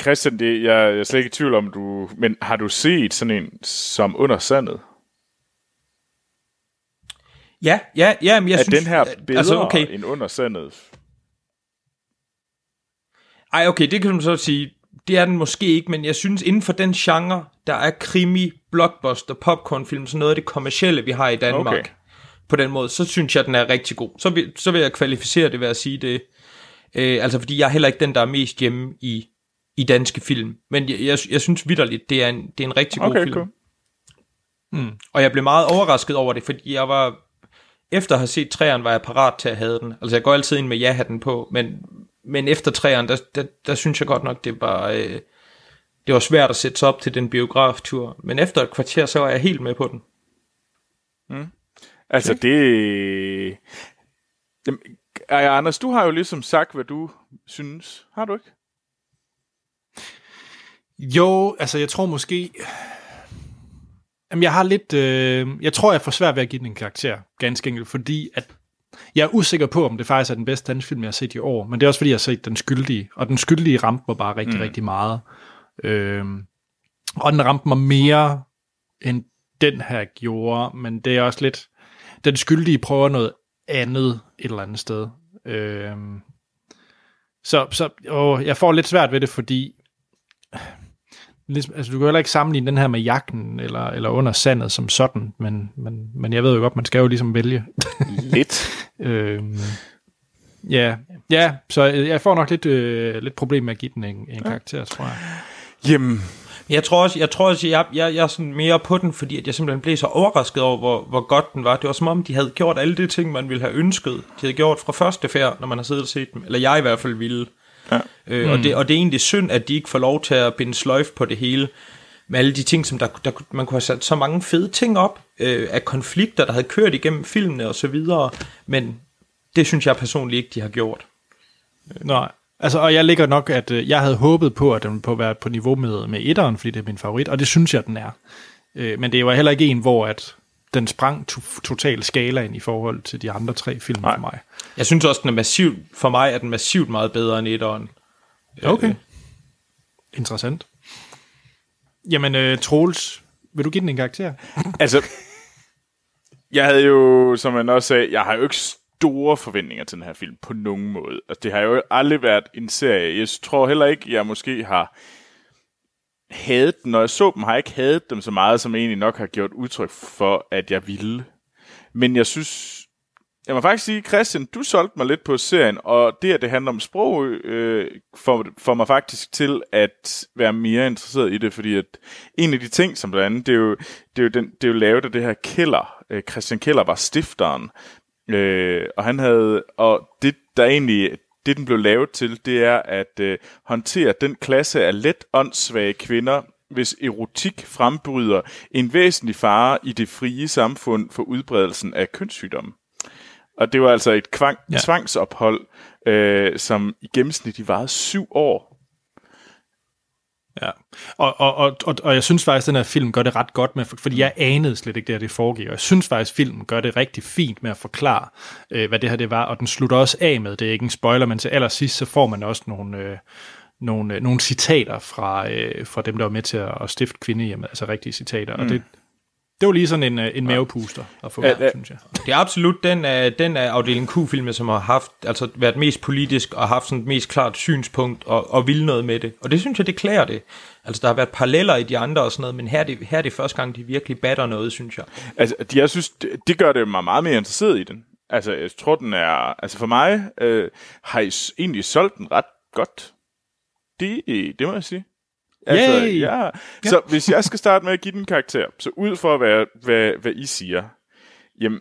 Christian, det, jeg, jeg er slet ikke i tvivl om, du... Men har du set sådan en som Under Sandet? Ja, ja, ja, men jeg er synes... den her bedre altså, okay. end Under Sandet? Ej, okay, det kan man så sige det er den måske ikke, men jeg synes inden for den genre, der er krimi, blockbuster, popcornfilm, sådan noget af det kommercielle, vi har i Danmark, okay. på den måde, så synes jeg, den er rigtig god. Så vil, så vil jeg kvalificere det ved at sige det. Øh, altså, fordi jeg er heller ikke den, der er mest hjemme i, i danske film. Men jeg, jeg, jeg synes vidderligt, det er en, det er en rigtig god okay, film. Cool. Mm. Og jeg blev meget overrasket over det, fordi jeg var... Efter at have set træerne, var jeg parat til at have den. Altså, jeg går altid ind med ja-hatten på, men men efter træerne, der, der, der synes jeg godt nok, det var, øh, det var svært at sætte sig op til den biograftur. Men efter et kvarter, så var jeg helt med på den. Mm. Altså okay. det... Jamen, Anders, du har jo ligesom sagt, hvad du synes. Har du ikke? Jo, altså jeg tror måske... Jamen jeg har lidt... Øh... Jeg tror, jeg får svært ved at give den en karakter, ganske enkelt, fordi at jeg er usikker på, om det faktisk er den bedste dansk film, jeg har set i år, men det er også fordi, jeg har set Den Skyldige, og Den Skyldige ramte mig bare rigtig, mm. rigtig meget. Øhm, og den ramte mig mere, end den her gjorde, men det er også lidt, Den Skyldige prøver noget andet et eller andet sted. Øhm, så så åh, jeg får lidt svært ved det, fordi ligesom, altså, du kan heller ikke sammenligne den her med jagten eller, eller under sandet som sådan, men, men, men jeg ved jo godt, man skal jo ligesom vælge. Lidt. øhm, ja, ja, så jeg får nok lidt, øh, lidt problem med at give den en, en karakter, tror jeg. Jamen, jeg tror også, jeg, tror også, jeg, jeg, jeg er sådan mere på den, fordi at jeg simpelthen blev så overrasket over, hvor, hvor godt den var. Det var som om, de havde gjort alle de ting, man ville have ønsket. De havde gjort fra første færd, når man har siddet og set dem. Eller jeg i hvert fald ville. Ja. Øh, mm. og, det, og det er egentlig synd, at de ikke får lov til at binde sløjf på det hele. Med alle de ting, som der, der man kunne have sat så mange fede ting op øh, af konflikter, der havde kørt igennem filmene og så videre. Men, det synes jeg personligt ikke, de har gjort. Nej. Altså, og jeg ligger nok, at øh, jeg havde håbet på, at den ville på være på niveau med, med etteren, fordi det er min favorit, og det synes jeg, den er. Øh, men det var heller ikke en, hvor at den sprang to- total skalaen i forhold til de andre tre film Nej. for mig. Jeg synes også, den er massivt, for mig er den massivt meget bedre end etteren. Okay. Øh, Interessant. Jamen, øh, Troels, vil du give den en karakter? Altså, jeg havde jo, som man også sagde, jeg har jo ikke store forventninger til den her film på nogen måde. Altså, det har jo aldrig været en serie. Jeg tror heller ikke, jeg måske har hadet dem, Når jeg så dem, har jeg ikke hadet dem så meget, som jeg egentlig nok har gjort udtryk for, at jeg ville. Men jeg synes, jeg må faktisk sige, Christian, du solgte mig lidt på serien, og det, at det handler om sprog, øh, får, får mig faktisk til at være mere interesseret i det, fordi at en af de ting, som blandt andet, det er jo, det er jo, den, det er jo lavet af det her Keller. Øh, Christian Keller var stifteren, øh, og han havde, og det, der egentlig, det den blev lavet til, det er at øh, håndtere den klasse af let åndssvage kvinder, hvis erotik frembryder en væsentlig fare i det frie samfund for udbredelsen af kønssygdomme. Og det var altså et kvang, ja. Tvangsophold, øh, som i gennemsnit i varede syv år. Ja, og, og, og, og, og jeg synes faktisk, at den her film gør det ret godt med, fordi jeg anede slet ikke det her, det foregik, og jeg synes faktisk, at filmen gør det rigtig fint med at forklare, øh, hvad det her det var, og den slutter også af med, det er ikke en spoiler, men til allersidst, så får man også nogle, øh, nogle, øh, nogle citater fra, øh, fra dem, der var med til at, at stifte kvindehjemmet, altså rigtige citater, mm. og det, det var lige sådan en, øh, en mavepuster at få, Ja, ja, synes jeg. Det er absolut den af, den af afdeling Q-filmer, som har haft, altså været mest politisk og haft sådan et mest klart synspunkt og, og vil noget med det. Og det synes jeg, det klæder det. Altså, der har været paralleller i de andre og sådan noget, men her er det, her er det første gang, de virkelig batter noget, synes jeg. Altså, de, jeg synes, det, det gør det mig meget mere interesseret i den. Altså, jeg tror, den er... Altså, for mig øh, har I egentlig solgt den ret godt. Det, det må jeg sige. Altså, Yay! ja. Så hvis jeg skal starte med at give den en karakter, så ud for hvad, hvad, hvad I siger, jamen,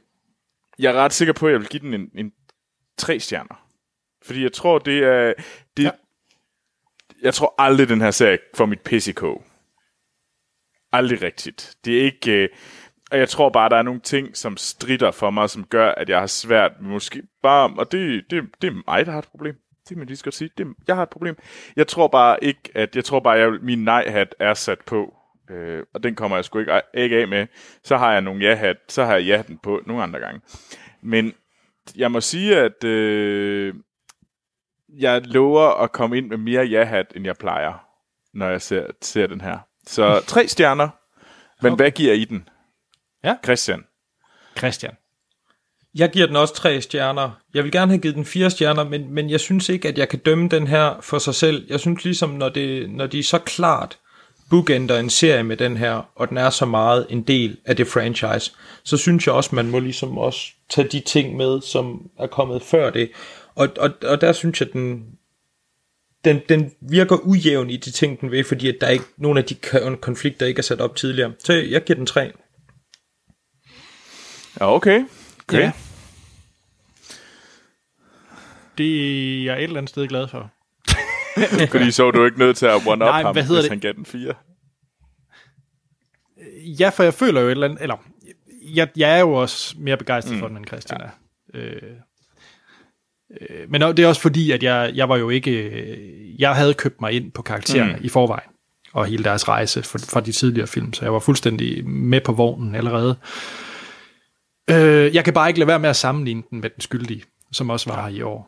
jeg er ret sikker på, at jeg vil give den en, en tre stjerner. Fordi jeg tror, det er... Det, ja. Jeg tror aldrig, den her serie får mit kog. Aldrig rigtigt. Det er ikke... Øh, og jeg tror bare, der er nogle ting, som strider for mig, som gør, at jeg har svært med måske bare... Og det, det, det er mig, der har et problem. Det lige så godt sige. Det, jeg har et problem. Jeg tror bare ikke, at... Jeg tror bare, at min nej-hat er sat på. Øh, og den kommer jeg sgu ikke, ikke af med. Så har jeg nogle ja-hat. Så har jeg ja-hatten på nogle andre gange. Men jeg må sige, at... Øh, jeg lover at komme ind med mere ja-hat, end jeg plejer, når jeg ser, ser den her. Så tre stjerner. Men okay. hvad giver I den? Ja. Christian. Christian. Jeg giver den også tre stjerner. Jeg vil gerne have givet den fire stjerner, men, men jeg synes ikke, at jeg kan dømme den her for sig selv. Jeg synes ligesom, når, det, når de så klart bookender en serie med den her, og den er så meget en del af det franchise, så synes jeg også, man må ligesom også tage de ting med, som er kommet før det. Og, og, og der synes jeg, den, den, den virker ujævn i de ting, den ved, fordi at der er ikke nogen af de konflikter, ikke er sat op tidligere. Så jeg giver den tre. Ja, okay okay. Ja. Det er jeg et eller andet sted glad for. Fordi så er du ikke nødt til at one-up Nej, ham, hvad hedder hvis det? han gav den fire. Ja, for jeg føler jo et eller andet, eller jeg, jeg er jo også mere begejstret mm. for den, end Christian ja. er. Øh, øh, men det er også fordi, at jeg, jeg var jo ikke, jeg havde købt mig ind på karaktererne mm. i forvejen, og hele deres rejse fra, fra de tidligere film, så jeg var fuldstændig med på vognen allerede. Øh, jeg kan bare ikke lade være med at sammenligne den med den skyldige, som også var her i år.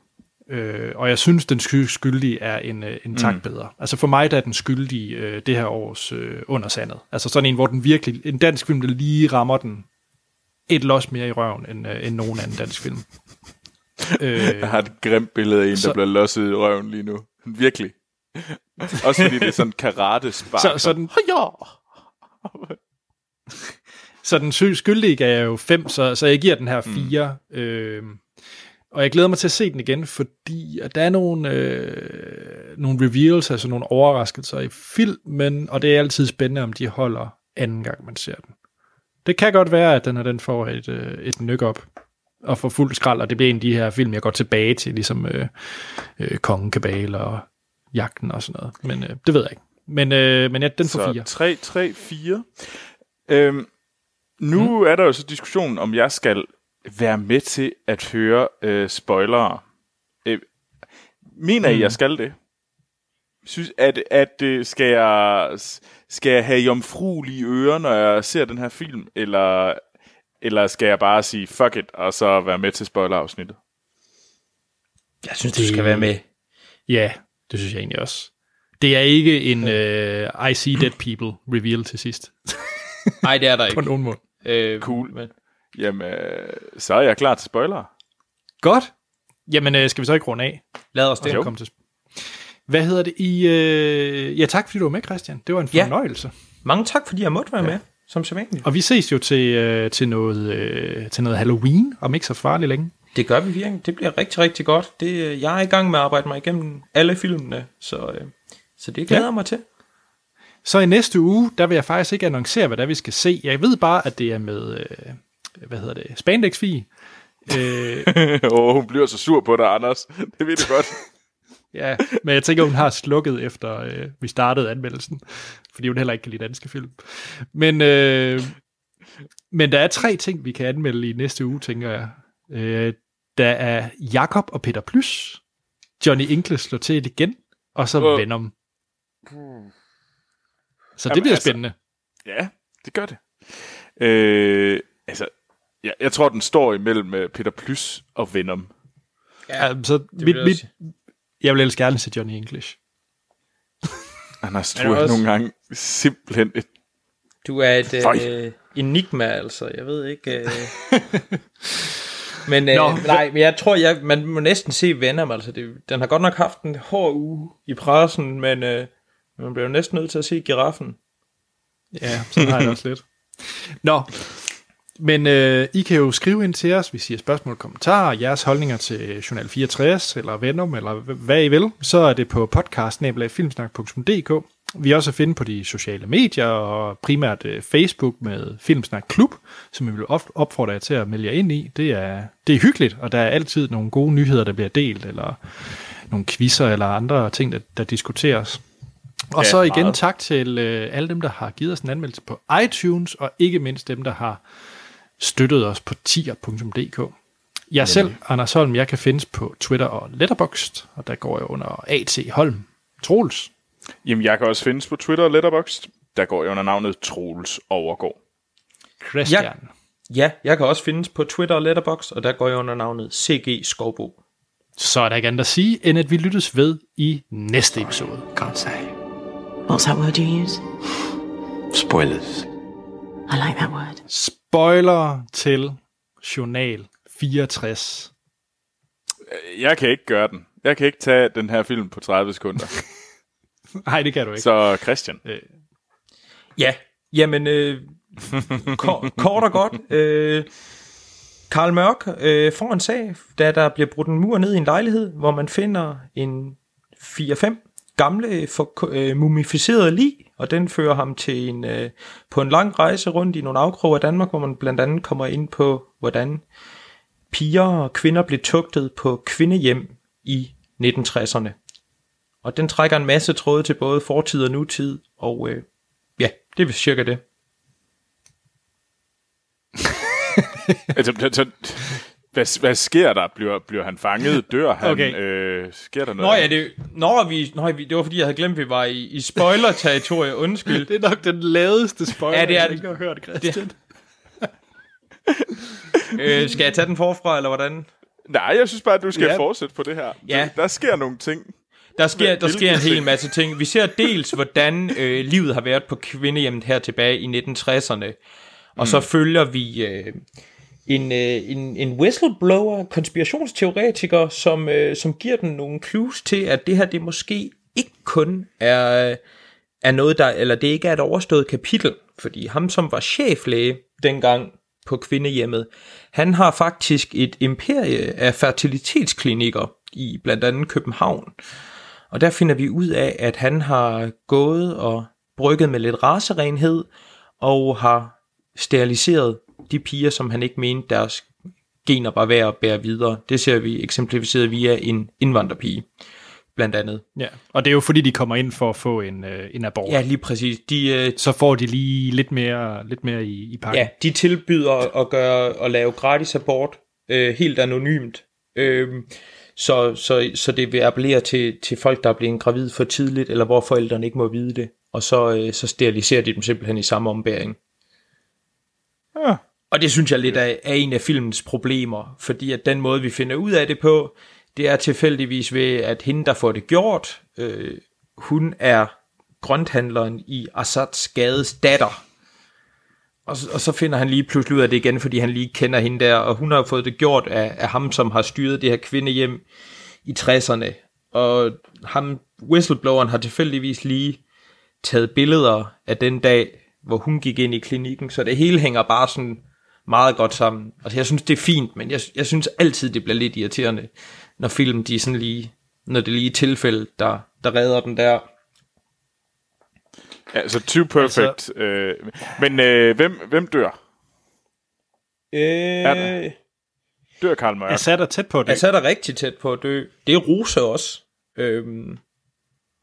Øh, og jeg synes, den sky- skyldige er en, øh, en tak bedre. Altså for mig, der er den skyldige øh, det her års øh, undersandet. Altså sådan en, hvor den virkelig, en dansk film, der lige rammer den et los mere i røven, end, øh, end nogen anden dansk film. øh, Jeg har et grimt billede af en, Så- der bliver losset i røven lige nu. Virkelig. Også fordi det er sådan karate spark. så, så, den, ja. Så den skyldige gav jeg jo fem, så, så jeg giver den her fire. Mm. Øh, og jeg glæder mig til at se den igen, fordi at der er nogle, øh, nogle reveals, altså nogle overraskelser i filmen, og det er altid spændende, om de holder anden gang, man ser den. Det kan godt være, at den her den får et, øh, et nyk op og får fuld skrald, og det bliver en af de her film, jeg går tilbage til, ligesom øh, øh, Kongen Kabale og Jagten og sådan noget. Men øh, det ved jeg ikke. Men, øh, men ja, den får fire. Så 3, 3, 4. Øhm, nu mm. er der jo så diskussionen, om jeg skal være med til at høre øh, spoilere. Øh, mener I, jeg skal det? Synes, at, at øh, skal, jeg, skal jeg have jomfruelige ører, når jeg ser den her film, eller, eller skal jeg bare sige fuck it, og så være med til spoilerafsnittet? Jeg synes, du skal være med. Ja, det synes jeg egentlig også. Det er ikke en uh, I see dead people reveal til sidst. Nej, det er der På ikke. nogen måde. Øh, Cool. Men, Jamen, øh, så er jeg klar til spoiler. Godt. Jamen, uh, skal vi så ikke runde af? lad os det. Komme til Hvad hedder det i... Uh... Ja, tak fordi du var med, Christian. Det var en Ja. fornøjelse. Mange tak, fordi jeg måtte være med, som sædvanligt. Og vi ses jo til, uh, til, noget, uh, til noget Halloween, om ikke så farligt længe. Det gør vi virkelig. Det bliver rigtig, rigtig godt. Det, øh, jeg er i gang med at arbejde mig igennem alle filmene, så, øh, så det glæder Ja. mig til. Så i næste uge, der vil jeg faktisk ikke annoncere, hvad der vi skal se. Jeg ved bare, at det er med, øh, hvad hedder det, spandex øh, Åh, oh, hun bliver så sur på dig, Anders. Det ved du godt. ja, men jeg tænker, hun har slukket efter, øh, vi startede anmeldelsen, fordi hun heller ikke kan lide danske film. Men, øh, men der er tre ting, vi kan anmelde i næste uge, tænker jeg. Øh, der er Jakob og Peter Plys, Johnny English slår til igen, og så Øh. Venom. Så det Jamen, bliver altså- spændende. Ja, det gør det. Øh, altså, jeg, jeg tror, den står imellem øh, Peter Plys og Venom. Ja, så vil mit, jeg mit, også jeg vil ellers gerne se Johnny English. Anders, Er du er også- nogle gange simpelthen et... Du er et øh, enigma, altså. Jeg ved ikke... Øh... men øh, Nå, nej, men jeg tror, jeg, man må næsten se Venom. Altså, det, den har godt nok haft en hård uge i pressen, men øh, man bliver jo næsten nødt til at se giraffen. Ja, sådan har jeg det også lidt. Nå, men øh, I kan jo skrive ind til os, hvis I har spørgsmål kommentarer, jeres holdninger til Journal 64, eller Venom, eller hvad I vil, så er det på podcast-filmsnak.dk. Vi er også at finde på de sociale medier, og primært øh, Facebook med Filmsnak Klub, som vi vil op- opfordre jer til at melde jer ind i. Det er, det er hyggeligt, og der er altid nogle gode nyheder, der bliver delt, eller nogle quizzer, eller andre ting, der, der diskuteres. Og Ja, så igen meget. tak til øh, alle dem, der har givet os en anmeldelse på iTunes, og ikke mindst dem, der har støttet os på tier.dk. Jeg selv, Anders Holm, jeg kan findes på Twitter og Letterboxd, og der går jeg under A.T. Holm. Troels. Jamen, jeg kan også findes på Twitter og Letterboxd. Der går jeg under navnet Troels Overgaard. Christian. Ja, jeg kan også findes på Twitter og Letterboxd, og der går jeg under navnet CG Skovbo. Så er der ikke andet at sige, end at vi lyttes ved i næste episode. Can't say. What's that word you use? Spoilers. I like that word. Spoiler til Journal 64. Jeg kan ikke gøre den. Jeg kan ikke tage den her film på 30 sekunder. Nej, det kan du ikke. Så Christian. Ja, jamen, øh, ko- kort og godt. Øh, Karl Mørk øh, får en sag, da der bliver brudt en mur ned i en lejlighed, hvor man finder en 4-5 gamle for, øh, mumificerede lig, og den fører ham til en, øh, på en lang rejse rundt i nogle afkroge af Danmark, hvor man blandt andet kommer ind på, hvordan piger og kvinder blev tugtet på kvindehjem i 1960'erne. Og den trækker en masse tråde til både fortid og nutid, og øh, ja, det er cirka det. Altså, så, hvad, hvad sker der? Bliver, bliver han fanget? Dør han? Okay. Øh, sker der noget? Nå ja, det, når vi, når vi, det var fordi, jeg havde glemt, at vi var i, i spoiler-territoriet. Undskyld. Det er nok den ladeste spoiler, Ja, det er jeg ikke har hørt, Christian. øh, skal jeg tage den forfra, eller hvordan? Nej, jeg synes bare, at du skal Ja. fortsætte på det her. Ja. Der sker nogle ting. Der sker, der sker en hel masse ting. Vi ser dels, hvordan øh, livet har været på kvindehjemmet her tilbage i 1960'erne. Og så følger vi øh, en, øh, en, en whistleblower, konspirationsteoretiker, som, øh, som giver den nogle clues til, at det her det måske ikke kun er, er noget, der, eller det ikke er et overstået kapitel. Fordi ham, som var cheflæge dengang på kvindehjemmet, han har faktisk et imperie af fertilitetsklinikker i blandt andet København. Og der finder vi ud af, at han har gået og brygget med lidt racerenhed, og har steriliseret de piger, som han ikke mente, deres gener var værd at bære videre. Det ser vi eksemplificeret via en indvandrerpige. blandt andet. Ja, og det er jo fordi, de kommer ind for at få en, øh, en abort. Ja, lige præcis. De, øh, Så får de lige lidt mere, lidt mere i, i pakken. Ja, de tilbyder at gøre at lave gratis abort øh, helt anonymt. Øh, så, så, så det vil appellere til, til folk, der er blevet gravid for tidligt, eller hvor forældrene ikke må vide det. Og så, øh, så steriliserer de dem simpelthen i samme ombæring. Ja. Og det synes jeg lidt er, er en af filmens problemer, fordi at den måde, vi finder ud af det på, det er tilfældigvis ved, at hende, der får det gjort, øh, hun er grønthandleren i Assads gades datter. Og, så- og så finder han lige pludselig ud af det igen, fordi han lige kender hende der, og hun har fået det gjort af, af ham, som har styret det her kvindehjem i 60'erne. Og ham, whistlebloweren, har tilfældigvis lige taget billeder af den dag, hvor hun gik ind i klinikken, så det hele hænger bare sådan meget godt sammen. Altså jeg synes, det er fint, men jeg, jeg synes altid, det bliver lidt irriterende, når film, de er sådan lige, når det er lige et tilfælde, der, der redder den der. Ja, så too perfect. Altså, øh, men øh, hvem, hvem dør? Øh, Dør Karl Mørk? Assad er tæt på det. altså er der rigtig tæt på at dø. Det er Rose også. Øhm,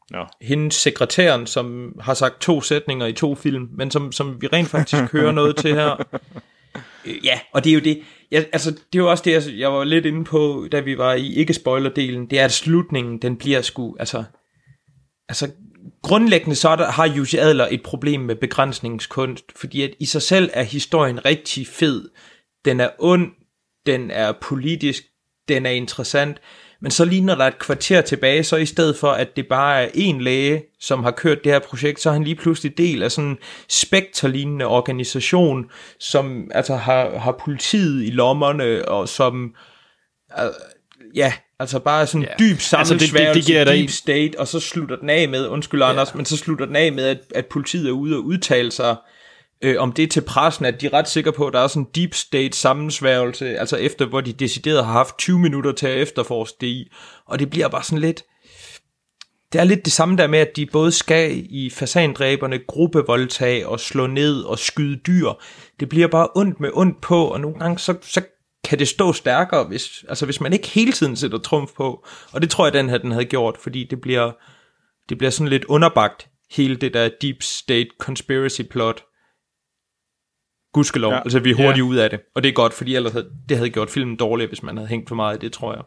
Nå. hendes sekretæren, som har sagt to sætninger i to film, men som, som vi rent faktisk hører noget til her. Øh, Ja, og det er jo det. Jeg, altså, det er jo også det, jeg, jeg var lidt inde på, da vi var i ikke-spoiler-delen. Det er, at slutningen, den bliver sgu, altså... Altså, grundlæggende så der, har Jussi Adler et problem med begrænsningskunst, fordi at i sig selv er historien rigtig fed. Den er ond, den er politisk, den er interessant, men så lige når der er et kvarter tilbage, så i stedet for, at det bare er en læge, som har kørt det her projekt, så er han lige pludselig del af sådan en spekterlignende organisation, som altså har, har politiet i lommerne, og som øh, ja, altså bare sådan ja. dyb Altså, det- det- sammensværgelse, det deep en- state, og så slutter den af med, undskyld Anders, men så slutter den af med, at, at politiet er ude og udtale sig øh, om det er til pressen, at de er ret sikre på, at der er sådan en deep state sammensværgelse, altså efter, hvor de decideret har haft 20 minutter til at efterforske det i, og det bliver bare sådan lidt, det er lidt det samme der med, at de både skal i fasandræberne gruppevoldtage og slå ned og skyde dyr. Det bliver bare ondt med ondt på, og nogle gange så, så kan det stå stærkere, hvis, altså hvis man ikke hele tiden sætter trumf på. Og det tror jeg, den her den havde gjort, fordi det bliver, det bliver sådan lidt underbagt, hele det der deep state conspiracy plot. Gudskelov, Ja. altså vi er hurtigt Ja. ud af det. Og det er godt, fordi ellers havde, det havde gjort filmen dårligere, hvis man havde hængt for meget i det, tror jeg.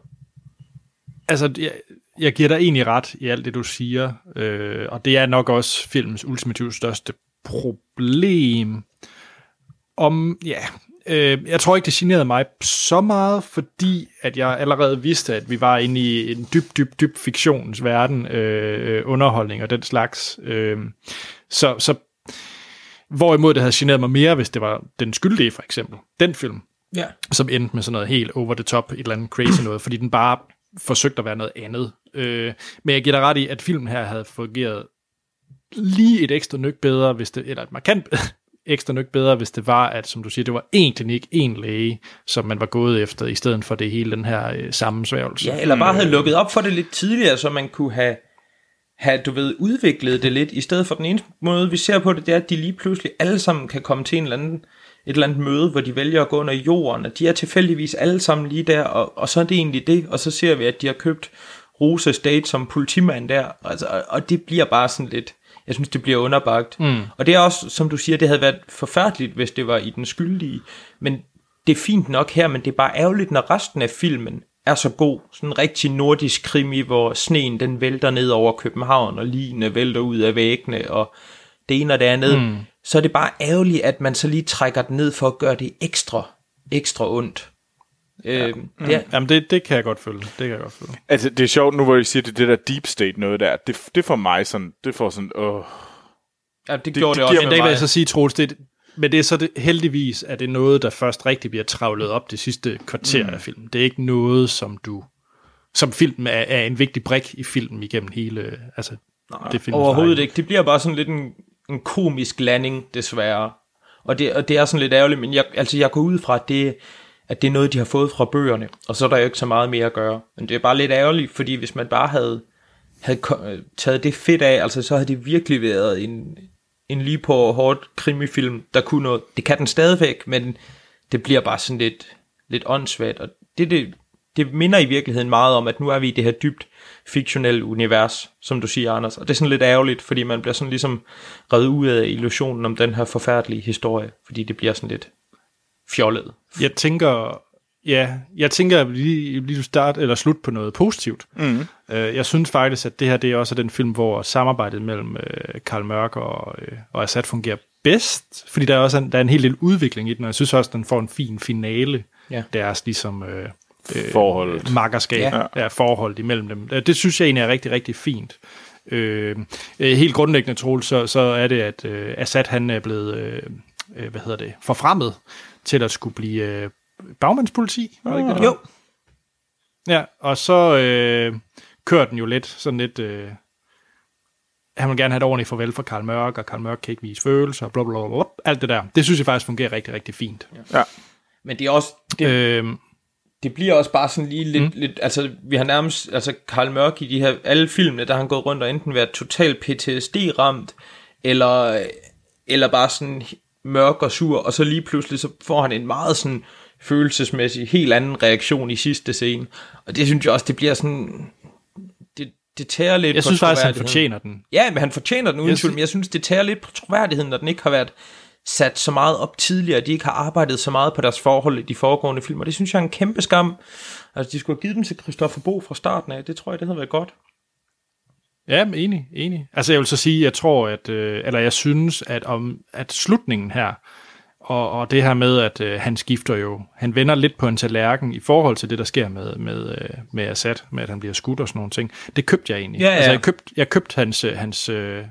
Altså, jeg, jeg giver dig egentlig ret i alt det, du siger, øh, og det er nok også filmens ultimativt største problem. Om, ja, øh, jeg tror ikke, det generede mig så meget, fordi at jeg allerede vidste, at vi var inde i en dyb, dyb, dyb fiktionens verden, øh, underholdning og den slags. Øh, så, så hvorimod det havde generet mig mere, hvis det var Den Skyldige, for eksempel. Den film Ja. som endte med sådan noget helt over the top, et eller andet crazy noget, fordi den bare forsøgte at være noget andet. Øh, men jeg giver dig ret i, at filmen her havde fungeret lige et ekstra nyk bedre, hvis det, eller et markant ekstra nyk bedre, hvis det var, at som du siger, det var én klinik, én læge, som man var gået efter, i stedet for det hele den her øh, sammensværgelse. Ja, eller bare havde lukket op for det lidt tidligere, så man kunne have, have, du ved, udviklet det lidt, i stedet for den ene måde, vi ser på det, det er, at de lige pludselig alle sammen kan komme til en eller anden, et eller andet møde, hvor de vælger at gå under jorden, og de er tilfældigvis alle sammen lige der, og, og så er det egentlig det, og så ser vi, at de har købt Rose State som politimand der, altså, og, og det bliver bare sådan lidt, jeg synes, det bliver underbagt. Mm. Og det er også, som du siger, det havde været forfærdeligt, hvis det var i den skyldige, men det er fint nok her, men det er bare ærgerligt, når resten af filmen er så god. Sådan en rigtig nordisk krimi, hvor sneen den vælter ned over København, og ligene vælter ud af væggene, og det ene og det andet. Mm. Så er det bare ærgerligt, at man så lige trækker den ned for at gøre det ekstra, ekstra ondt. Ja. Øh, det er, Jamen, det, det kan jeg godt følge. Det kan jeg godt følge. Altså, det er sjovt nu, hvor I siger, det, det der deep state noget der. Det, det får mig sådan, det får sådan, åh. ja, det, det gjorde det, giver også mig Men det vil jeg så sige, Troels, det, men det er så det, heldigvis, at det er noget, der først rigtig bliver travlet op det sidste kvarter mm. af filmen. Det er ikke noget, som du som film er, er en vigtig brik i filmen igennem hele, altså Nej, det overhovedet ikke. Det bliver bare sådan lidt en, en komisk landing, desværre. Og det, og det er sådan lidt ærgerligt, men jeg, altså jeg går ud fra, at det, at det er noget, de har fået fra bøgerne, og så er der jo ikke så meget mere at gøre. Men det er bare lidt ærgerligt, fordi hvis man bare havde, havde taget det fedt af, altså så havde det virkelig været en, en lige på hårdt krimifilm, der kunne noget. Det kan den stadigvæk, men det bliver bare sådan lidt, lidt åndssvagt, og det, det, det minder i virkeligheden meget om, at nu er vi i det her dybt fiktionelle univers, som du siger, Anders. Og det er sådan lidt ærgerligt, fordi man bliver sådan ligesom reddet ud af illusionen om den her forfærdelige historie, fordi det bliver sådan lidt fjollet. Jeg tænker, ja, jeg tænker at vi lige, lige start eller slut på noget positivt. Mm. Øh, jeg synes faktisk, at det her det er også den film, hvor samarbejdet mellem øh, Karl Mørk og, øh, og Assad fungerer bedst, fordi der er også en, der er en hel del udvikling i den, og jeg synes også, at den får en fin finale, Ja. deres ligesom øh, øh, Forholdet. makkerskab, Ja. ja. Ja, forhold imellem dem. Øh, Det synes jeg egentlig er rigtig, rigtig fint. Øh, helt grundlæggende, Troels, så, så er det, at øh, Assad han er blevet, øh, hvad hedder det, forfremmet til at skulle blive øh, bagmandspoliti. Var det ikke det? Jo, Ja, og så øh, kører den jo lidt sådan lidt... Øh, han vil gerne have et ordentligt farvel fra Karl Mørk, og Karl Mørk kan ikke vise følelser, bla, bla, bla, bla, alt det der. Det synes jeg faktisk fungerer rigtig, rigtig fint. Ja. men det er også, det, Øh, det bliver også bare sådan lige lidt, mm. lidt, altså vi har nærmest, altså Karl Mørk i de her, alle filmene, der har han gået rundt og enten været totalt PTSD-ramt, eller, eller bare sådan mørk og sur, og så lige pludselig, så får han en meget sådan følelsesmæssig, helt anden reaktion i sidste scene, og det synes jeg også, det bliver sådan, det, tærer lidt jeg på synes faktisk, han fortjener den. Ja, men han fortjener den uden Jeg tvivl, men jeg synes, det tager lidt på troværdigheden, når den ikke har været sat så meget op tidligere, de ikke har arbejdet så meget på deres forhold i de foregående film, og det synes jeg er en kæmpe skam. Altså, de skulle have givet dem til Christoffer Bo fra starten af, det tror jeg, det havde været godt. Ja, men enig, enig. Altså jeg vil så sige, jeg tror, at, øh, eller jeg synes, at om at slutningen her, og, og det her med, at øh, han skifter jo, han vender lidt på en tallerken i forhold til det, der sker med, med, øh, med Assad, med at han bliver skudt og sådan nogle ting. Det købte jeg egentlig. Ja, ja. Altså jeg købte, jeg købte hans, øh, hans øh,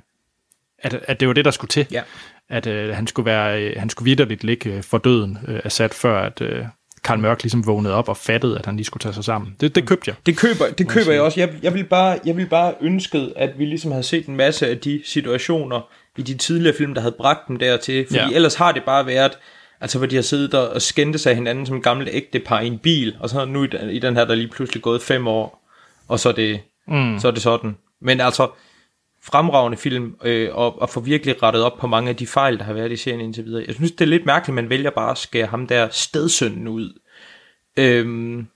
at, at det var det, der skulle til. Ja. At øh, han skulle være, øh, han skulle vidderligt ligge øh, for døden, øh, Assad, før at øh, Karl Mørk ligesom vågnede op og fattede, at han lige skulle tage sig sammen. Det, det købte jeg. Det køber, det køber jeg også. Jeg, jeg, vil bare, jeg vil bare ønske, at vi ligesom havde set en masse af de situationer i de tidligere film, der havde bragt dem dertil. Fordi Ja. ja. ellers har det bare været, altså hvor de har siddet der og skændte sig hinanden som gamle ægte par i en bil, og så nu i den, i den her, der er lige pludselig gået fem år, og så er det, mm. så er det sådan. Men altså, fremragende film, øh, og, og få virkelig rettet op på mange af de fejl, der har været i serien indtil videre. Jeg synes, det er lidt mærkeligt, man vælger bare at skære ham der stedsønnen ud, øhm,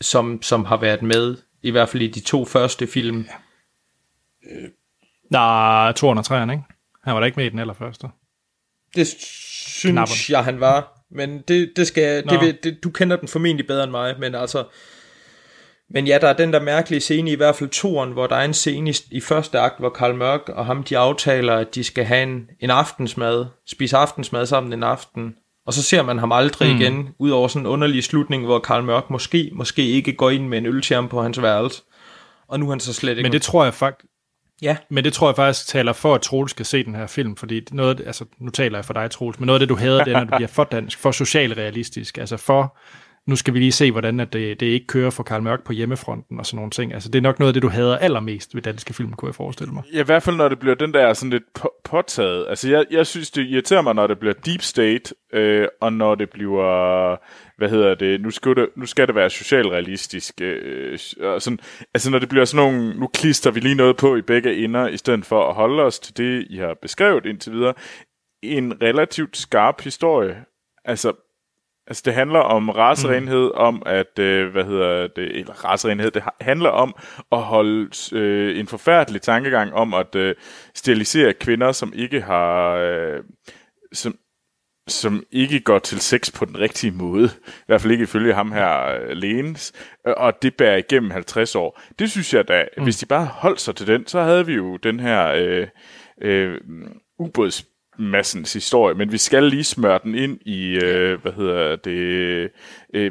som, som har været med, i hvert fald i de to første film. Nej, 203'eren, ikke? Han var da ikke med i den allerførste. Det synes Knapperne. jeg, han var. Men det, det skal, det Nå. vil, det, du kender den formentlig bedre end mig, men altså... Men ja, der er den der mærkelige scene, i hvert fald toren, hvor der er en scene i, i første akt, hvor Karl Mørk og ham, de aftaler, at de skal have en, en aftensmad, spise aftensmad sammen en aften. Og så ser man ham aldrig mm. igen, ud over sådan en underlig slutning, hvor Karl Mørk måske, måske ikke går ind med en øl til ham på hans værelse. Og nu er han så slet ikke... Men det tror jeg faktisk, Ja, Men det tror jeg faktisk taler for, at Troels skal se den her film, fordi noget, altså nu taler jeg for dig, Troels, men noget af det, du hader, det er, når du bliver for dansk, for socialrealistisk, altså for, nu skal vi lige se, hvordan at det, det ikke kører for Karl Mørk på hjemmefronten og sådan nogle ting. Altså det er nok noget af det, du hader allermest ved danske film, kunne jeg forestille mig. Ja, i hvert fald når det bliver den der sådan lidt på- påtaget. Altså jeg, jeg synes, det irriterer mig, når det bliver deep state, øh, og når det bliver, hvad hedder det, nu skal det, nu skal det være socialrealistisk. Øh, og sådan, altså når det bliver sådan nogle, nu klister vi lige noget på i begge ender, i stedet for at holde os til det, I har beskrevet indtil videre. En relativt skarp historie. Altså, Altså, det handler om racerenhed, mm. om at, øh, hvad hedder det, eller racerenhed, det ha- handler om at holde øh, en forfærdelig tankegang om at øh, sterilisere kvinder, som ikke har, øh, som, som ikke går til sex på den rigtige måde. I hvert fald ikke ifølge ham her øh, Lenes. Og det bærer igennem 50 år. Det synes jeg da, mm. hvis de bare holdt sig til den, så havde vi jo den her øh, øh, ubåds massens historie, men vi skal lige smøre den ind i, øh, hvad hedder det, øh,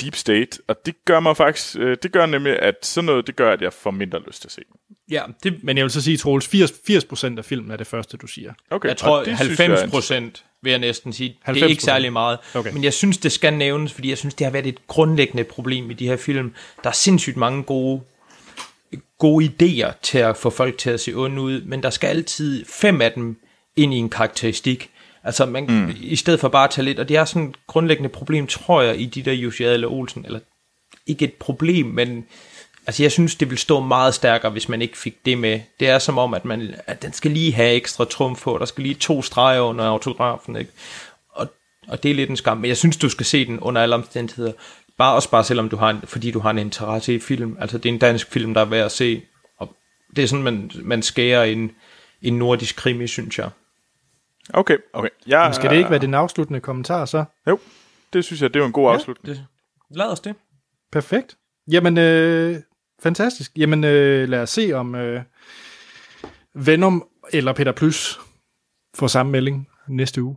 Deep State, og det gør mig faktisk, øh, det gør nemlig, at sådan noget, det gør, at jeg får mindre lyst til at se den. ja det, Men jeg vil så sige, Troels, 80, 80% af filmen er det første, du siger. Okay, Jeg tror, og det synes 90 jeg procent vil jeg næsten sige. Det er 90%. ikke særlig meget. Okay. Men jeg synes, det skal nævnes, fordi jeg synes, det har været et grundlæggende problem i de her film. Der er sindssygt mange gode, gode idéer til at få folk til at se onde ud, men der skal altid fem af dem ind i en karakteristik. Altså, man, mm. i stedet for bare at tage lidt, og det er sådan et grundlæggende problem, tror jeg, i de der Jussi eller Olsen, eller ikke et problem, men altså jeg synes, det vil stå meget stærkere, hvis man ikke fik det med. Det er som om, at, man, at den skal lige have ekstra trumf på, der skal lige to streger under autografen, ikke? Og, og det er lidt en skam, men jeg synes, du skal se den under alle omstændigheder. Bare også bare selvom du har en, fordi du har en interesse i film. Altså det er en dansk film, der er værd at se. Og det er sådan, man, man skærer en, en nordisk krimi, synes jeg. Okay, okay. Jeg, Men skal det ikke være den afsluttende kommentar så? Jo, det synes jeg, det var en god afslutning. Det, lad os det. Perfekt. Jamen, øh, fantastisk. Jamen, øh, lad os se om øh, Venom eller Peter Plus får samme melding næste uge.